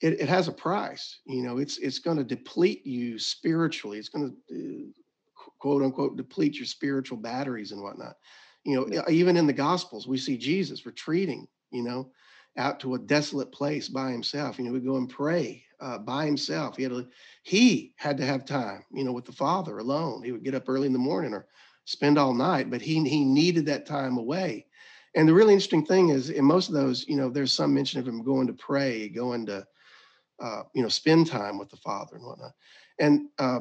it it has a price you know it's it's going to deplete you spiritually it's going to uh, quote unquote deplete your spiritual batteries and whatnot you know Yeah. even in the gospels we see jesus retreating you know out to a desolate place by himself you know we go and pray uh, by himself he had to he had to have time you know with the father alone he would get up early in the morning or spend all night, but he he needed that time away. And the really interesting thing is, in most of those, you know, there's some mention of him going to pray, going to, uh, you know, spend time with the Father and whatnot. And uh,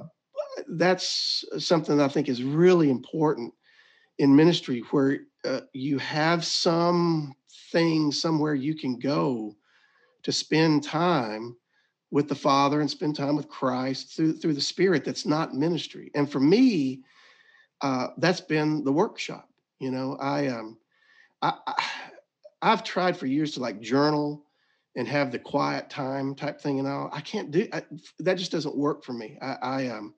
that's something that I think is really important in ministry, where uh, you have some thing somewhere you can go to spend time with the Father and spend time with Christ through through the Spirit. That's not ministry. And for me, uh, that's been the workshop. You know, I um, I, I I've tried for years to like journal and have the quiet time type thing and all. I can't do I, that. Just doesn't work for me. I, I um,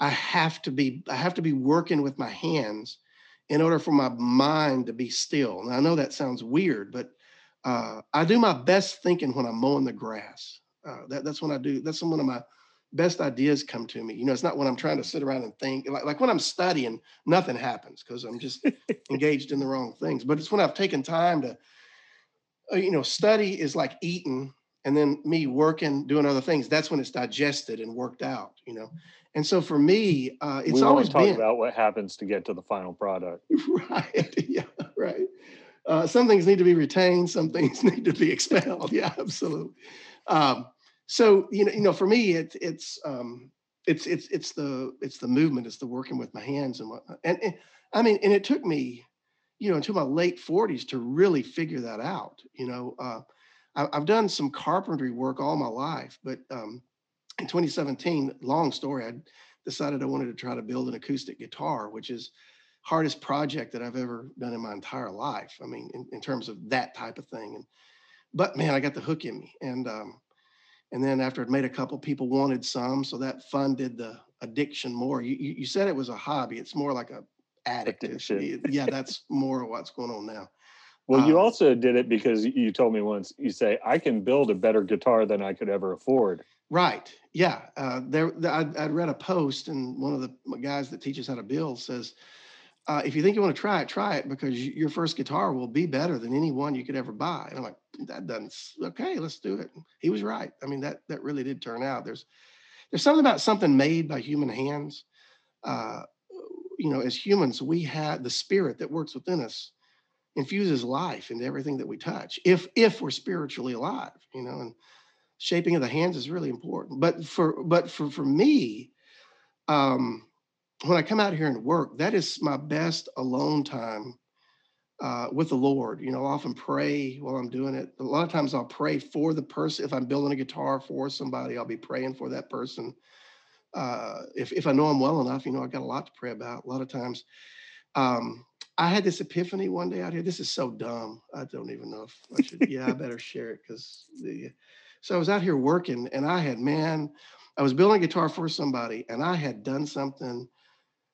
I have to be I have to be working with my hands in order for my mind to be still. And I know that sounds weird, but uh, I do my best thinking when I'm mowing the grass. Uh, that, that's when I do. That's when one of my best ideas come to me. You know, it's not when I'm trying to sit around and think. Like, like when I'm studying, nothing happens because I'm just engaged in the wrong things. But it's when I've taken time to, uh, you know, study is like eating, and then me working, doing other things. That's when it's digested and worked out. You know, and so for me, uh, it's we always talk been about what happens to get to the final product. right. Yeah, right. Uh, some things need to be retained. Some things need to be expelled. Yeah, absolutely. Um, so you know, you know, for me, it's it's um, it's it's it's the it's the movement. It's the working with my hands and whatnot. And, and I mean, and it took me, you know, until my late forties to really figure that out. You know, uh, I, I've done some carpentry work all my life, but um, in 2017, long story, I decided I wanted to try to build an acoustic guitar, which is hardest project that I've ever done in my entire life. I mean, in, in terms of that type of thing. And but man, I got the hook in me. And um, and then after I'd made a couple, people wanted some, so that funded the addiction more. You you, you said it was a hobby. It's more like a addict. Addiction. Yeah, that's more of what's going on now. Well, you Um, also did it because you told me once. You say I can build a better guitar than I could ever afford. Right. Yeah. Uh, there, I'd, I'd read a post, and one of the guys that teaches how to build says, uh, if you think you want to try it, try it because your first guitar will be better than any one you could ever buy. And I'm like, that doesn't. Okay, let's do it. He was right. I mean, that that really did turn out. There's there's something about something made by human hands. Uh, you know, as humans, we have the spirit that works within us infuses life into everything that we touch. If if we're spiritually alive, you know, and shaping of the hands is really important. But for but for for me, um, when I come out here and work, that is my best alone time uh, with the Lord. You know, I'll often pray while I'm doing it. A lot of times I'll pray for the person. If I'm building a guitar for somebody, I'll be praying for that person. Uh, if if I know them well enough, you know, I got a lot to pray about. A lot of times, um, I had this epiphany one day out here. This is so dumb. I don't even know if I should. yeah, I better share it because the. So I was out here working, and I had man, I was building a guitar for somebody, and I had done something.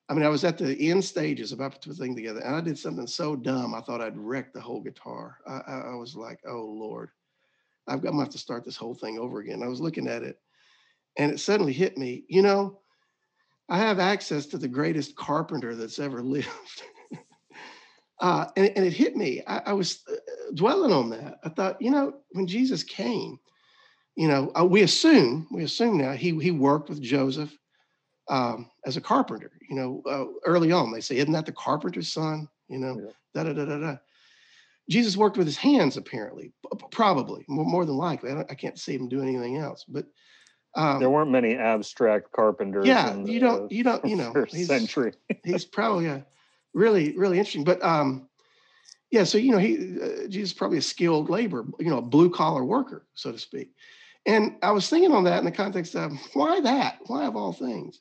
I mean, I was at the end stages about to put the thing together, and I did something so dumb. I thought I'd wreck the whole guitar. I, I, I was like, "Oh Lord, I've got to to start this whole thing over again." I was looking at it, and it suddenly hit me. You know, I have access to the greatest carpenter that's ever lived. uh, and, and it hit me. I, I was uh, dwelling on that. I thought, you know, when Jesus came, you know, uh, we assume we assume now he he worked with Joseph um, as a carpenter. You know, uh, early on they say, "Isn't that the carpenter's son?" You know, da da da da da. Jesus worked with his hands, apparently, probably more, more than likely. I, don't, I can't see him doing anything else, but um, There weren't many abstract carpenters. yeah, you don't, you don't, you know, he's, century. he's probably a really, really interesting. But um, yeah, so you know, he uh, Jesus is probably a skilled labor, you know, a blue collar worker, so to speak. And I was thinking on that in the context of why that? Why of all things?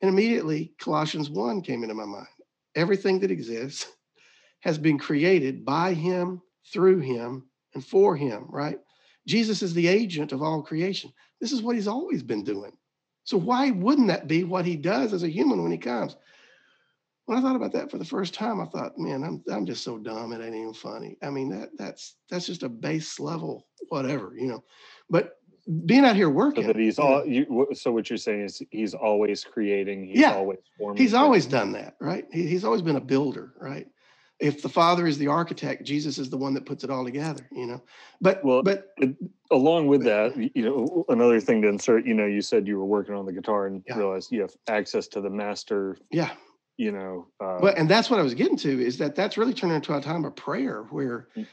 And immediately Colossians 1 came into my mind. Everything that exists has been created by him, through him, and for him, right? Jesus is the agent of all creation. This is what he's always been doing. So why wouldn't that be what he does as a human when he comes? when I thought about that for the first time, I thought, man, I'm I'm just so dumb. It ain't even funny. I mean, that that's that's just a base level, whatever, you know. But being out here working. So that he's all you. So what you're saying is he's always creating. He's Yeah, always forming. he's always done that, right? He, he's always been a builder, right? If the Father is the architect, Jesus is the one that puts it all together, you know. But Well, but along with that, you know, another thing to insert. You know, you said you were working on the guitar and Yeah. realized you have access to the master. yeah, You know, uh, Well, and that's what I was getting to is that that's really turned into a time of prayer where Mm.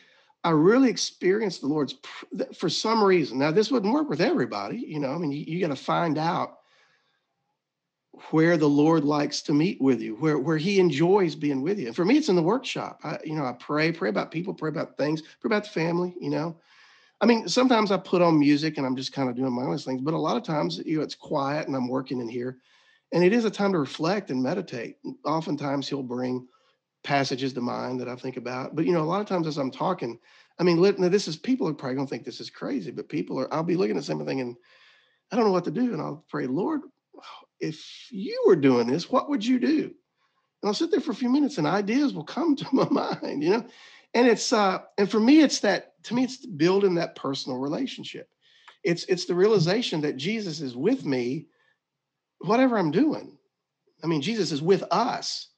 I really experienced the Lord's for some reason. Now, this wouldn't work with everybody, you know. I mean, you, you got to find out where the Lord likes to meet with you, where where He enjoys being with you. And for me, it's in the workshop. I, you know, I pray, pray about people, pray about things, pray about the family. You know, I mean, sometimes I put on music and I'm just kind of doing my own things, but a lot of times, you know, it's quiet and I'm working in here, and it is a time to reflect and meditate. Oftentimes, He'll bring passages to mind that I think about. But you know, a lot of times as I'm talking, I mean, this is people are probably gonna think this is crazy, but people are. I'll be looking at something and I don't know what to do, and I'll pray, Lord, if you were doing this, what would you do? And I'll sit there for a few minutes, and ideas will come to my mind, you know. And it's uh, and for me, it's that to me, it's building that personal relationship. It's it's the realization that Jesus is with me, whatever I'm doing. I mean, Jesus is with us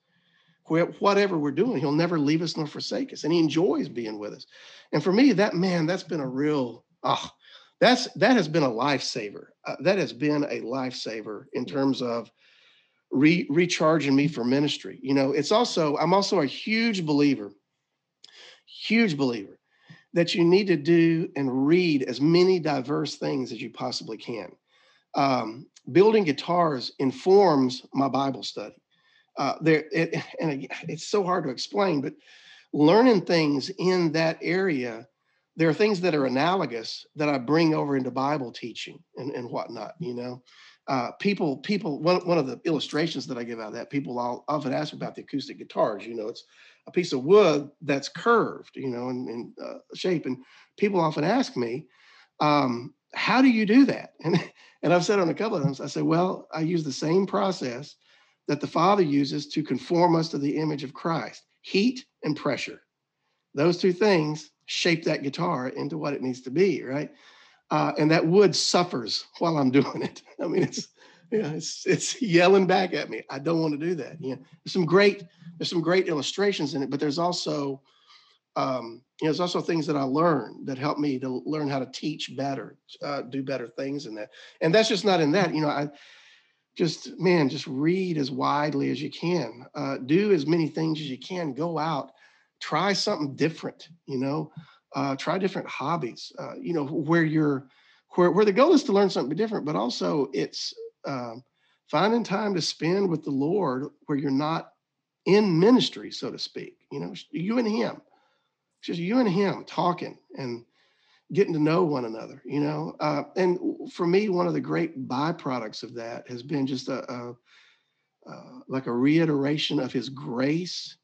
whatever we're doing, he'll never leave us nor forsake us, and he enjoys being with us. And for me, that man, that's been a real ah, that's that has been a lifesaver. Uh, that has been a lifesaver in terms of re- recharging me for ministry. You know, it's also I'm also a huge believer, huge believer that you need to do and read as many diverse things as you possibly can. Um, building guitars informs my Bible study uh, there it, and it's so hard to explain but learning things in that area there are things that are analogous that i bring over into bible teaching and, and whatnot you know? Uh, people people one, one of the illustrations that i give out of that people all, often ask about the acoustic guitars you know it's a piece of wood that's curved you know in, in uh, shape and people often ask me um, how do you do that? And and i've said on a couple of times i say well i use the same process that the Father uses to conform us to the image of Christ heat and pressure. Those two things shape that guitar into what it needs to be, right? Uh, and that wood suffers while I'm doing it. I mean, it's know, it's it's yelling back at me. I don't want to do that. Know, there's some great there's some great illustrations in it, but there's also um, you know, there's also things that I learned that help me to learn how to teach better, uh, do better things in that. And that's just not in that. You know, I just man just read as widely as you can uh, do as many things as you can go out try something different you know uh, try different hobbies uh, you know where you're where, where the goal is to learn something different but also it's um, finding time to spend with the lord where you're not in ministry so to speak you know you and him. It's just you and him talking and getting to know one another, you know. Uh, and for me, one of the great byproducts of that has been just a, a uh, like a reiteration of His grace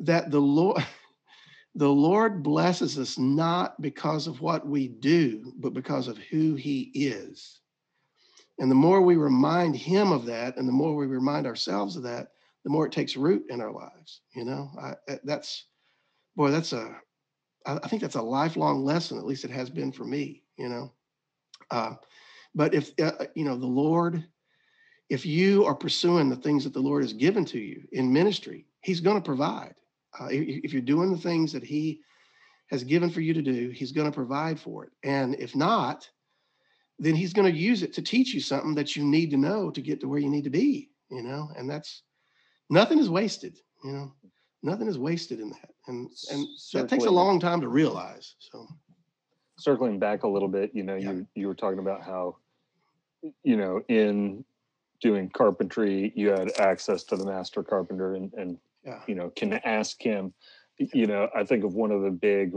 that the Lord. The Lord blesses us not because of what we do, but because of who He is. And the more we remind Him of that, and the more we remind ourselves of that, the more it takes root in our lives. You know, I, that's boy, that's a I, I think that's a lifelong lesson. At least it has been for me. You know, uh, but if uh, you know the Lord, if you are pursuing the things that the Lord has given to you in ministry, He's going to provide. Uh, if, if you're doing the things that He has given for you to do, He's going to provide for it. And if not, then He's going to use it to teach you something that you need to know to get to where you need to be. You know, and that's nothing is wasted. You know, nothing is wasted in that, and and that takes a long time to realize. So circling back a little bit, you know, Yeah. you you were talking about how, you know, in doing carpentry, you had access to the master carpenter and and yeah, you know can ask him. You know, I think of one of the big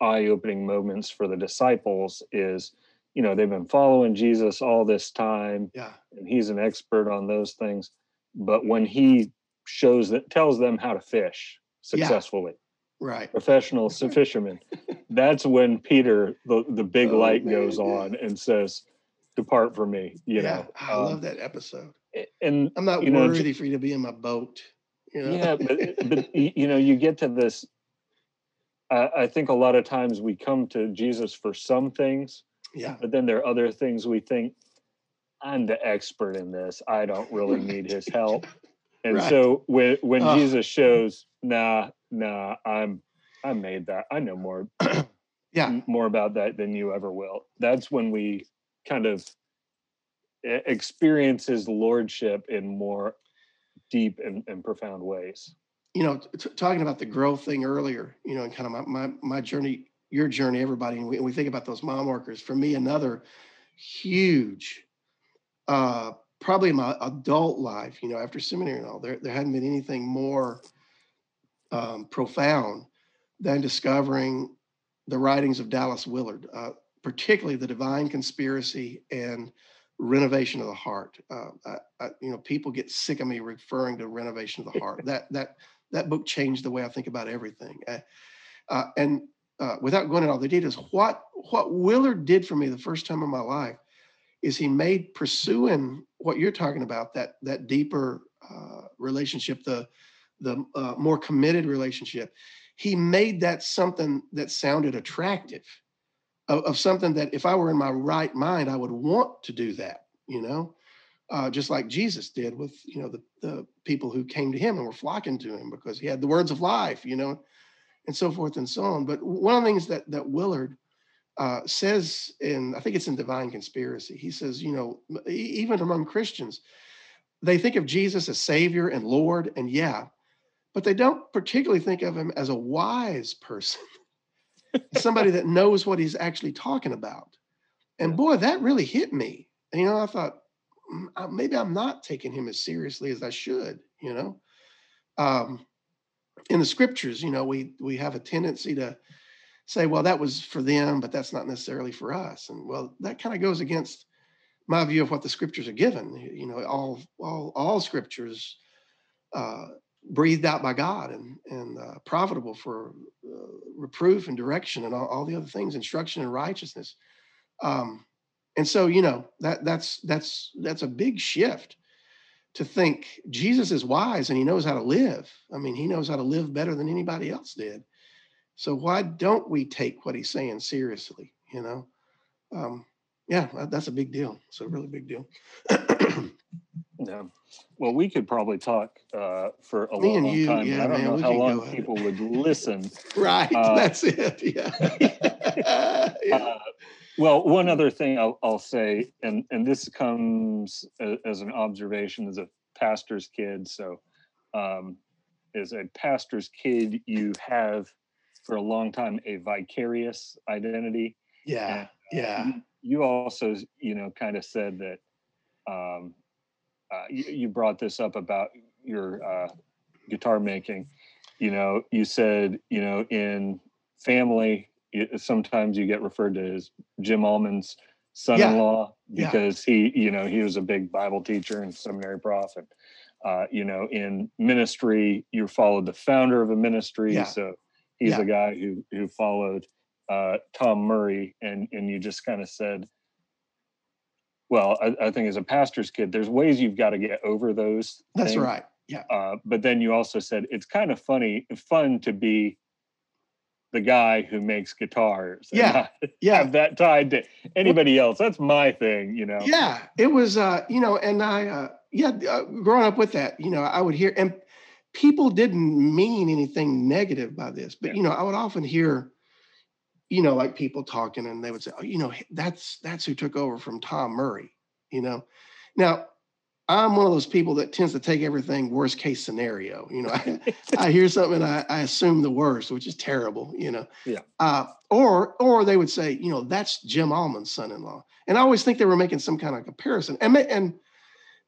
eye-opening moments for the disciples is, you know, they've been following Jesus all this time, yeah, and he's an expert on those things. But when he shows that tells them how to fish successfully, right. professional fishermen. That's when Peter, the, the big Oh, light man, goes yeah. on and says, Depart from me, you yeah, know. I Um, love that episode. And I'm not you know, worthy for you to be in my boat. You know? Yeah, but, but you know, you get to this. I, I think a lot of times we come to Jesus for some things, yeah. but then there are other things we think I'm the expert in this. I don't really need his help. And Right. so when when Ugh. Jesus shows, nah, nah, I'm I made that. I know more Yeah. more about that than you ever will. That's when we kind of experience his lordship in more deep and, and profound ways. you know, t- talking about the growth thing earlier, you know, and kind of my, my, my journey, your journey, everybody, and we, and we think about those mile markers. For me, another huge, uh, probably in my adult life, you know, after seminary and all, there, there hadn't been anything more um, profound than discovering the writings of Dallas Willard, uh, particularly the Divine Conspiracy and Renovation of the Heart. Uh, I, I, you know, people get sick of me referring to Renovation of the Heart. that that that book changed the way I think about everything. Uh, uh, and uh, without going into all the details, what what Willard did for me the first time in my life is he made pursuing what you're talking about that that deeper uh, relationship, the the uh, more committed relationship. He made that something that sounded attractive, of, of something that if I were in my right mind, I would want to do that. You know, uh, just like Jesus did with you know the the people who came to him and were flocking to him because he had the words of life. You know, and so forth and so on. But one of the things that that Willard uh, says in I think it's in Divine Conspiracy, he says, you know, even among Christians, they think of Jesus as Savior and Lord, and yeah, but they don't particularly think of him as a wise person, somebody that knows what he's actually talking about. And boy, that really hit me. And, you know, I thought "Mm, maybe I'm not taking him as seriously as I should. You know, um, in the scriptures, you know, we we have a tendency to say, well, that was for them, but that's not necessarily for us. And well, that kind of goes against my view of what the scriptures are given. You know, all all all scriptures uh, breathed out by God and and uh, profitable for uh, reproof and direction and all, all the other things, instruction and righteousness. Um, and so, you know, that that's that's that's a big shift to think Jesus is wise and he knows how to live. I mean, he knows how to live better than anybody else did. So why don't we take what he's saying seriously? You know, um, yeah, that's a big deal. It's a really big deal. Yeah. Well, we could probably talk uh, for a Me long, and long you, time. yeah, I don't man, know how long people would listen. right, Uh, that's it. Yeah. yeah. Uh, well, one other thing I'll, I'll say, and and this comes as an observation as a pastor's kid. So, um, as a pastor's kid, you have for a long time a vicarious identity. yeah. Yeah. You, you also, you know, kind of said that um, uh, you, you brought this up about your uh, guitar making. You know, you said, you know, in family, it, sometimes you get referred to as Jim Allman's son-in-law Yeah. because he, you know, he was a big Bible teacher and seminary prof. And, uh, you know, in ministry, you followed the founder of a ministry. Yeah. So he's Yeah. a guy who who followed uh, Tom Murray, and and you just kind of said, well, I, I think as a pastor's kid, there's ways you've got to get over those. That's things. right. Yeah. Uh, but then you also said it's kind of funny, fun to be the guy who makes guitars. Yeah. Yeah. have that tied to anybody else. That's my thing, you know. Yeah, it was, uh, you know, and I, uh, yeah, uh, growing up with that, you know, I would hear, and people didn't mean anything negative by this, but Yeah. you know, I would often hear, you know, like people talking, and they would say, "Oh, you know, that's that's who took over from Tom Murray," you know. Now, I'm one of those people that tends to take everything worst case scenario. You know, I, I hear something, and I, I assume the worst, which is terrible. You know. Yeah. Uh, or or they would say, you know, that's Jim Allman's son-in-law, and I always think they were making some kind of comparison, and and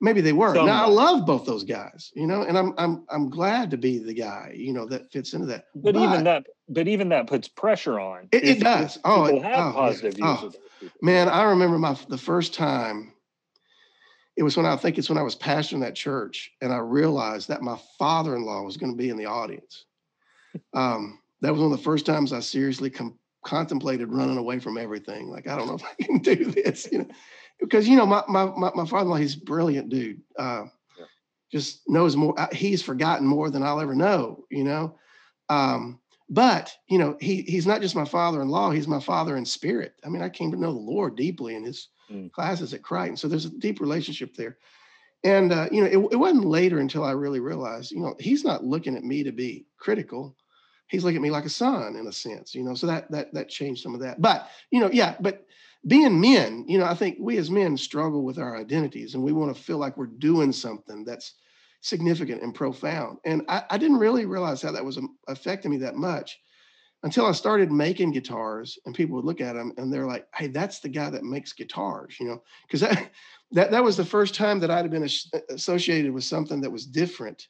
maybe they were. Now I love both those guys, you know, and I'm I'm I'm glad to be the guy, you know, that fits into that. But, even that, but even that puts pressure on. It- it does. Oh, it- have oh, yeah. positive views Oh. of those people. Man, I remember my the first time. It was when I think it's when I was pastoring that church, and I realized that my father-in-law was going to be in the audience. Um, that was one of the first times I seriously com- contemplated running away from everything. Like, I don't know if I can do this, you know, because you know my my my, my father-in-law, he's a brilliant dude. Uh, Yeah. just knows more. uh, He's forgotten more than I'll ever know, you know. Um, but you know, he he's not just my father-in-law; he's my father in spirit. I mean, I came to know the Lord deeply in his Mm. classes at Crichton, so there's a deep relationship there. And uh, you know, it, it wasn't later until I really realized, you know, he's not looking at me to be critical. He's looking at me like a son, in a sense, you know. So that that that changed some of that. But you know, yeah, but being men, you know, I think we as men struggle with our identities and we want to feel like we're doing something that's significant and profound. And I, I didn't really realize how that was um, affecting me that much until I started making guitars and people would look at them and they're like, hey, that's the guy that makes guitars, you know, because that, that, that was the first time that I'd have been associated with something that was different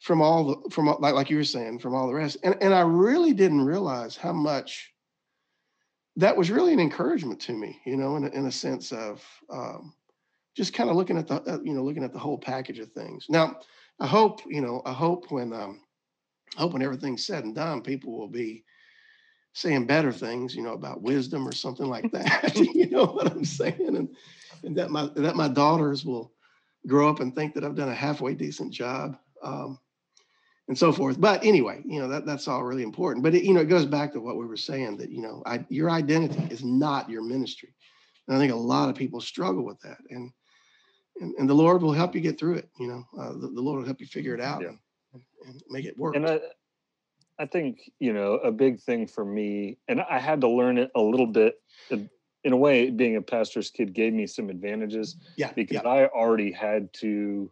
from all the, from like, like you were saying, from all the rest. And, and I really didn't realize how much that was really an encouragement to me, you know, in a, in a sense of um, just kind of looking at the, uh, you know, looking at the whole package of things. Now, I hope, you know, I hope when, um, I hope when everything's said and done, people will be saying better things, you know, about wisdom or something like that. you know what I'm saying? And, and that my that my daughters will grow up and think that I've done a halfway decent job. Um, and so forth. But anyway, you know that that's all really important. But it, you know, it goes back to what we were saying that you know, I, your identity is not your ministry, and I think a lot of people struggle with that. And and, and the Lord will help you get through it. You know, uh, the, the Lord will help you figure it out Yeah. and, and make it work. and I, I think you know a big thing for me, and I had to learn it a little bit. In in a way, being a pastor's kid gave me some advantages yeah, because yeah, I already had to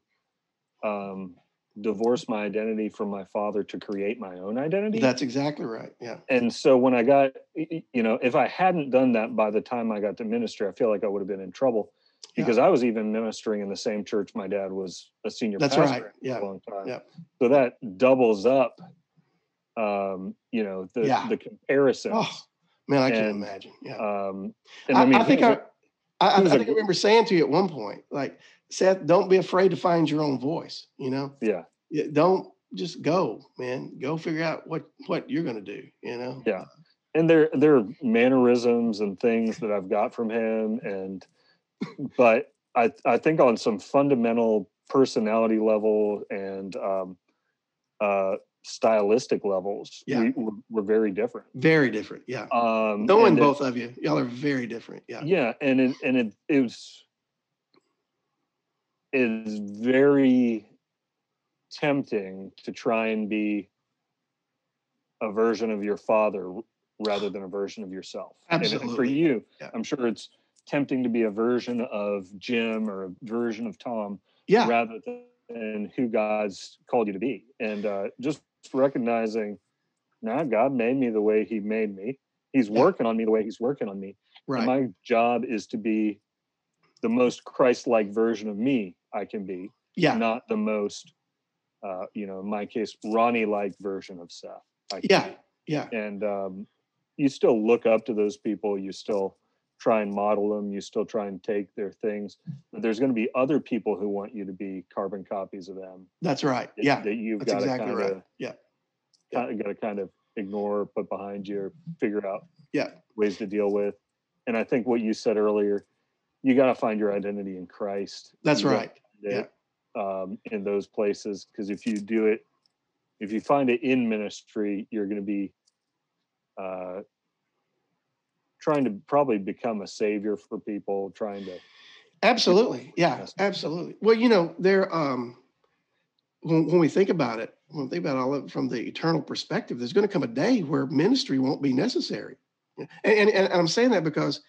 um, divorce my identity from my father to create my own identity. that's exactly right. Yeah, and so when I got, you know, if I hadn't done that by the time I got to ministry, I feel like I would have been in trouble Yeah. because I was even ministering in the same church my dad was a senior That's pastor right. Yeah. for a long time. Yeah. So that doubles up, um, you know, the Yeah. the comparison. Oh, man, I can And, imagine. Yeah. Um, and I, I mean, I think I, I, I think I remember saying to you at one point, like, Seth, don't be afraid to find your own voice. You know, yeah, Yeah, don't just go, man. Go figure out what what you're gonna do. You know. Yeah. and there there are mannerisms and things that I've got from him, and but I I think on some fundamental personality level and um, uh, stylistic levels, Yeah. we, we're, we're very different. Very different. Yeah. Um, Knowing and it- both of you, y'all are very different. Yeah. yeah and it and it, it was is very tempting to try and be a version of your father rather than a version of yourself And- and for you Yeah. i'm sure it's tempting to be a version of jim or a version of tom Yeah. rather than who god's called you to be and uh, just recognizing now god made me the way he made me he's Yeah. working on me the way he's working on me and my job is to be the most Christ-like version of me I can be, Yeah. not the most, uh, you know, in my case, Ronnie-like version of Seth. I can Yeah. be. Yeah. And um, you still look up to those people. You still try and model them. You still try and take their things. But there's going to be other people who want you to be carbon copies of them. That's right. that- Yeah. That you've That's got to kind right. of, Yeah. got to kind of ignore, put behind you, or figure out Yeah. ways to deal with. And I think what you said earlier, you got to find your identity in Christ. That's You right. it, Um, in those places, because if you do it, if you find it in ministry, you're going to be uh, trying to probably become a savior for people, trying to. Absolutely. Yeah, absolutely. Well, you know, there um when, when we think about it, when we think about all of it from the eternal perspective, there's going to come a day where ministry won't be necessary. And, and, and I'm saying that because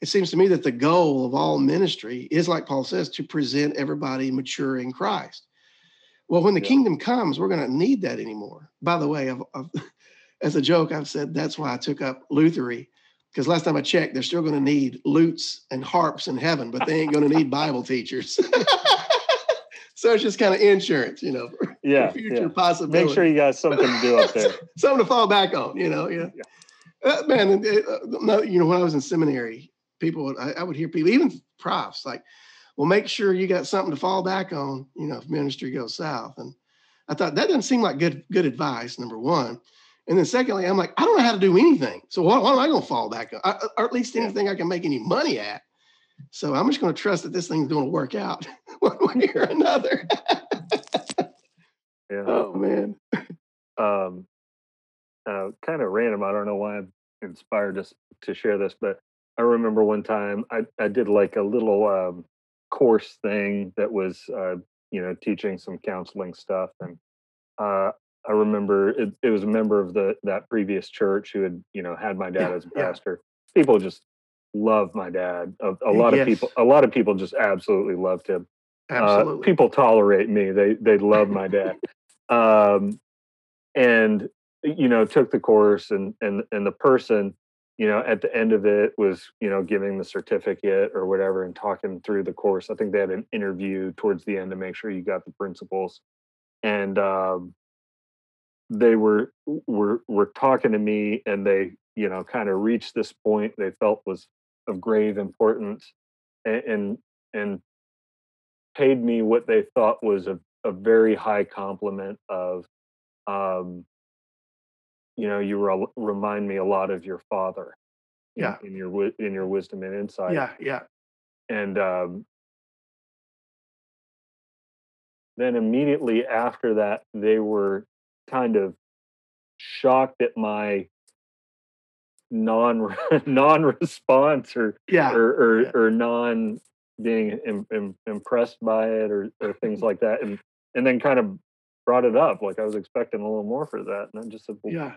it seems to me that the goal of all ministry is, like Paul says, to present everybody mature in Christ. Well, when the Yeah. kingdom comes, we're going to need that anymore. By the way, I've, I've, as a joke, I've said that's why I took up lutherie because last time I checked, they're still going to need lutes and harps in heaven, but they ain't going to need Bible teachers. so it's just kind of insurance, you know, for Yeah, future yeah. possibilities. Make sure you got something to do up there. Something to fall back on, you know. Yeah, Uh, man. and, uh, no, you know, when I was in seminary, people would I, I would hear people, even profs, like, "Well, make sure you got something to fall back on," you know, if ministry goes south. And I thought that doesn't seem like good good advice. Number one. And then secondly, I'm like, I don't know how to do anything. So what, what am I going to fall back on? I- or at least anything I can make any money at. So I'm just going to trust that this thing's going to work out one way or another. Yeah. oh man. um, uh, kind of random. I don't know why I'm inspired to to share this, but I remember one time I I did like a little um, course thing that was uh, you know teaching some counseling stuff, and uh, I remember it, it was a member of the that previous church who had you know had my dad Yeah, as a yeah. pastor. People just love my dad. A, a lot of people, a lot of people just absolutely loved him uh, Absolutely. people tolerate me. They they love my dad, um, and you know took the course and and and the person you know at the end of it was you know giving the certificate or whatever and talking through the course. I think they had an interview towards the end to make sure you got the principles, and um, they were were were talking to me and they you know kind of reached this point they felt was of grave importance and and, and paid me what they thought was a, a very high compliment of um you know you re- remind me a lot of your father in, Yeah. in your wi- in your wisdom and insight yeah, yeah. and um then immediately after that they were kind of shocked at my non non response or Yeah. or or, yeah. or non being Im, Im, impressed by it or, or things like that and and then kind of brought it up like i was expecting a little more for that and i just said well, yeah.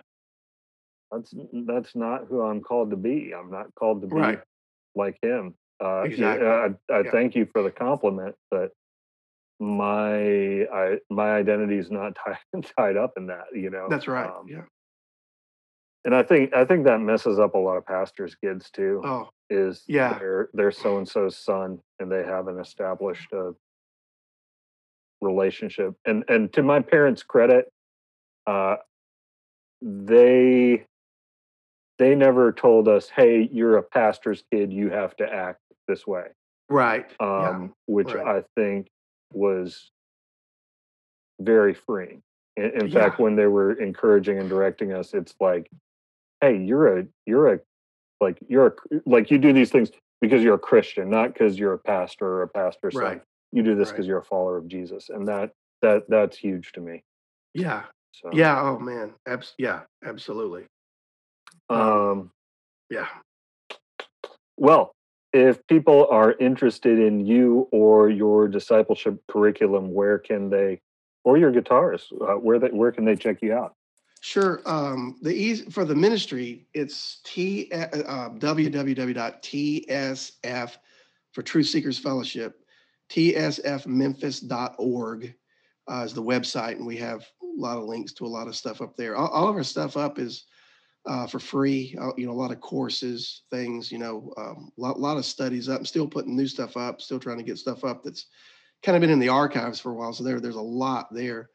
that's that's not who i'm called to be i'm not called to be Right. like him uh Exactly. i, I Yeah. thank you for the compliment but my i my identity is not tied tied up in that you know That's right. Um, yeah. and i think i think that messes up a lot of pastors kids too Oh, is Yeah. they're they're so and so's son and they haven't established a relationship and and to my parents credit uh they they never told us hey you're a pastor's kid you have to act this way right. um which right. i think was very freeing in, in Yeah. fact when they were encouraging and directing us it's like hey you're a you're a like you're a, like you do these things because you're a christian not because you're a pastor or a pastor's son Right. You do this Right. because you're a follower of jesus and that that that's huge to me Yeah. so Yeah. Oh man. Abs- yeah. Absolutely. um Yeah. well if people are interested in you or your discipleship curriculum where can they or your guitars uh, where they where can they check you out Sure. Um, the easy for the ministry, it's t uh, uh, www.tsf for Truth Seekers Fellowship, tsfmemphis.org uh, is the website, and we have a lot of links to a lot of stuff up there. All, all of our stuff up is uh, for free. Uh, you know, a lot of courses, things. You know, a um, lot, lot of studies up. I'm still putting new stuff up. Still trying to get stuff up that's kind of been in the archives for a while. So there, there's a lot there.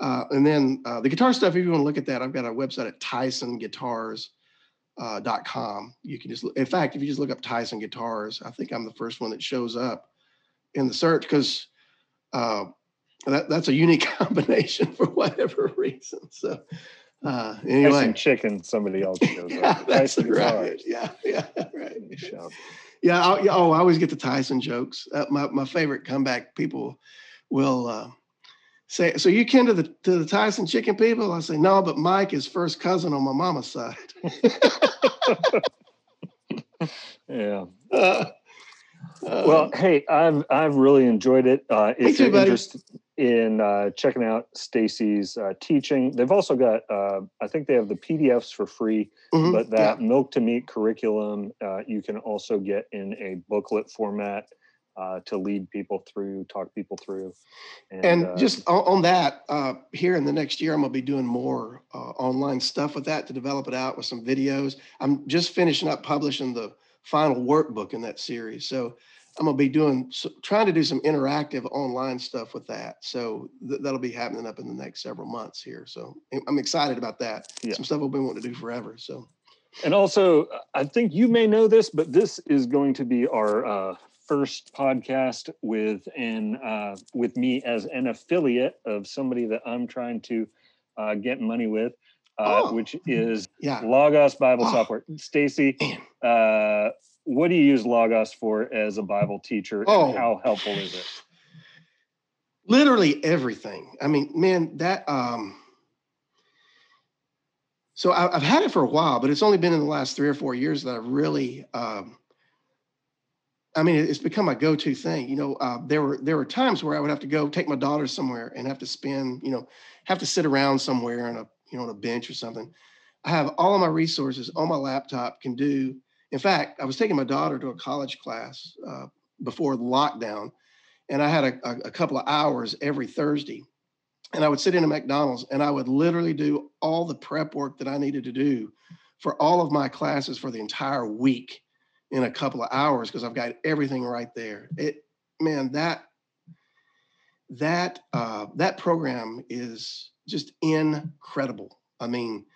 Uh, and then uh, the guitar stuff, if you want to look at that, I've got a website at tysonguitars.com. Uh, you can just, in fact, if you just look up Tyson Guitars, I think I'm the first one that shows up in the search because uh, that, that's a unique combination for whatever reason. So, uh, anyway, chicken somebody else shows yeah, up that's right. Yeah, yeah, right. Yeah. I, oh, I always get the Tyson jokes. Uh, my my favorite comeback. People will uh, say, "So you kin to the to the Tyson chicken people?" I say, "No, but Mike is first cousin on my mama's side." yeah Uh, well hey i've i've really enjoyed it. Uh if you're interested in uh checking out stacy's uh teaching they've also got uh i think they have the pdfs for free mhm, but yeah. that milk to meat curriculum uh, you can also get in a booklet format uh, to lead people through talk people through. And uh, just on, on that, uh, here in the next year, I'm gonna be doing more uh, online stuff with that to develop it out with some videos. I'm just finishing up publishing the final workbook in that series, so I'm gonna be doing trying to do some interactive online stuff with that. So th- that'll be happening up in the next several months here. So I'm- excited about that. Yeah. Some stuff I've been wanting to do forever. So And also, I think you may know this, but this is going to be our uh, first podcast with an uh, with me as an affiliate of somebody that I'm trying to uh, get money with, uh, Oh. which is yeah, Logos Bible Oh. Software. Stacy, uh, what do you use Logos for as a Bible teacher? And Oh. how helpful is it? literally everything. I mean, man, that um so I, I've had it for a while, but it's only been in the last three or four years that I've really um I mean, it's become my go-to thing. You know, uh, there were there were times where I would have to go take my daughter somewhere and have to spend, you know, have to sit around somewhere on a you know on a bench or something. I have all of my resources on my laptop. Can do. In fact, I was taking my daughter to a college class uh, before lockdown, and I had a, a, a couple of hours every Thursday. And I would sit in a McDonald's and I would literally do all the prep work that I needed to do for all of my classes for the entire week in a couple of hours because I've got everything right there. It man, that that uh, that program is just incredible. I mean,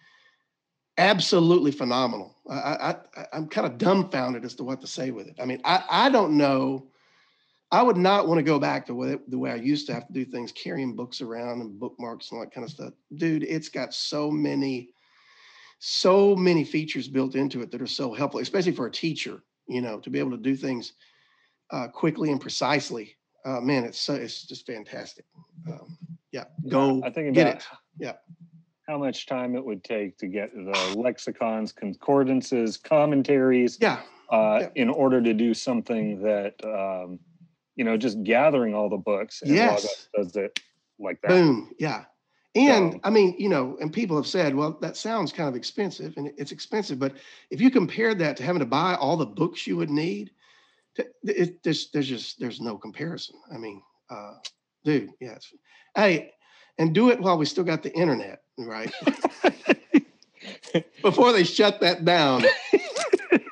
absolutely phenomenal. I, I, I'm kind of dumbfounded as to what to say with it. I mean, I I don't know. I would not want to go back to what, the way I used to have to do things, carrying books around and bookmarks and all that kind of stuff. Dude, it's got so many, so many features built into it that are so helpful, especially for a teacher. You know, to be able to do things uh, quickly and precisely. Uh, man, it's so it's just fantastic. Um, yeah, go I think get about it. Yeah. How much time it would take to get the lexicons, concordances, commentaries, Yeah, uh, Yeah. in order to do something that, um, you know, just gathering all the books. And Yes. Does it like that. Boom. Yeah. And So- I mean, you know, and people have said, well, that sounds kind of expensive and it's expensive. But if you compare that to having to buy all the books you would need, to, it, there's, there's just, there's no comparison. I mean, uh, dude, yes. Hey, and do it while we still got the internet, right? Before they shut that down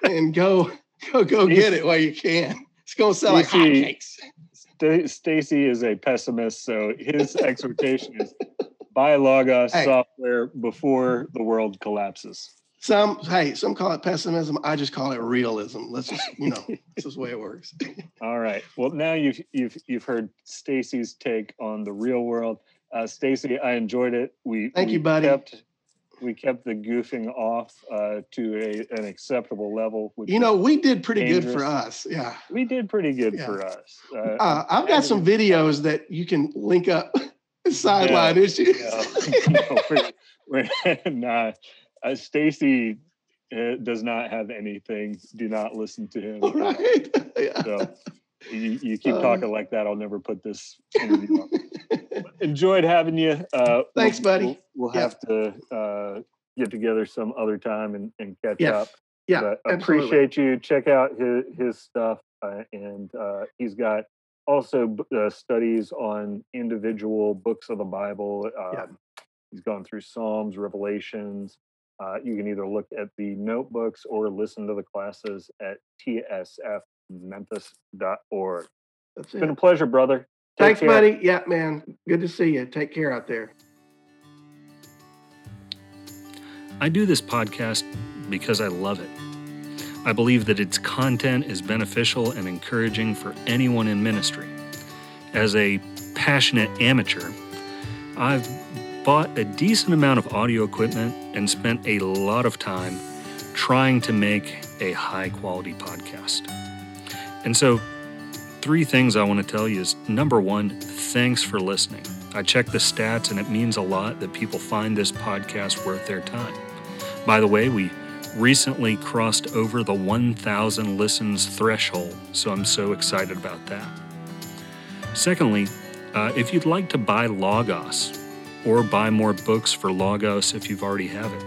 and go, go, go get it while you can. It's going to sell like hotcakes. Sta- Stacy is a pessimist, so his exhortation is buy Logos Hey. software before the world collapses. Some, hey, some call it pessimism. I just call it realism. Let's just, you know, this is the way it works. All right. Well, now you've you've you've heard Stacy's take on the real world. Uh, Stacy, I enjoyed it. We Thank we you, buddy. Kept, we kept the goofing off uh, to a an acceptable level. You know, we did pretty good for us. Yeah. we did pretty good Yeah. for us. Uh, Uh, I've got some videos that you can link up sideline No, issues. no, no, not. Uh, Stacy uh, does not have anything. Do not listen to him. Right. Yeah. So you, you keep Uh, talking like that, I'll never put this interview up. Enjoyed having you. Uh, Thanks, buddy. We'll, we'll have to uh, get together some other time and, and catch up. Yeah. But absolutely. appreciate you. Check out his, his stuff. Uh, and uh, he's got also uh, studies on individual books of the Bible. Um, Yeah. He's gone through Psalms, Revelations. Uh, you can either look at the notebooks or listen to the classes at tsfmemphis.org. That's It's been a pleasure, brother. Take Thanks, care. buddy. Yeah, man. Good to see you. Take care out there. I do this podcast because I love it. I believe that its content is beneficial and encouraging for anyone in ministry. As a passionate amateur, I've bought a decent amount of audio equipment and spent a lot of time trying to make a high quality podcast. And so, three things I want to tell you is number one, thanks for listening. I check the stats and it means a lot that people find this podcast worth their time. By the way, we recently crossed over the 1,000 listens threshold, so I'm so excited about that. Secondly, uh, if you'd like to buy Logos or buy more books for Logos if you've already have it,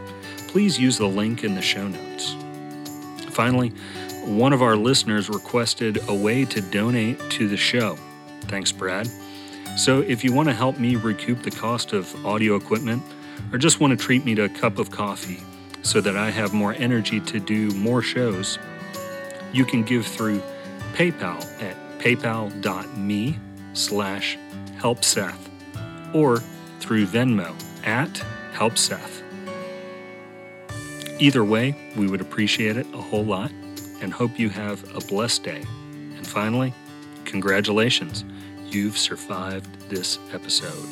please use the link in the show notes. Finally, one of our listeners requested a way to donate to the show. Thanks, Brad. So if you want to help me recoup the cost of audio equipment or just want to treat me to a cup of coffee so that I have more energy to do more shows, you can give through PayPal at paypal.me slash helpseth or through Venmo at helpseth. Either way, we would appreciate it a whole lot and hope you have a blessed day. And finally, congratulations, you've survived this episode.